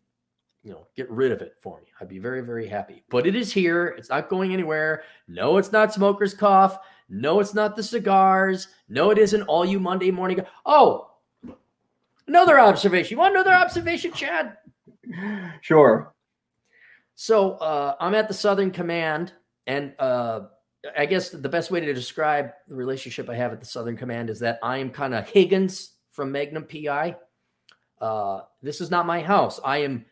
you know, get rid of it for me. I'd be very, very happy. But it is here. It's not going anywhere. No, it's not smoker's cough. No, it's not the cigars. No, it isn't all you Monday morning. Oh, another observation. You want another observation, Chad? Sure. So uh, I'm at the Southern Command, and uh, I guess the best way to describe the relationship I have at the Southern Command is that I am kind of Higgins from Magnum PI. Uh, this is not my house. I am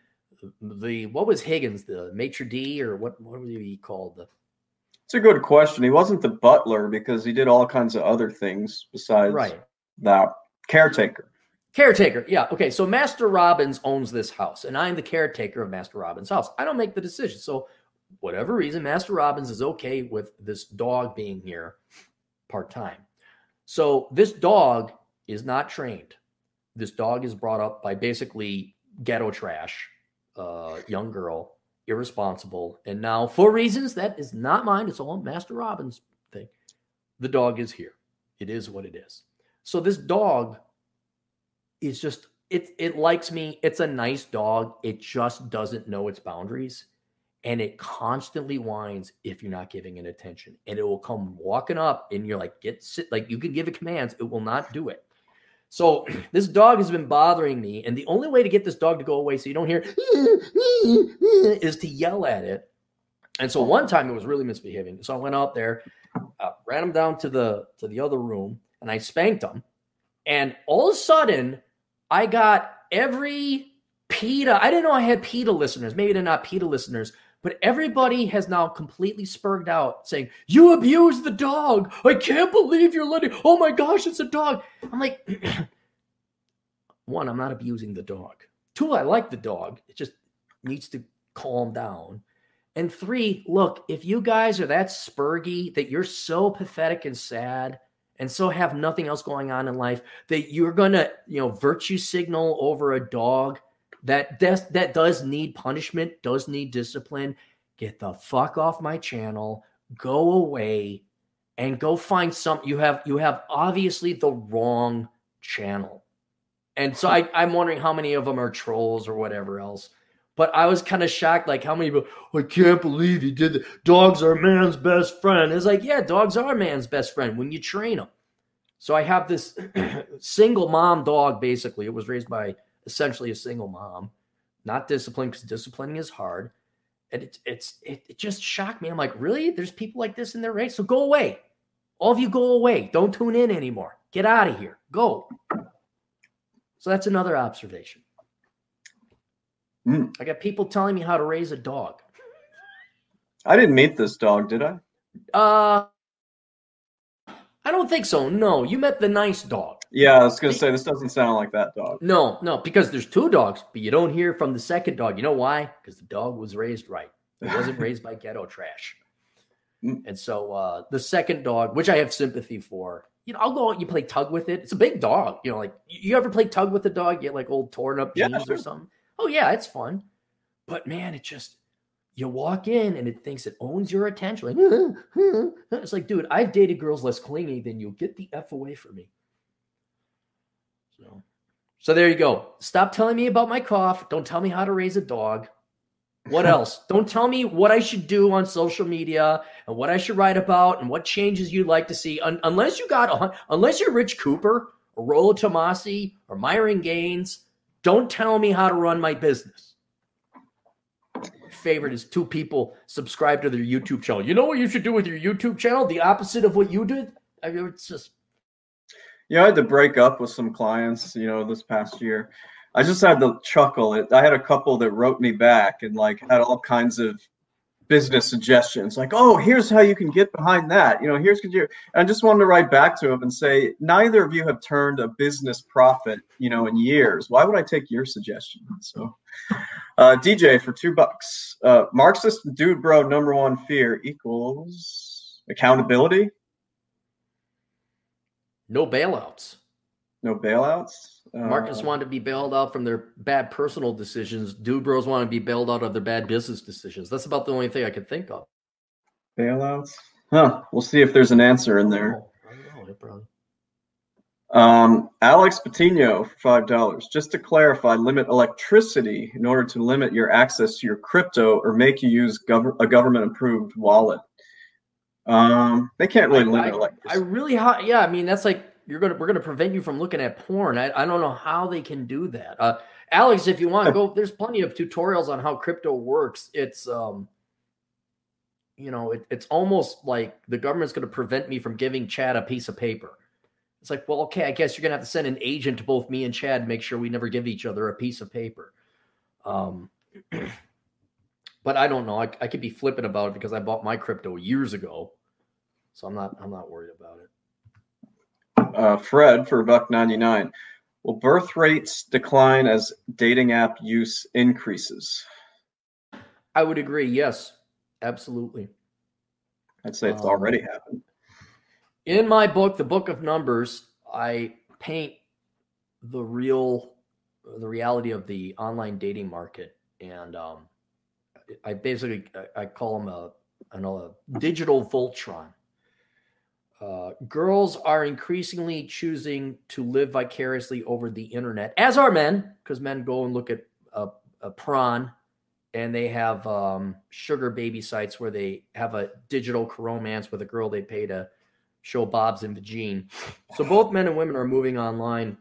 the what was Higgins, the maitre d, or what what was he called? The it's a good question. He wasn't the butler because he did all kinds of other things besides right. that. Caretaker. Caretaker. Yeah. Okay. So Master Robbins owns this house, and I'm the caretaker of Master Robbins' house. I don't make the decision. So, whatever reason, Master Robbins is okay with this dog being here part time. So, this dog is not trained. This dog is brought up by basically ghetto trash uh, young girl, irresponsible, and now for reasons that is not mine, it's all Master Robbins' thing. The dog is here. It is what it is. So this dog is just it. It likes me. It's a nice dog. It just doesn't know its boundaries, and it constantly whines if you're not giving it attention. And it will come walking up, and you're like, "Get sit." Like you can give it commands, it will not do it. So this dog has been bothering me, and the only way to get this dog to go away so you don't hear is to yell at it. And so one time it was really misbehaving. So I went out there, uh, ran him down to the to the other room, and I spanked him. And all of a sudden, I got every PETA. I didn't know I had PETA listeners. Maybe they're not PETA listeners, but everybody has now completely spurred out saying, You abused the dog. I can't believe you're letting, oh my gosh, it's a dog. I'm like, one, I'm not abusing the dog. Two, I like the dog. It just needs to calm down. And three, look, if you guys are that spurgy that you're so pathetic and sad and so have nothing else going on in life that you're going to, you know, virtue signal over a dog that des- that does need punishment, does need discipline. Get the fuck off my channel. Go away and go find some you have you have obviously the wrong channel. And so I, I'm wondering how many of them are trolls or whatever else. But I was kind of shocked, like how many people, I can't believe you did that. Dogs are man's best friend. It's like, yeah, dogs are man's best friend when you train them. So I have this single mom dog, basically. It was raised by essentially a single mom, not disciplined because disciplining is hard. And it's it's it, it just shocked me. I'm like, really? There's people like this in their race? So go away. All of you go away. Don't tune in anymore. Get out of here. Go. So that's another observation. Mm. I got people telling me how to raise a dog. I didn't meet this dog, did I? Uh I don't think so. No, you met the nice dog. Yeah, I was gonna say this doesn't sound like that dog. No, no, because there's two dogs, but you don't hear from the second dog. You know why? Because the dog was raised right. It wasn't raised by ghetto trash. Mm. And so uh, the second dog, which I have sympathy for, you know, I'll go out, and you play tug with it. It's a big dog. You know, like you ever play tug with a dog, get like old torn up Yeah, jeans sure. or something? Oh yeah, it's fun. But man, it just you walk in and it thinks it owns your attention. Like, it's like, dude, I've dated girls less clingy than you. Get the F away from me. So so there you go. Stop telling me about my cough. Don't tell me how to raise a dog. What else? Don't tell me what I should do on social media and what I should write about and what changes you'd like to see. Un- unless you got, a, unless you're Rich Cooper or Rollo Tomasi or Myron Gaines, don't tell me how to run my business. Favorite is two people subscribe to their YouTube channel. You know what you should do with your YouTube channel? The opposite of what you did. I mean, it's just Yeah, I had to break up with some clients, you know, this past year. I just had to chuckle. It. I had a couple that wrote me back and like had all kinds of business suggestions, like, "Oh, here's how you can get behind that." You know, here's could you. I just wanted to write back to them and say, neither of you have turned a business profit, you know, in years. Why would I take your suggestion? So, uh, DJ for two bucks. Uh, Marxist dude, bro, number one fear equals accountability. No bailouts. No bailouts. Marcus Uh, wanted to be bailed out from their bad personal decisions. Dude bros want to be bailed out of their bad business decisions. That's about the only thing I could think of. Bailouts? Huh. We'll see if there's an answer in there. Oh, I know. Probably- Um, Alex Patino for five dollars. Just to clarify, limit electricity in order to limit your access to your crypto or make you use gov- a government-approved wallet. Um, they can't really I, limit I, I really, ha- yeah. I mean, that's like you're gonna we're gonna prevent you from looking at porn. I, I don't know how they can do that. Uh, Alex, if you want, to go. There's plenty of tutorials on how crypto works. It's um, you know, it, it's almost like the government's gonna prevent me from giving Chad a piece of paper. It's like, well, okay, I guess you're gonna have to send an agent to both me and Chad to make sure we never give each other a piece of paper. Um, but I don't know. I, I could be flippant about it because I bought my crypto years ago, so I'm not I'm not worried about it. Uh, Fred for buck ninety-nine. Will birth rates decline as dating app use increases? I would agree. Yes, absolutely. I'd say it's Um, already happened. In my book, The Book of Numbers, I paint the real, the reality of the online dating market, and um, I basically I- I call them a, I know a digital Voltron. Uh, girls are increasingly choosing to live vicariously over the internet, as are men, because men go and look at a, a prawn and they have um, sugar baby sites where they have a digital romance with a girl they pay to show Bob's and Vagine. So both men and women are moving online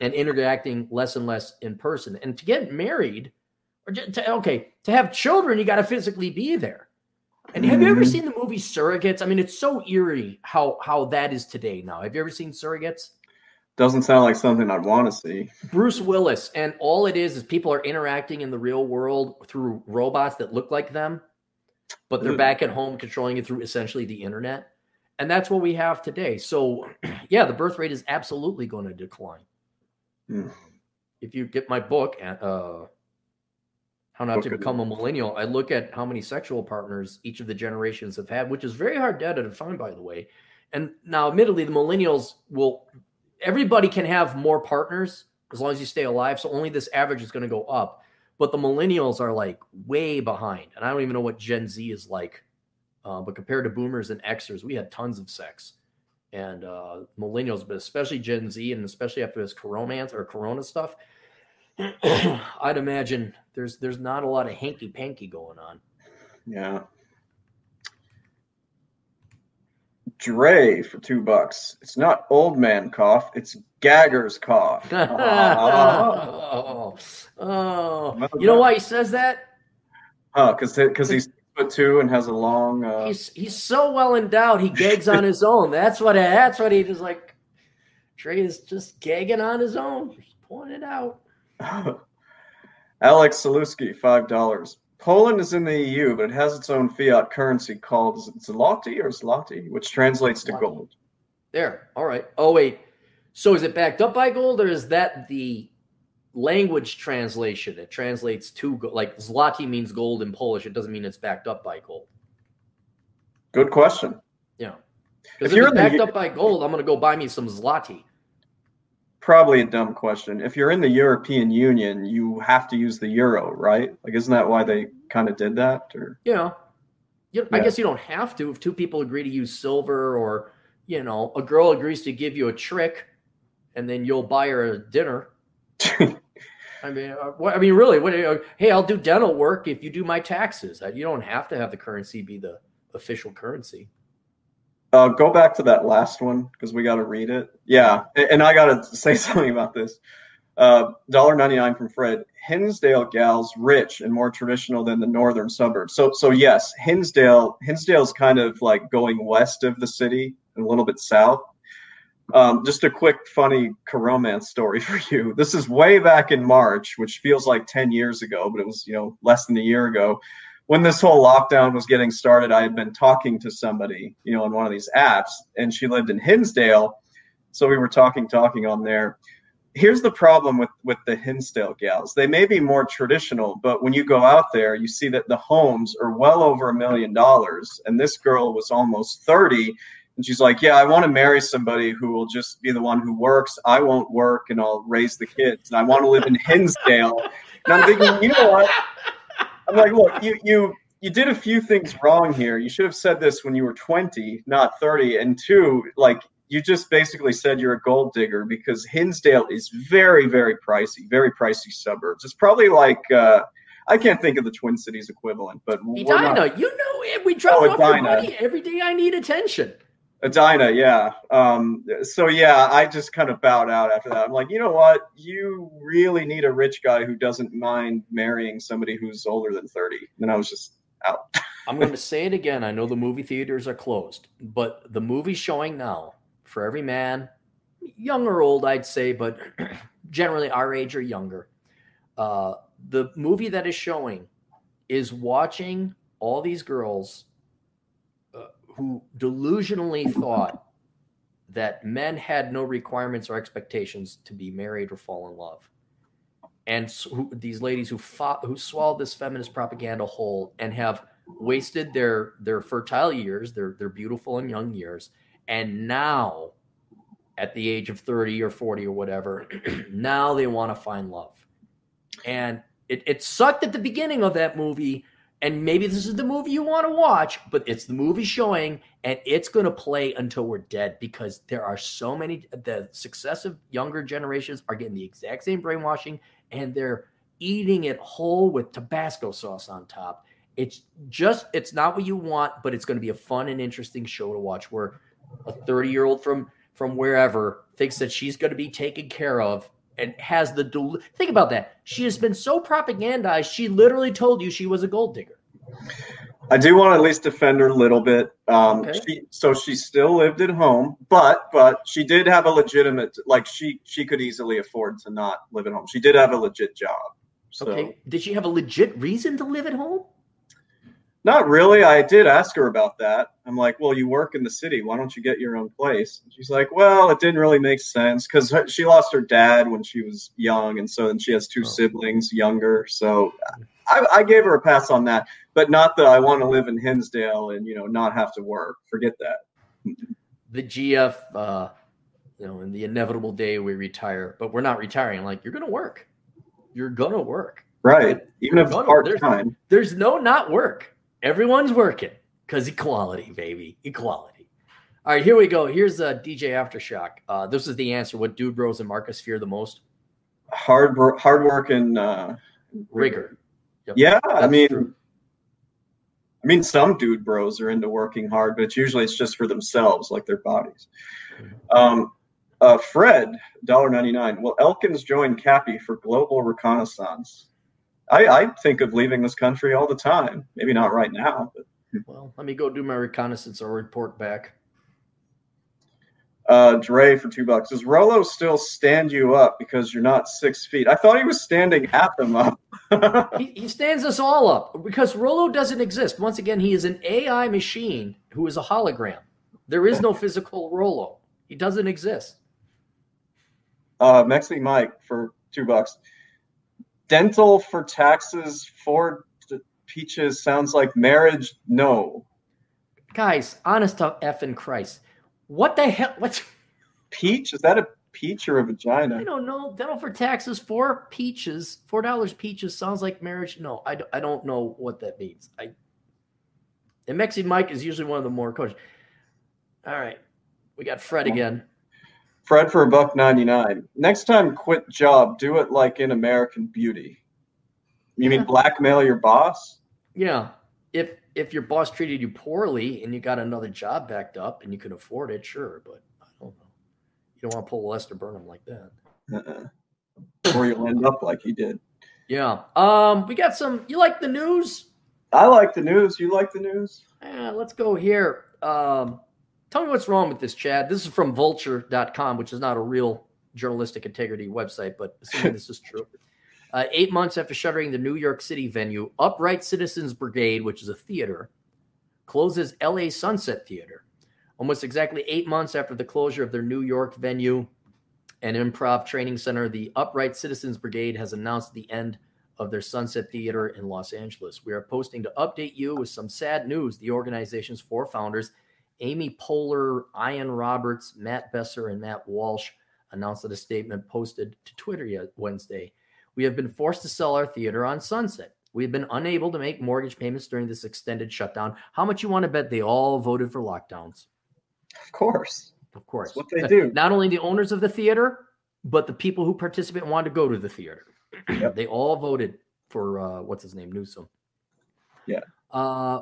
and interacting less and less in person. And to get married, or to, okay, to have children, you got to physically be there. And have you ever Mhm. seen the movie Surrogates? I mean, it's so eerie how how that is today. Now, have you ever seen Surrogates? Doesn't sound like something I'd want to see. Bruce Willis, and all it is is people are interacting in the real world through robots that look like them, but they're back at home controlling it through essentially the internet. And that's what we have today. So, yeah, the birth rate is absolutely going to decline. Hmm. If you get my book, uh, How Not to Become a Millennial, I look at how many sexual partners each of the generations have had, which is very hard data to find, by the way. And now, admittedly, the millennials will, everybody can have more partners as long as you stay alive. So only this average is going to go up. But the millennials are like way behind. And I don't even know what Gen Z is like. Uh, but compared to boomers and Xers, we had tons of sex. And uh, millennials, but especially Gen Z, and especially after this corona or Corona stuff, I'd imagine there's there's not a lot of hanky panky going on. Yeah. Dre for two bucks. It's not old man cough, it's Gagger's cough. Ah. oh, oh. you know why he says that? Huh, because because he's foot two and has a long. Uh, He's he's so well endowed. He gags on his own. That's what that's what he just like. Trey is just gagging on his own. Just pulling it out. Alex Saluski, five dollars. Poland is in the EU, but it has its own fiat currency called zloty or zloty, which translates to gold. There. All right. Oh wait. So is it backed up by gold, or is that the language translation? It translates to like zloty means gold in Polish. It doesn't mean it's backed up by gold. Good question. Yeah, because if, if, you're backed the, up by gold, I'm going to go buy me some zloty. Probably a dumb question. If you're in the European Union, you have to use the euro, right? Like, isn't that why they kind of did that? Or yeah, you, yeah. I guess you don't have to if two people agree to use silver, or you know, a girl agrees to give you a trick, and then you'll buy her a dinner. I mean, uh, what, I mean, really, what? Uh, hey, I'll do dental work if you do my taxes. You don't have to have the currency be the official currency. Uh, go back to that last one because we got to read it. Yeah, and I got to say something about this. Uh, Dollar ninety nine from Fred. Hinsdale gals rich and more traditional than the northern suburbs. So, so yes, Hinsdale. Hinsdale's kind of like going west of the city and a little bit south. Um, just a quick, funny romance story for you. This is way back in March, which feels like ten years ago, but it was you know less than a year ago when this whole lockdown was getting started, I had been talking to somebody, you know, on one of these apps, and she lived in Hinsdale. So we were talking, talking on there. Here's the problem with with the Hinsdale gals. They may be more traditional, but when you go out there, you see that the homes are well over a million dollars. And this girl was almost 30. And she's like, Yeah, I want to marry somebody who will just be the one who works. I won't work and I'll raise the kids. And I want to live in Hinsdale. And I'm thinking, you know what? I'm like, look, you you you did a few things wrong here. You should have said this when you were 20, not 30. And two, like you just basically said you're a gold digger because Hinsdale is very, very pricey, very pricey suburbs. It's probably like uh, I can't think of the Twin Cities equivalent, but Edina, not... you know, we drop oh, off your money every day. I need attention. Edina, yeah. Um, so yeah, I just kind of bowed out after that. I'm like, you know what? You really need a rich guy who doesn't mind marrying somebody who's older than 30. And I was just out. I'm going to say it again. I know the movie theaters are closed, but the movie showing now for every man, young or old, I'd say, but generally our age or younger, uh, the movie that is showing is watching all these girls who delusionally thought that men had no requirements or expectations to be married or fall in love. And who, these ladies who fought, who swallowed this feminist propaganda whole and have wasted their their fertile years, their their beautiful and young years, and now at the age of 30 or 40 or whatever, now they want to find love. And it, it sucked at the beginning of that movie and maybe this is the movie you want to watch, but it's the movie showing, and it's going to play until we're dead because there are so many. The successive younger generations are getting the exact same brainwashing, and they're eating it whole with Tabasco sauce on top. It's just, it's not what you want, but it's going to be a fun and interesting show to watch. Where a 30 year old from from wherever thinks that she's going to be taken care of and has the del- think about that. She has been so propagandized. She literally told you she was a gold digger. I do want to at least defend her a little bit. Um, okay. she, so she still lived at home, but but she did have a legitimate like she she could easily afford to not live at home. She did have a legit job. So. Okay. Did she have a legit reason to live at home? Not really. I did ask her about that. I'm like, well, you work in the city. Why don't you get your own place? she's like, well, it didn't really make sense because she lost her dad when she was young. And so then she has two oh. siblings younger. So I, I, gave her a pass on that, but not that I want to live in Hinsdale and, you know, not have to work. Forget that. The GF, uh, you know, in the inevitable day we retire, but we're not retiring. Like, you're going to work. You're going to work. Right. Even if it's part time. There's, there's no not work Everyone's working because equality, baby, equality. All right, here we go. Here's a uh, DJ Aftershock. Uh, this is the answer. What dude bros and Marcus fear the most? Hard, hard work and uh, rigor. Yep. Yeah, That's I mean, true. I mean, some dude bros are into working hard, but it's usually it's just for themselves, like their bodies. Mm-hmm. Um, uh, Fred, dollar ninety nine. Will Elkins join Cappy for global reconnaissance? I, I think of leaving this country all the time. Maybe not right now, but well, let me go do my reconnaissance. I'll report back. Uh, Dre for two bucks. Does Rolo still stand you up because you're not six feet? I thought he was standing at them up. he, he stands us all up because Rolo doesn't exist. Once again, he is an AI machine who is a hologram. There is no physical Rolo. He doesn't exist. Uh, Mexi Mike for two bucks. Dental for taxes for peaches sounds like marriage. No. Guys, honest to effing Christ. What the hell? What's peach? Is that a peach or a vagina? I don't know. Dental for taxes, for peaches, four dollars peaches sounds like marriage. No, I, I don't know what that means. I and Mexi Mike is usually one of the more coaches. All right, we got Fred again. Fred for a buck ninety nine. Next time, quit job. Do it like in American Beauty. You yeah. mean blackmail your boss? Yeah. If if your boss treated you poorly and you got another job backed up and you can afford it, sure. But I don't know. You don't want to pull Lester Burnham like that. Uh-uh. Or you'll end up like he did. Yeah. Um. We got some. You like the news? I like the news. You like the news? Yeah. Let's go here. Um. Tell me what's wrong with this, Chad. This is from vulture.com, which is not a real journalistic integrity website, but assuming this is true. Uh, eight months after shuttering the New York City venue, Upright Citizens Brigade, which is a theater, closes LA Sunset Theater. Almost exactly eight months after the closure of their New York venue and improv training center, the Upright Citizens Brigade has announced the end of their Sunset Theater in Los Angeles. We are posting to update you with some sad news. The organization's four founders Amy Poehler, Ian Roberts, Matt Besser, and Matt Walsh announced in a statement posted to Twitter Wednesday. We have been forced to sell our theater on Sunset. We have been unable to make mortgage payments during this extended shutdown. How much you want to bet they all voted for lockdowns? Of course. Of course. That's what they do. Not only the owners of the theater, but the people who participate and wanted to go to the theater. Yep. they all voted for uh, what's his name, Newsom. Yeah. Uh,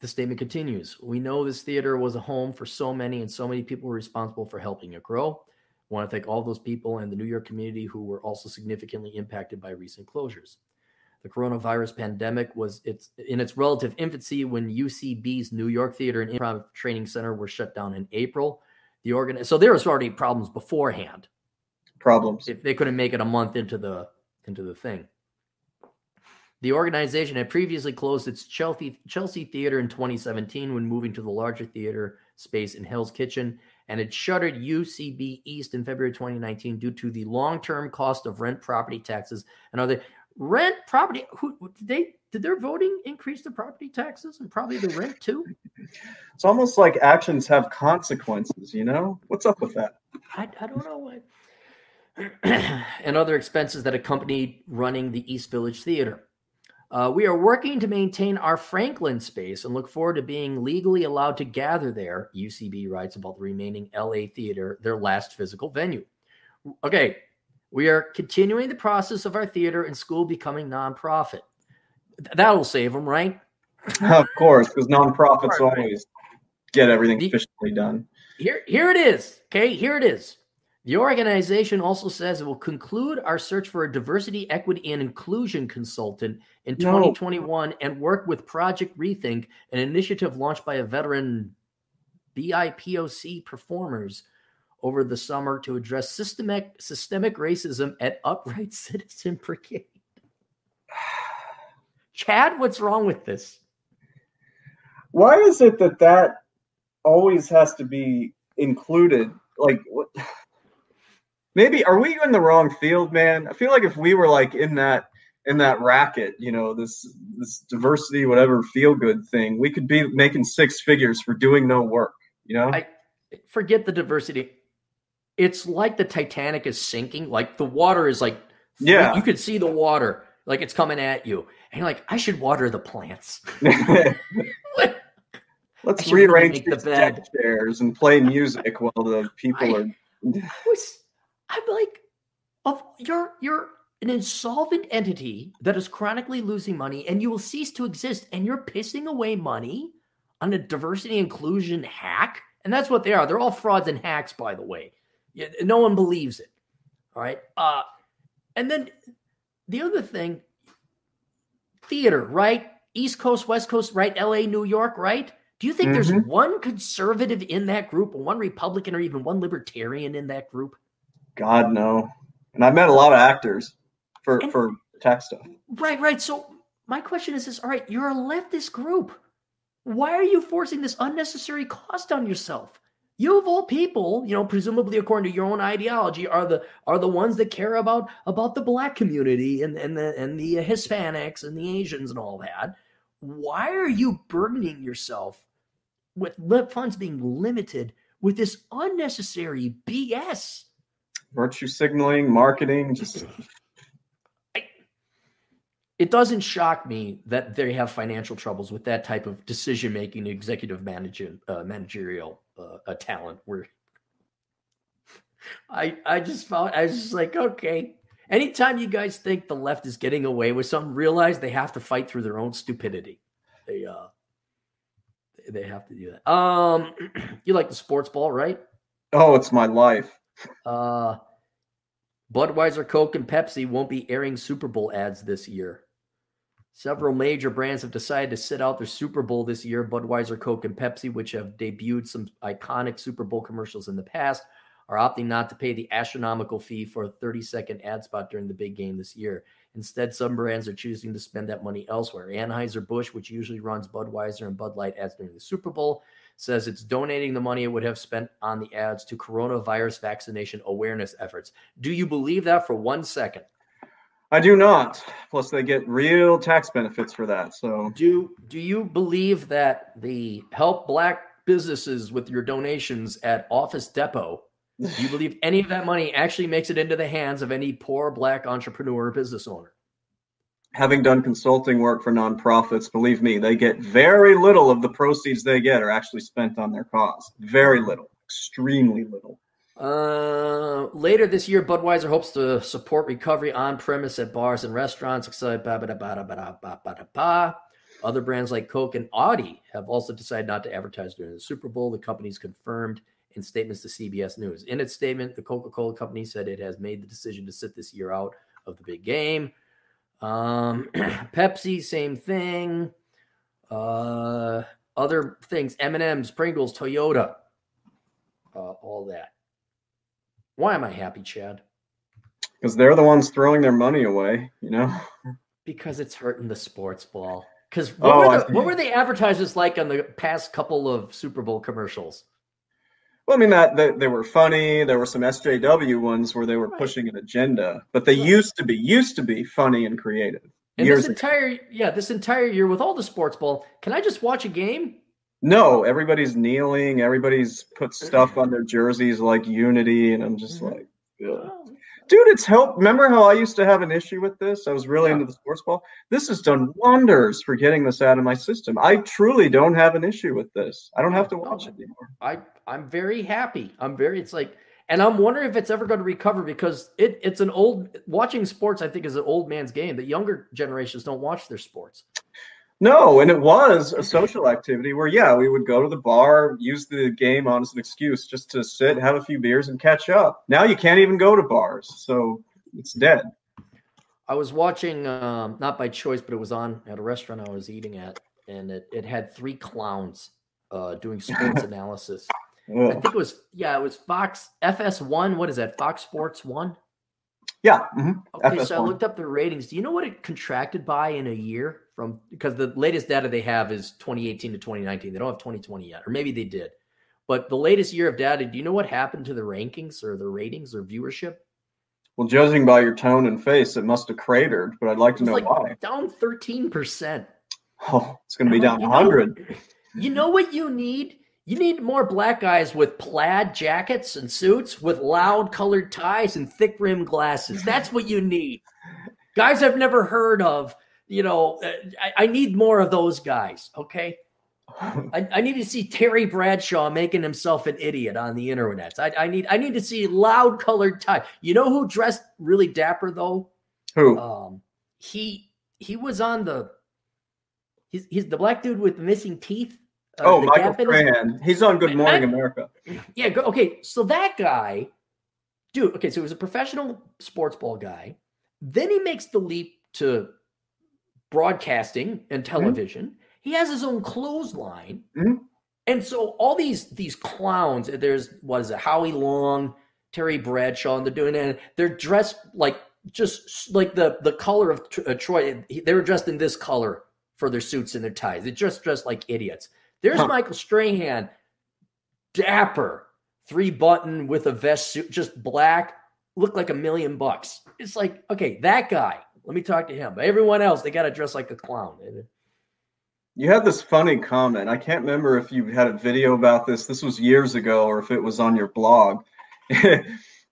the statement continues We know this theater was a home for so many, and so many people were responsible for helping it grow. I want to thank all those people and the New York community who were also significantly impacted by recent closures. The coronavirus pandemic was its in its relative infancy when UCB's New York Theater and Improv Training Center were shut down in April. The organ so there was already problems beforehand. Problems. If they couldn't make it a month into the into the thing. The organization had previously closed its Chelsea, Chelsea Theater in 2017 when moving to the larger theater space in Hell's Kitchen, and it shuttered UCB East in February 2019 due to the long-term cost of rent, property taxes, and other rent property. Who did they did their voting increase the property taxes and probably the rent too? It's almost like actions have consequences. You know what's up with that? I, I don't know what. and other expenses that accompanied running the East Village Theater. Uh, we are working to maintain our Franklin space and look forward to being legally allowed to gather there. UCB writes about the remaining LA theater, their last physical venue. Okay, we are continuing the process of our theater and school becoming nonprofit. That'll save them, right? of course, because nonprofits always get everything efficiently done. Here, here it is. Okay, here it is. The organization also says it will conclude our search for a diversity, equity, and inclusion consultant in no. 2021 and work with Project Rethink, an initiative launched by a veteran BIPOC performers over the summer to address systemic systemic racism at Upright Citizen Brigade. Chad, what's wrong with this? Why is it that that always has to be included? Like what? Maybe are we in the wrong field, man? I feel like if we were like in that in that racket, you know, this this diversity, whatever feel good thing, we could be making six figures for doing no work, you know? I forget the diversity. It's like the Titanic is sinking, like the water is like yeah, you could see the water like it's coming at you. And you're like, I should water the plants. Let's rearrange the bed chairs and play music while the people I, are. was, I'm like, of you're you're an insolvent entity that is chronically losing money, and you will cease to exist, and you're pissing away money on a diversity inclusion hack, and that's what they are. They're all frauds and hacks, by the way. No one believes it. All right. Uh, and then the other thing, theater, right? East Coast, West Coast, right? LA, New York, right? Do you think mm-hmm. there's one conservative in that group, one Republican, or even one libertarian in that group? God no. And I met a lot of actors for and, for tech stuff. Right, right. So my question is this: All right, you're a leftist group. Why are you forcing this unnecessary cost on yourself? you of all people, you know, presumably according to your own ideology, are the are the ones that care about about the black community and and the and the Hispanics and the Asians and all that. Why are you burdening yourself with funds being limited with this unnecessary BS? Virtue signaling, marketing, just it doesn't shock me that they have financial troubles with that type of decision making, executive manager, uh, managerial uh, talent. Where I I just found I was just like, okay. Anytime you guys think the left is getting away with something, realize they have to fight through their own stupidity. They uh they have to do that. Um, you like the sports ball, right? Oh, it's my life. Uh, Budweiser, Coke, and Pepsi won't be airing Super Bowl ads this year. Several major brands have decided to sit out their Super Bowl this year. Budweiser, Coke, and Pepsi, which have debuted some iconic Super Bowl commercials in the past, are opting not to pay the astronomical fee for a 30 second ad spot during the big game this year. Instead, some brands are choosing to spend that money elsewhere. Anheuser-Busch, which usually runs Budweiser and Bud Light ads during the Super Bowl, says it's donating the money it would have spent on the ads to coronavirus vaccination awareness efforts. Do you believe that for one second? I do not. Plus, they get real tax benefits for that. So, do do you believe that the help black businesses with your donations at Office Depot? Do you believe any of that money actually makes it into the hands of any poor black entrepreneur or business owner? Having done consulting work for nonprofits, believe me, they get very little of the proceeds they get are actually spent on their cause. Very little, extremely little. Uh, later this year, Budweiser hopes to support recovery on premise at bars and restaurants. Other brands like Coke and Audi have also decided not to advertise during the Super Bowl. The company's confirmed in statements to CBS News. In its statement, the Coca Cola company said it has made the decision to sit this year out of the big game. Um, Pepsi, same thing. Uh, other things: M and M's, Pringles, Toyota, uh, all that. Why am I happy, Chad? Because they're the ones throwing their money away, you know? Because it's hurting the sports ball. Because what, oh, what were the advertisers like on the past couple of Super Bowl commercials? Well, I mean that they, they, were funny. There were some SJW ones where they were right. pushing an agenda, but they right. used to be used to be funny and creative. And this entire ago. yeah, this entire year with all the sports ball, can I just watch a game? No, everybody's kneeling. Everybody's put stuff on their jerseys like unity, and I'm just mm-hmm. like, Ugh. Dude, it's helped. Remember how I used to have an issue with this? I was really yeah. into the sports ball. This has done wonders for getting this out of my system. I truly don't have an issue with this. I don't have to watch it anymore. I I'm very happy. I'm very. It's like. And I'm wondering if it's ever going to recover because it, it's an old watching sports. I think is an old man's game. The younger generations don't watch their sports. No, and it was a social activity where, yeah, we would go to the bar, use the game on as an excuse just to sit, have a few beers, and catch up. Now you can't even go to bars, so it's dead. I was watching, um, not by choice, but it was on at a restaurant I was eating at, and it, it had three clowns uh, doing sports analysis. I think it was, yeah, it was Fox FS1. What is that? Fox Sports One? Yeah. Mm-hmm. Okay, FS1. so I looked up the ratings. Do you know what it contracted by in a year? from because the latest data they have is 2018 to 2019. They don't have 2020 yet, or maybe they did. But the latest year of data, do you know what happened to the rankings or the ratings or viewership? Well, judging by your tone and face, it must have cratered, but I'd like to know like why. Down 13%. Oh, it's going to be down you 100. Know, you know what you need? You need more black guys with plaid jackets and suits with loud colored ties and thick rim glasses. That's what you need. Guys I've never heard of you know, uh, I, I need more of those guys. Okay. I, I, need to see Terry Bradshaw making himself an idiot on the internet. I, I need I need to see loud colored tie. You know who dressed really dapper though? Who? Um, he he was on the he's he's the black dude with the missing teeth. Uh, oh, Michael Strahan. He's on Good Morning I, America. Yeah. Okay. So that guy, dude. Okay. So he was a professional sports ball guy. Then he makes the leap to broadcasting and mm-hmm. television. Mm-hmm. He has his own clothesline. Mm-hmm. And so all these these clowns, there's what is it, Howie Long, Terry Bradshaw, and they're doing it. They're dressed like just like the the color of uh, Troy. They were dressed in this color for their suits and their ties. They're just dressed like idiots. There's huh. Michael Strahan, dapper, three button with a vest suit, just black, looked like a million bucks. It's like, okay, that guy, let me talk to him. But everyone else, they got to dress like a clown. You had this funny comment. I can't remember if you had a video about this. This was years ago, or if it was on your blog. it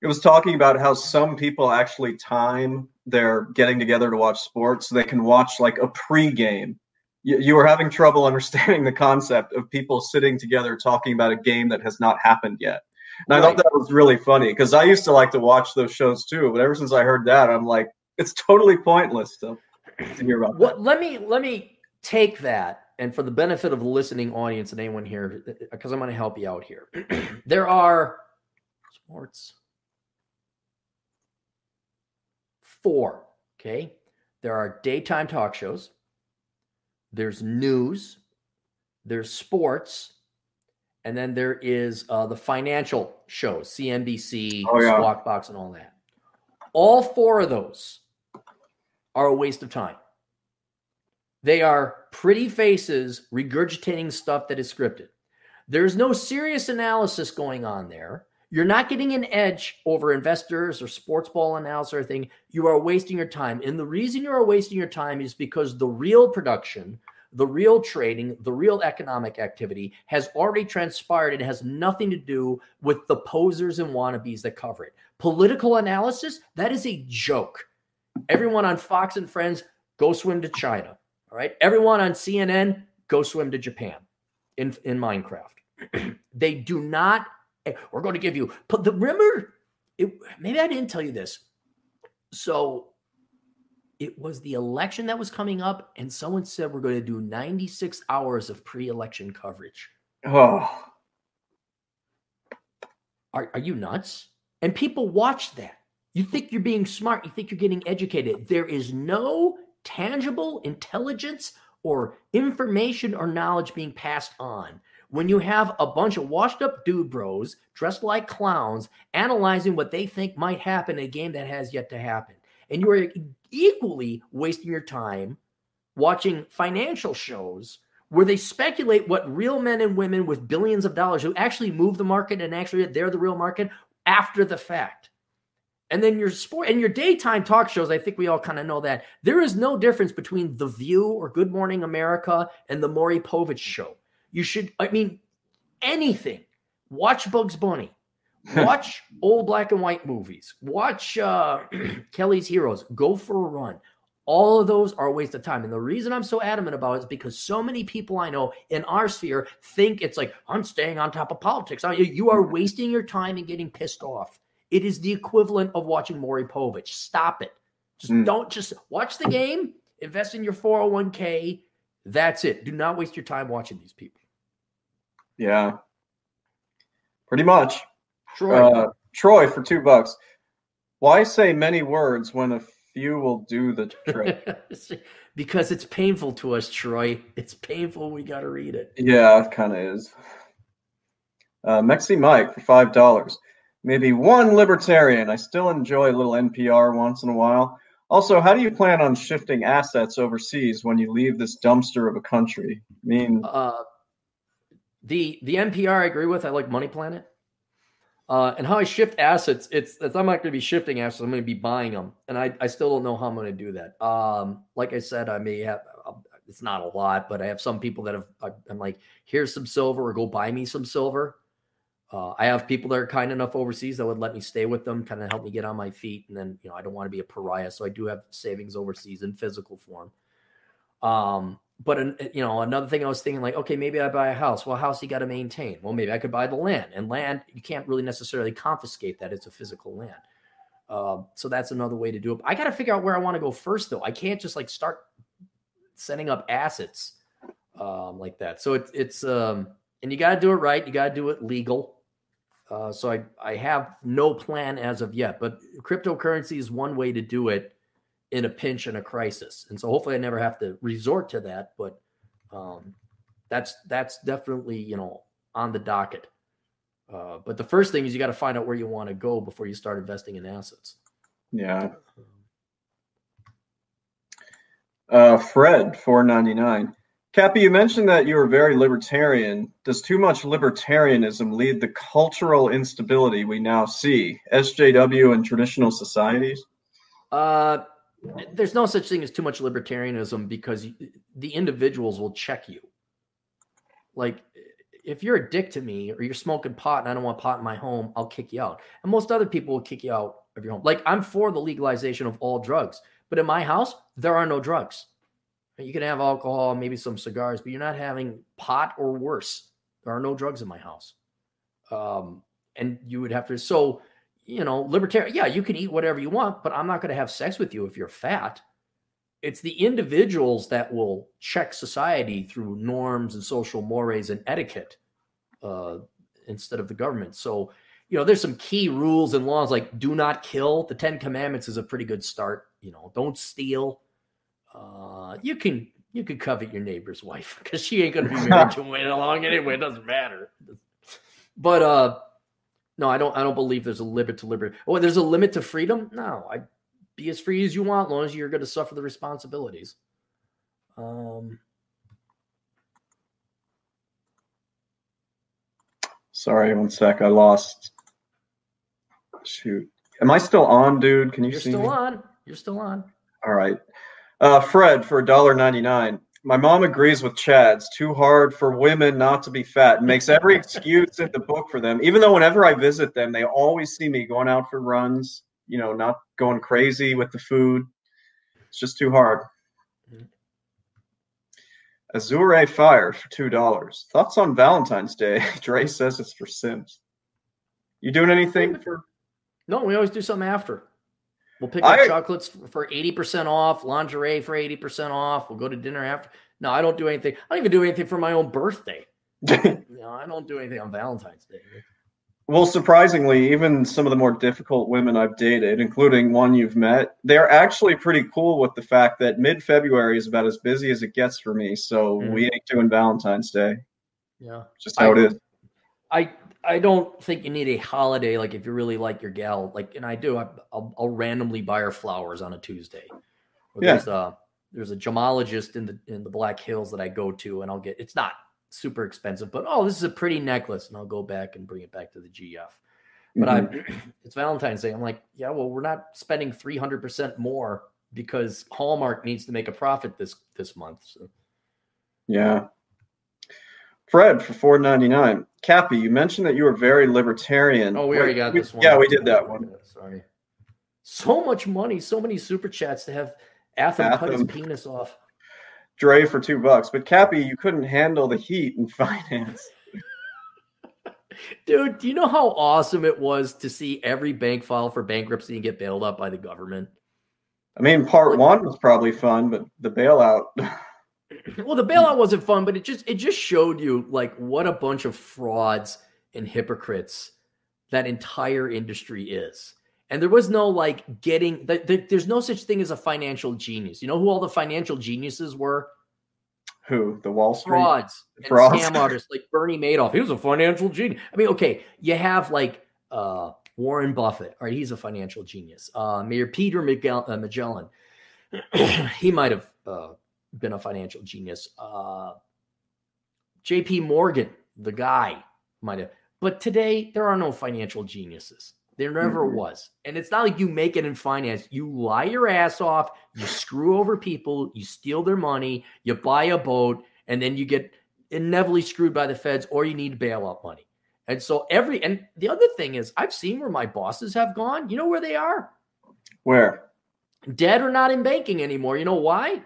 was talking about how some people actually time their getting together to watch sports so they can watch like a pregame. You, you were having trouble understanding the concept of people sitting together talking about a game that has not happened yet. And right. I thought that was really funny because I used to like to watch those shows too. But ever since I heard that, I'm like, it's totally pointless to, to hear about well, that. Let me let me take that and for the benefit of the listening audience and anyone here, uh, because I'm going to help you out here. there are sports four. Okay. There are daytime talk shows, there's news, there's sports, and then there is uh, the financial shows, CNBC, oh, yeah. Squawk Box, and all that. All four of those are a waste of time. They are pretty faces regurgitating stuff that is scripted. There's no serious analysis going on there. You're not getting an edge over investors or sports ball analysis or anything. You are wasting your time. And the reason you are wasting your time is because the real production, the real trading, the real economic activity has already transpired. It has nothing to do with the posers and wannabes that cover it. Political analysis, that is a joke. Everyone on Fox and Friends, go swim to China. All right. Everyone on CNN, go swim to Japan in, in Minecraft. they do not, we're going to give you, but the remember, it, maybe I didn't tell you this. So it was the election that was coming up, and someone said we're going to do 96 hours of pre election coverage. Oh. Are, are you nuts? And people watch that. You think you're being smart. You think you're getting educated. There is no tangible intelligence or information or knowledge being passed on when you have a bunch of washed up dude bros dressed like clowns analyzing what they think might happen in a game that has yet to happen. And you are equally wasting your time watching financial shows where they speculate what real men and women with billions of dollars who actually move the market and actually they're the real market after the fact. And then your sport and your daytime talk shows, I think we all kind of know that there is no difference between The View or Good Morning America and the Maury Povich show. You should, I mean, anything. Watch Bugs Bunny. Watch old black and white movies. Watch uh, Kelly's Heroes. Go for a run. All of those are a waste of time. And the reason I'm so adamant about it is because so many people I know in our sphere think it's like, I'm staying on top of politics. You are wasting your time and getting pissed off. It is the equivalent of watching Maury Povich. Stop it. Just mm. don't just watch the game, invest in your 401k. That's it. Do not waste your time watching these people. Yeah. Pretty much. Troy. Uh, Troy for two bucks. Why say many words when a few will do the trick? because it's painful to us, Troy. It's painful. We got to read it. Yeah, it kind of is. Uh, Mexi Mike for five dollars maybe one libertarian. I still enjoy a little NPR once in a while. Also, how do you plan on shifting assets overseas when you leave this dumpster of a country? I mean, uh, the the NPR I agree with. I like Money Planet. Uh, and how I shift assets, it's, it's I'm not going to be shifting assets. I'm going to be buying them, and I, I still don't know how I'm going to do that. Um, like I said, I may have it's not a lot, but I have some people that have I'm like, here's some silver, or go buy me some silver. Uh, I have people that are kind enough overseas that would let me stay with them, kind of help me get on my feet. And then, you know, I don't want to be a pariah. So I do have savings overseas in physical form. Um, but, you know, another thing I was thinking like, okay, maybe I buy a house. Well, house you got to maintain. Well, maybe I could buy the land and land. You can't really necessarily confiscate that. It's a physical land. Uh, so that's another way to do it. I got to figure out where I want to go first, though. I can't just like start setting up assets um, like that. So it's, it's, um, and you got to do it right. You got to do it legal. Uh, so I, I have no plan as of yet, but cryptocurrency is one way to do it in a pinch and a crisis. And so hopefully I never have to resort to that, but um, that's that's definitely you know on the docket. Uh, but the first thing is you got to find out where you want to go before you start investing in assets. Yeah. Uh, Fred, four ninety nine. Cappy, you mentioned that you were very libertarian. Does too much libertarianism lead the cultural instability we now see, SJW and traditional societies? Uh, there's no such thing as too much libertarianism because the individuals will check you. Like, if you're a dick to me or you're smoking pot and I don't want pot in my home, I'll kick you out. And most other people will kick you out of your home. Like, I'm for the legalization of all drugs, but in my house, there are no drugs. You can have alcohol, maybe some cigars, but you're not having pot or worse. There are no drugs in my house. Um, and you would have to, so, you know, libertarian, yeah, you can eat whatever you want, but I'm not going to have sex with you if you're fat. It's the individuals that will check society through norms and social mores and etiquette uh, instead of the government. So, you know, there's some key rules and laws like do not kill. The Ten Commandments is a pretty good start. You know, don't steal uh, you can you can covet your neighbor's wife because she ain't gonna be married to him long anyway. It doesn't matter. But uh, no, I don't. I don't believe there's a limit to liberty. Oh, there's a limit to freedom. No, I be as free as you want, as long as you're going to suffer the responsibilities. Um. Sorry, one sec. I lost. Shoot. Am I still on, dude? Can you You're see still me? on. You're still on. All right. Uh, Fred for $1.99. My mom agrees with Chad. It's too hard for women not to be fat and makes every excuse in the book for them. Even though whenever I visit them, they always see me going out for runs, you know, not going crazy with the food. It's just too hard. Azure Fire for $2. Thoughts on Valentine's Day? Dre says it's for Sims. You doing anything for? No, we always do something after. We'll pick up I- chocolates for 80% off, lingerie for 80% off. We'll go to dinner after. No, I don't do anything. I don't even do anything for my own birthday. No, I don't do anything on Valentine's Day. Well, surprisingly, even some of the more difficult women I've dated, including one you've met, they're actually pretty cool with the fact that mid February is about as busy as it gets for me. So Mhm. we ain't doing Valentine's Day. Yeah. Just how I- it is. I I don't think you need a holiday like if you really like your gal like and I do I, I'll, I'll randomly buy her flowers on a Tuesday. Yeah. There's a there's a gemologist in the in the Black Hills that I go to and I'll get it's not super expensive but oh this is a pretty necklace and I'll go back and bring it back to the GF. But Mhm. I it's Valentine's Day I'm like yeah well we're not spending 300% more because Hallmark needs to make a profit this this month. So yeah. Fred for four ninety nine. Cappy, you mentioned that you were very libertarian. Oh, we Wait, already got this one. Yeah, we did that one. Sorry. So much money, so many super chats to have Atham cut his penis off. Dre for two bucks. But Cappy, you couldn't handle the heat in finance. Dude, do you know how awesome it was to see every bank file for bankruptcy and get bailed out by the government? I mean, part one was probably fun, but the bailout. Well, the bailout wasn't fun, but it just it just showed you like what a bunch of frauds and hypocrites that entire industry is. And there was no like getting there's no such thing as a financial genius. You know who all the financial geniuses were? Who? The Wall Street? frauds and Frauds. scam artists like Bernie Madoff. He was a financial genius. I mean, okay, you have like uh, Warren Buffett. All right, he's a financial genius. Uh, Mayor Peter uh, Magellan. he might have uh, been a financial genius. Uh, J.P. Morgan, the guy, might have. But today there are no financial geniuses. There never Mhm. was. And it's not like you make it in finance. You lie your ass off, you screw over people, you steal their money, you buy a boat, and then you get inevitably screwed by the feds or you need bailout money. And so every and the other thing is I've seen where my bosses have gone. You know where they are? Where? Dead or not in banking anymore. You know why?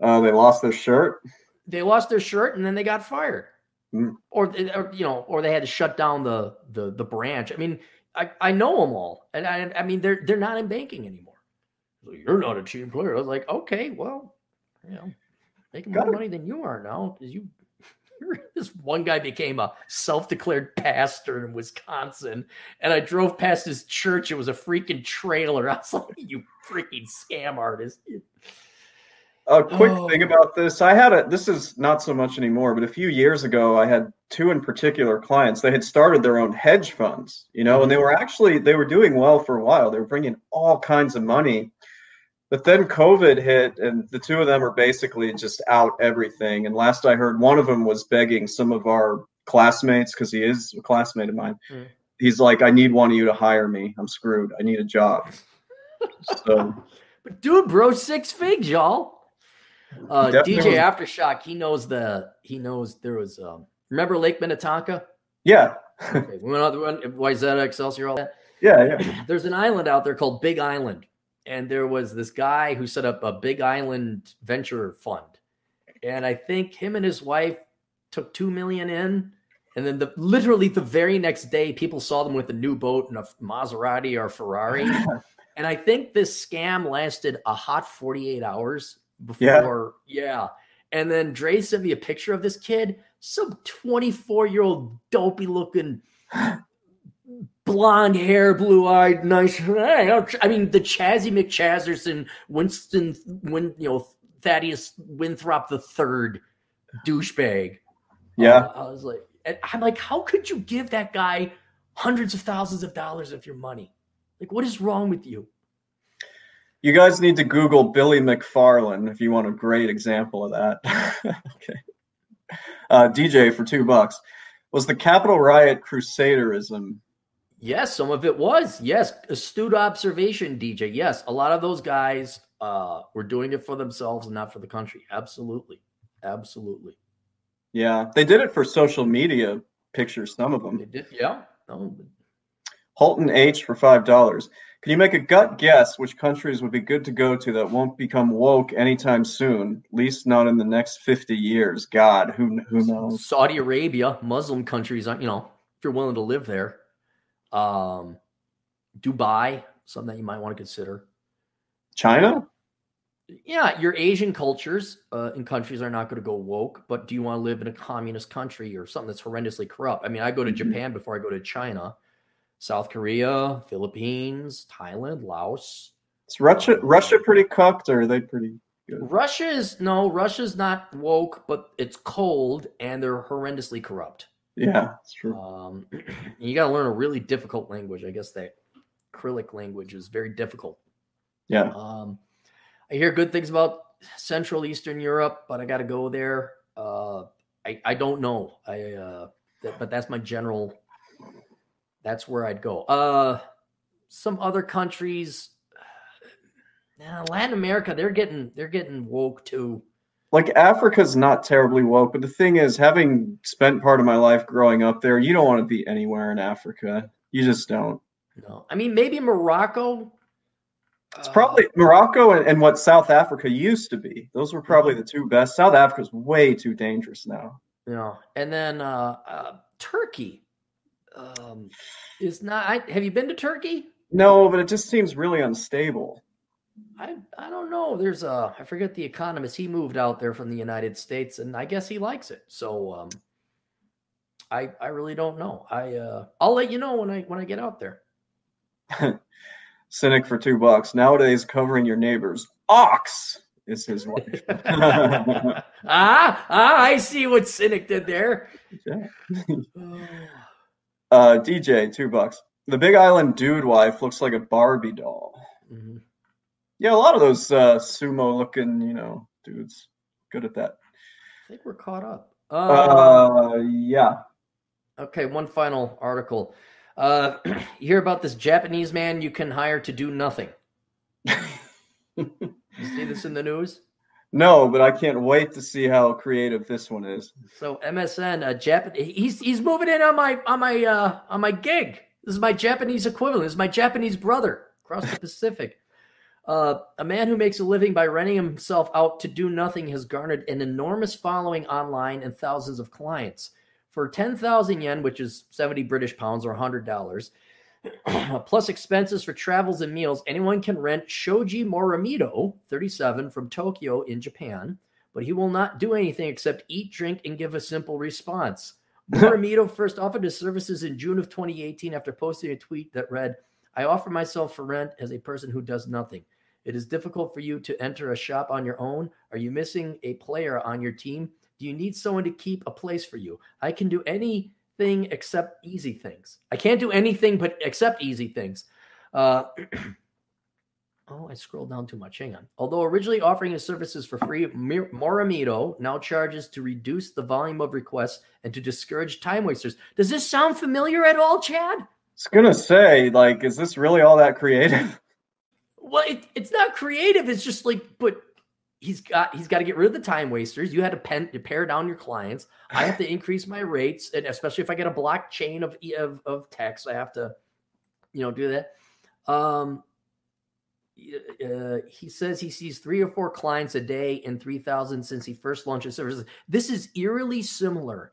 Uh, they lost their shirt. They lost their shirt and then they got fired. Mm. Or, or you know, or they had to shut down the the the branch. I mean, I, I know them all. And I I mean they're they're not in banking anymore. So you're not a team player. I was like, okay, well, you know, making more Gotta- money than you are now because you this one guy became a self-declared pastor in Wisconsin, and I drove past his church. It was a freaking trailer. I was like, "You freaking scam artist!" A quick Oh. thing about this, I had a. This is not so much anymore, but a few years ago, I had two in particular clients. They had started their own hedge funds, you know, and they were actually they were doing well for a while. They were bringing all kinds of money, But then COVID hit, and the two of them are basically just out everything. And last I heard, one of them was begging some of our classmates because he is a classmate of mine. Mm. He's like, "I need one of you to hire me. I'm screwed. I need a job." so, but dude, bro, six figs, y'all. Uh, DJ Aftershock, he knows the he knows there was um remember Lake Minnetonka? Yeah. okay, we went out the Wayzata Excelsior, all that. Yeah, yeah. There's an island out there called Big Island. And there was this guy who set up a Big Island venture fund. And I think him and his wife took two million in. And then the literally the very next day, people saw them with a new boat and a Maserati or Ferrari. and I think this scam lasted a hot 48 hours before. Yeah. yeah. And then Dre sent me a picture of this kid, some 24 year old dopey looking, blonde hair, blue eyed, nice. I mean, the Chazzy McChazerson, Winston, when you know Thaddeus Winthrop the third douchebag. Yeah, uh, I was like, I'm like, how could you give that guy hundreds of thousands of dollars of your money? Like, what is wrong with you? You guys need to Google Billy McFarland if you want a great example of that. okay. Uh, DJ for two bucks. Was the Capitol riot crusaderism? Yes, some of it was. Yes, astute observation, DJ. Yes, a lot of those guys uh, were doing it for themselves and not for the country. Absolutely, absolutely. Yeah, they did it for social media pictures. Some of them. They did. Yeah. No. Holton H for five dollars. Can you make a gut guess which countries would be good to go to that won't become woke anytime soon? At least not in the next 50 years. God, who who knows? Saudi Arabia, Muslim countries, you know, if you're willing to live there. Um, Dubai, something that you might want to consider. China? Yeah, your Asian cultures uh, and countries are not going to go woke, but do you want to live in a communist country or something that's horrendously corrupt? I mean, I go to mm-hmm. Japan before I go to China South Korea, Philippines, Thailand, Laos. Is Russia Russia pretty cooked or are they pretty good? Russia is no, Russia's not woke, but it's cold and they're horrendously corrupt. Yeah, it's true. Um, you got to learn a really difficult language. I guess that acrylic language is very difficult. Yeah. Um, I hear good things about Central Eastern Europe, but I got to go there. Uh, I I don't know. I uh, that, but that's my general that's where I'd go. Uh, some other countries, uh, Latin America, they're getting they're getting woke too. Like Africa's not terribly woke, but the thing is, having spent part of my life growing up there, you don't want to be anywhere in Africa. You just don't. No, I mean maybe Morocco. It's probably uh, Morocco and, and, what South Africa used to be. Those were probably mm-hmm. the two best. South Africa's way too dangerous now. Yeah, and then uh, uh, Turkey um, is not. I, have you been to Turkey? No, but it just seems really unstable. I I don't know. There's a I forget the economist. He moved out there from the United States, and I guess he likes it. So um, I I really don't know. I uh, I'll let you know when I when I get out there. Cynic for two bucks. Nowadays, covering your neighbors. Ox is his wife. ah, ah, I see what Cynic did there. Yeah. Uh, DJ, two bucks. The Big Island dude wife looks like a Barbie doll. Mm-hmm. Yeah, a lot of those uh, sumo looking, you know, dudes. Good at that. I think we're caught up. Uh, uh yeah. Okay, one final article. Uh, you hear about this Japanese man you can hire to do nothing? you see this in the news? No, but I can't wait to see how creative this one is. So MSN, uh, Japan, he's he's moving in on my on my uh, on my gig. This is my Japanese equivalent. This is my Japanese brother across the Pacific. Uh, a man who makes a living by renting himself out to do nothing has garnered an enormous following online and thousands of clients. For 10,000 yen, which is 70 British pounds or $100, plus expenses for travels and meals, anyone can rent Shoji Morimoto, 37, from Tokyo in Japan, but he will not do anything except eat, drink, and give a simple response. Morimoto first offered his services in June of 2018 after posting a tweet that read, I offer myself for rent as a person who does nothing. It is difficult for you to enter a shop on your own. Are you missing a player on your team? Do you need someone to keep a place for you? I can do any thing except easy things. I can't do anything but except easy things. Uh, Oh, I scrolled down too much. Hang on. Although originally offering his services for free, Morimoto now charges to reduce the volume of requests and to discourage time wasters. Does this sound familiar at all, Chad? I was gonna say, like, is this really all that creative? Well, it, it's not creative. It's just like, but he's got he's got to get rid of the time wasters. You had to pen to pare down your clients. I have to increase my rates, and especially if I get a blockchain of of, of text, I have to, you know, do that. Um, uh, he says he sees three or four clients a day and 3,000 since he first launched his services. This is eerily similar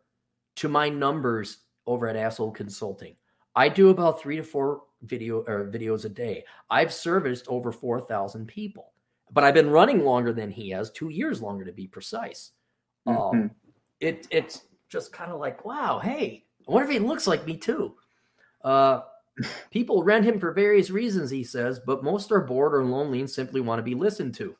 to my numbers over at Asshole Consulting. I do about three to four video or videos a day. I've serviced over 4,000 people, but I've been running longer than he has, two years longer to be precise. Um, mm-hmm. Um, it, it's just kind of like, wow, hey, I wonder if he looks like me too. Uh, People rent him for various reasons, he says, but most are bored or lonely and simply want to be listened to.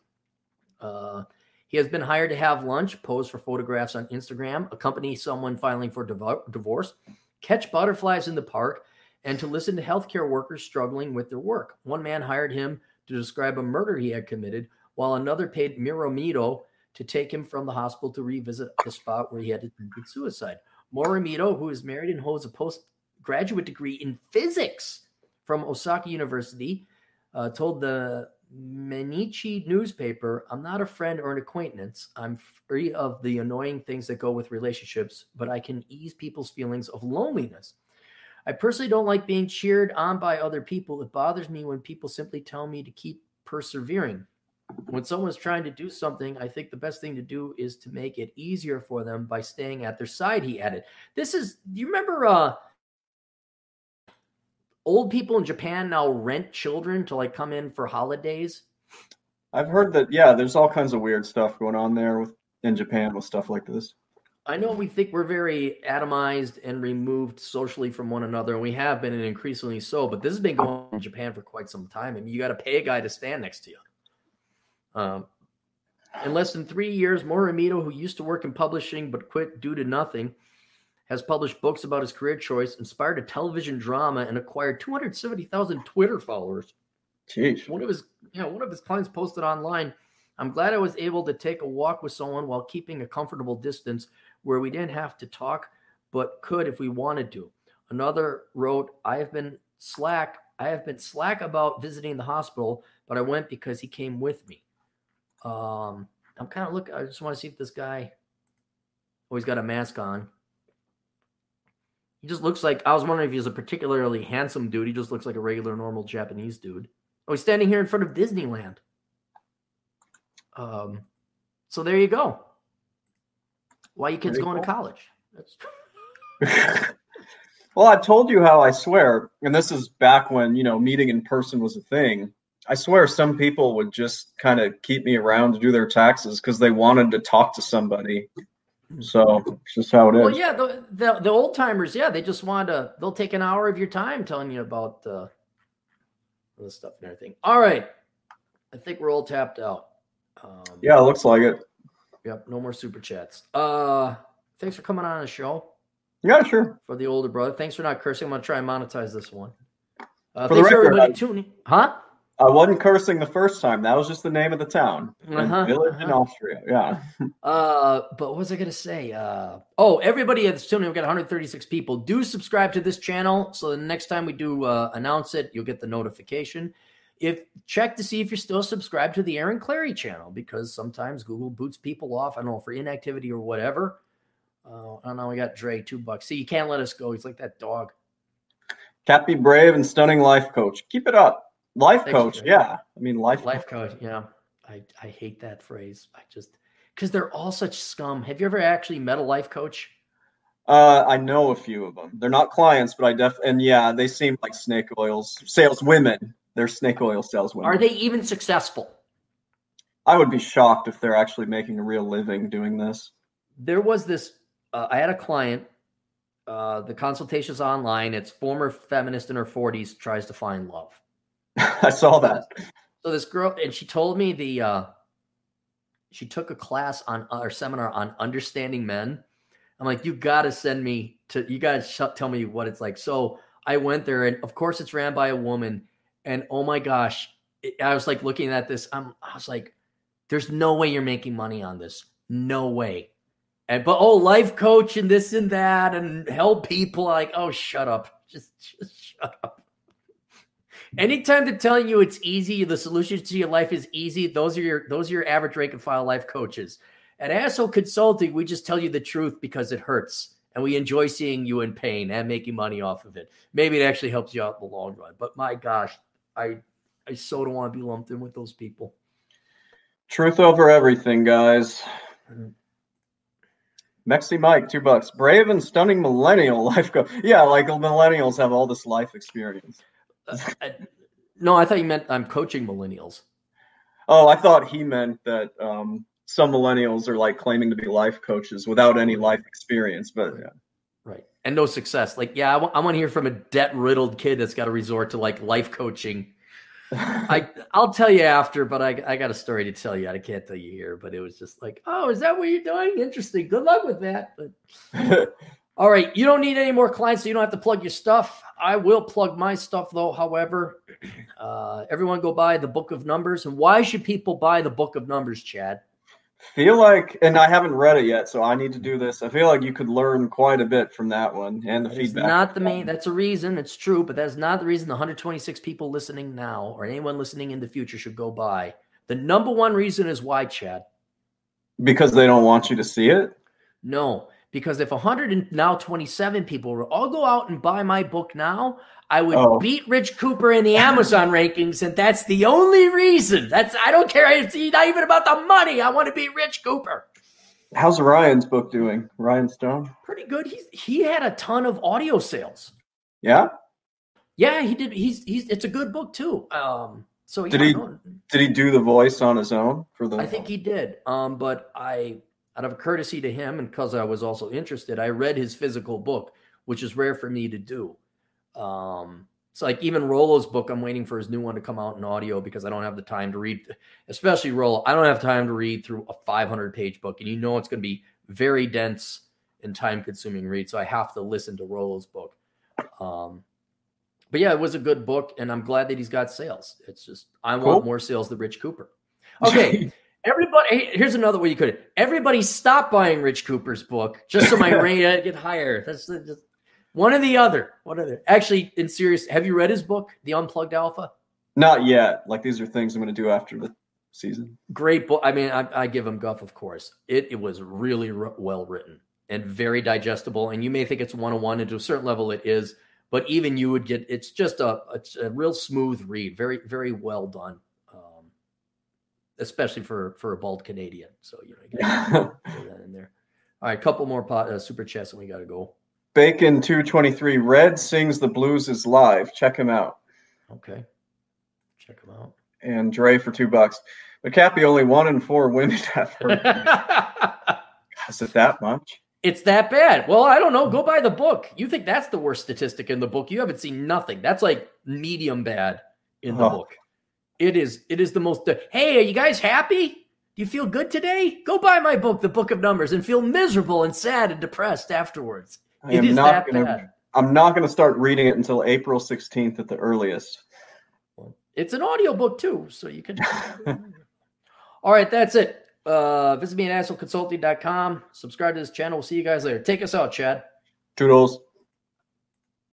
Uh, he has been hired to have lunch, pose for photographs on Instagram, accompany someone filing for div- divorce, catch butterflies in the park, and to listen to healthcare workers struggling with their work. One man hired him to describe a murder he had committed, while another paid Morimoto to take him from the hospital to revisit the spot where he had attempted suicide. Morimoto, who is married and holds a post graduate degree in physics from Osaka University, uh, told the Mainichi newspaper, I'm not a friend or an acquaintance. I'm free of the annoying things that go with relationships, but I can ease people's feelings of loneliness. I personally don't like being cheered on by other people. It bothers me when people simply tell me to keep persevering. When someone's trying to do something, I think the best thing to do is to make it easier for them by staying at their side, he added. This is, do you remember uh, old people in Japan now rent children to like come in for holidays. I've heard that yeah, there's all kinds of weird stuff going on there with in Japan with stuff like this. I know we think we're very atomized and removed socially from one another, and we have been, and increasingly so. But this has been going on in Japan for quite some time. I mean, you got to pay a guy to stand next to you. Um, in less than three years, Morimoto, who used to work in publishing but quit due to nothing, has published books about his career choice, inspired a television drama, and acquired 270,000 Twitter followers. Jeez. One of his, you know, one of his clients posted online, "I'm glad I was able to take a walk with someone while keeping a comfortable distance, where we didn't have to talk, but could if we wanted to." Another wrote, "I have been slack. I have been slack about visiting the hospital, but I went because he came with me." Um, I'm kind of looking. I just want to see if this guy. Oh, he's got a mask on. He just looks like I was wondering if he's a particularly handsome dude. He just looks like a regular, normal Japanese dude. Oh, he's standing here in front of Disneyland. Um, so there you go. Why are you kids going cool. to college? That's well, I told you how I swear, and this is back when you know meeting in person was a thing. I swear some people would just kind of keep me around to do their taxes because they wanted to talk to somebody so it's just how it is. Well, yeah, the the, the old timers, yeah, they just want to. They'll take an hour of your time telling you about uh, the stuff and everything. All right, I think we're all tapped out. Um, yeah, it looks like it. Yep, no more super chats. Uh, thanks for coming on the show. Yeah, sure. For the older brother, thanks for not cursing. I'm gonna try and monetize this one. Uh, for thanks the record, for everybody I, tuning. Huh? I wasn't cursing the first time. That was just the name of the town, uh-huh, village uh-huh. in Austria. Yeah. uh, but what was I to say? Uh, oh, everybody that's tuning, we've got 136 people. Do subscribe to this channel so the next time we do uh, announce it, you'll get the notification. If check to see if you're still subscribed to the Aaron Clarey channel because sometimes Google boots people off. I don't know for inactivity or whatever. Uh, I don't know. We got Dre two bucks. See, you can't let us go. He's like that dog. Cappy brave and stunning life coach. Keep it up. Life coach, yeah. I mean, life life coach, coach, yeah. I I hate that phrase. I just because they're all such scum. Have you ever actually met a life coach? Uh, I know a few of them. They're not clients, but I def and yeah, they seem like snake oils saleswomen. They're snake oil saleswomen. Are they even successful? I would be shocked if they're actually making a real living doing this. There was this. Uh, I had a client. Uh, the consultation's online. It's former feminist in her 40s tries to find love. I saw that. So this girl, and she told me the uh, she took a class on our seminar on understanding men. I'm like, you got to send me to, you got to tell me what it's like. So I went there, and of course, it's ran by a woman. And oh my gosh, I was like looking at this. I'm, I was like, there's no way you're making money on this. No way. And but oh, life coach and this and that and help people. Like, oh, shut up. Just, just shut up. Anytime they're telling you it's easy, the solution to your life is easy. Those are your those are your average rank and file life coaches. At Asshole Consulting, we just tell you the truth because it hurts, and we enjoy seeing you in pain and making money off of it. Maybe it actually helps you out in the long run. But my gosh, I I so don't want to be lumped in with those people. Truth over everything, guys. Mm-hmm. Mexi Mike, two bucks. Brave and stunning millennial life coach. Yeah, like millennials have all this life experience. Uh, no, I thought you meant I'm coaching millennials. Oh, I thought he meant that um, some millennials are like claiming to be life coaches without any life experience. But yeah. Right. And no success. Like, yeah, I, w- I want to hear from a debt riddled kid that's got to resort to like life coaching. I I'll tell you after, but I I got a story to tell you. I can't tell you here, but it was just like, oh, is that what you're doing? Interesting. Good luck with that. But all right, you don't need any more clients, so you don't have to plug your stuff. I will plug my stuff though. However, uh, everyone go buy the Book of Numbers. And why should people buy the Book of Numbers, Chad? Feel like, and I haven't read it yet, so I need to do this. I feel like you could learn quite a bit from that one and the it's feedback. Not the main. That's a reason. It's true, but that's not the reason. The 126 people listening now, or anyone listening in the future, should go buy. The number one reason is why, Chad. Because they don't want you to see it. No, because if 127 people were all go out and buy my book now, I would oh. beat Rich Cooper in the Amazon rankings, and that's the only reason. That's I don't care. It's not even about the money. I want to beat Rich Cooper. How's Ryan's book doing? Ryan Stone? Pretty good. He's he had a ton of audio sales. Yeah. Yeah, he did. He's he's. It's a good book too. Um. So did he did he do the voice on his own for the? I think he did. Um. But I out of courtesy to him and because I was also interested, I read his physical book, which is rare for me to do. Um, it's like even Rollo's book, I'm waiting for his new one to come out in audio because I don't have the time to read, especially Rollo. I don't have time to read through a 500 page book, and you know it's going to be very dense and time consuming read. So I have to listen to Rollo's book. Um, but yeah, it was a good book, and I'm glad that he's got sales. It's just I want more sales than Rich Cooper. Okay, Everybody, here's another way you could. Everybody, stop buying Rich Cooper's book just so my rate get higher. That's just one or the other. One or the actually. In serious, have you read his book, The Unplugged Alpha? Not yet. Like these are things I'm going to do after the season. Great book. I mean, I, I give him guff, of course. It it was really r- well written and very digestible. And you may think it's one on one, and to a certain level, it is. But even you would get it's just a, a, a real smooth read, very very well done especially for for a bald Canadian. So you know, get, that in there. All right, couple more pot, uh, super chats, and we got to go. Bacon two twenty three. Red sings the blues is live. Check him out. Okay, check him out. And Dre for two bucks. McCappy only one in four women have heard. is it that much? It's that bad. Well, I don't know. Go buy the book. You think that's the worst statistic in the book? You haven't seen nothing. That's like medium bad in the oh. book. It is. It is the most. Hey, are you guys happy? Do you feel good today? Go buy my book, The Book of Numbers, and feel miserable and sad and depressed afterwards. I it is that gonna, bad. I'm not going to start reading it until April 16th at the earliest. It's an audio book too, so you can. All right, that's it. Uh, visit me at assholeconsulting.com. Subscribe to this channel. We'll see you guys later. Take us out, Chad. Toodles.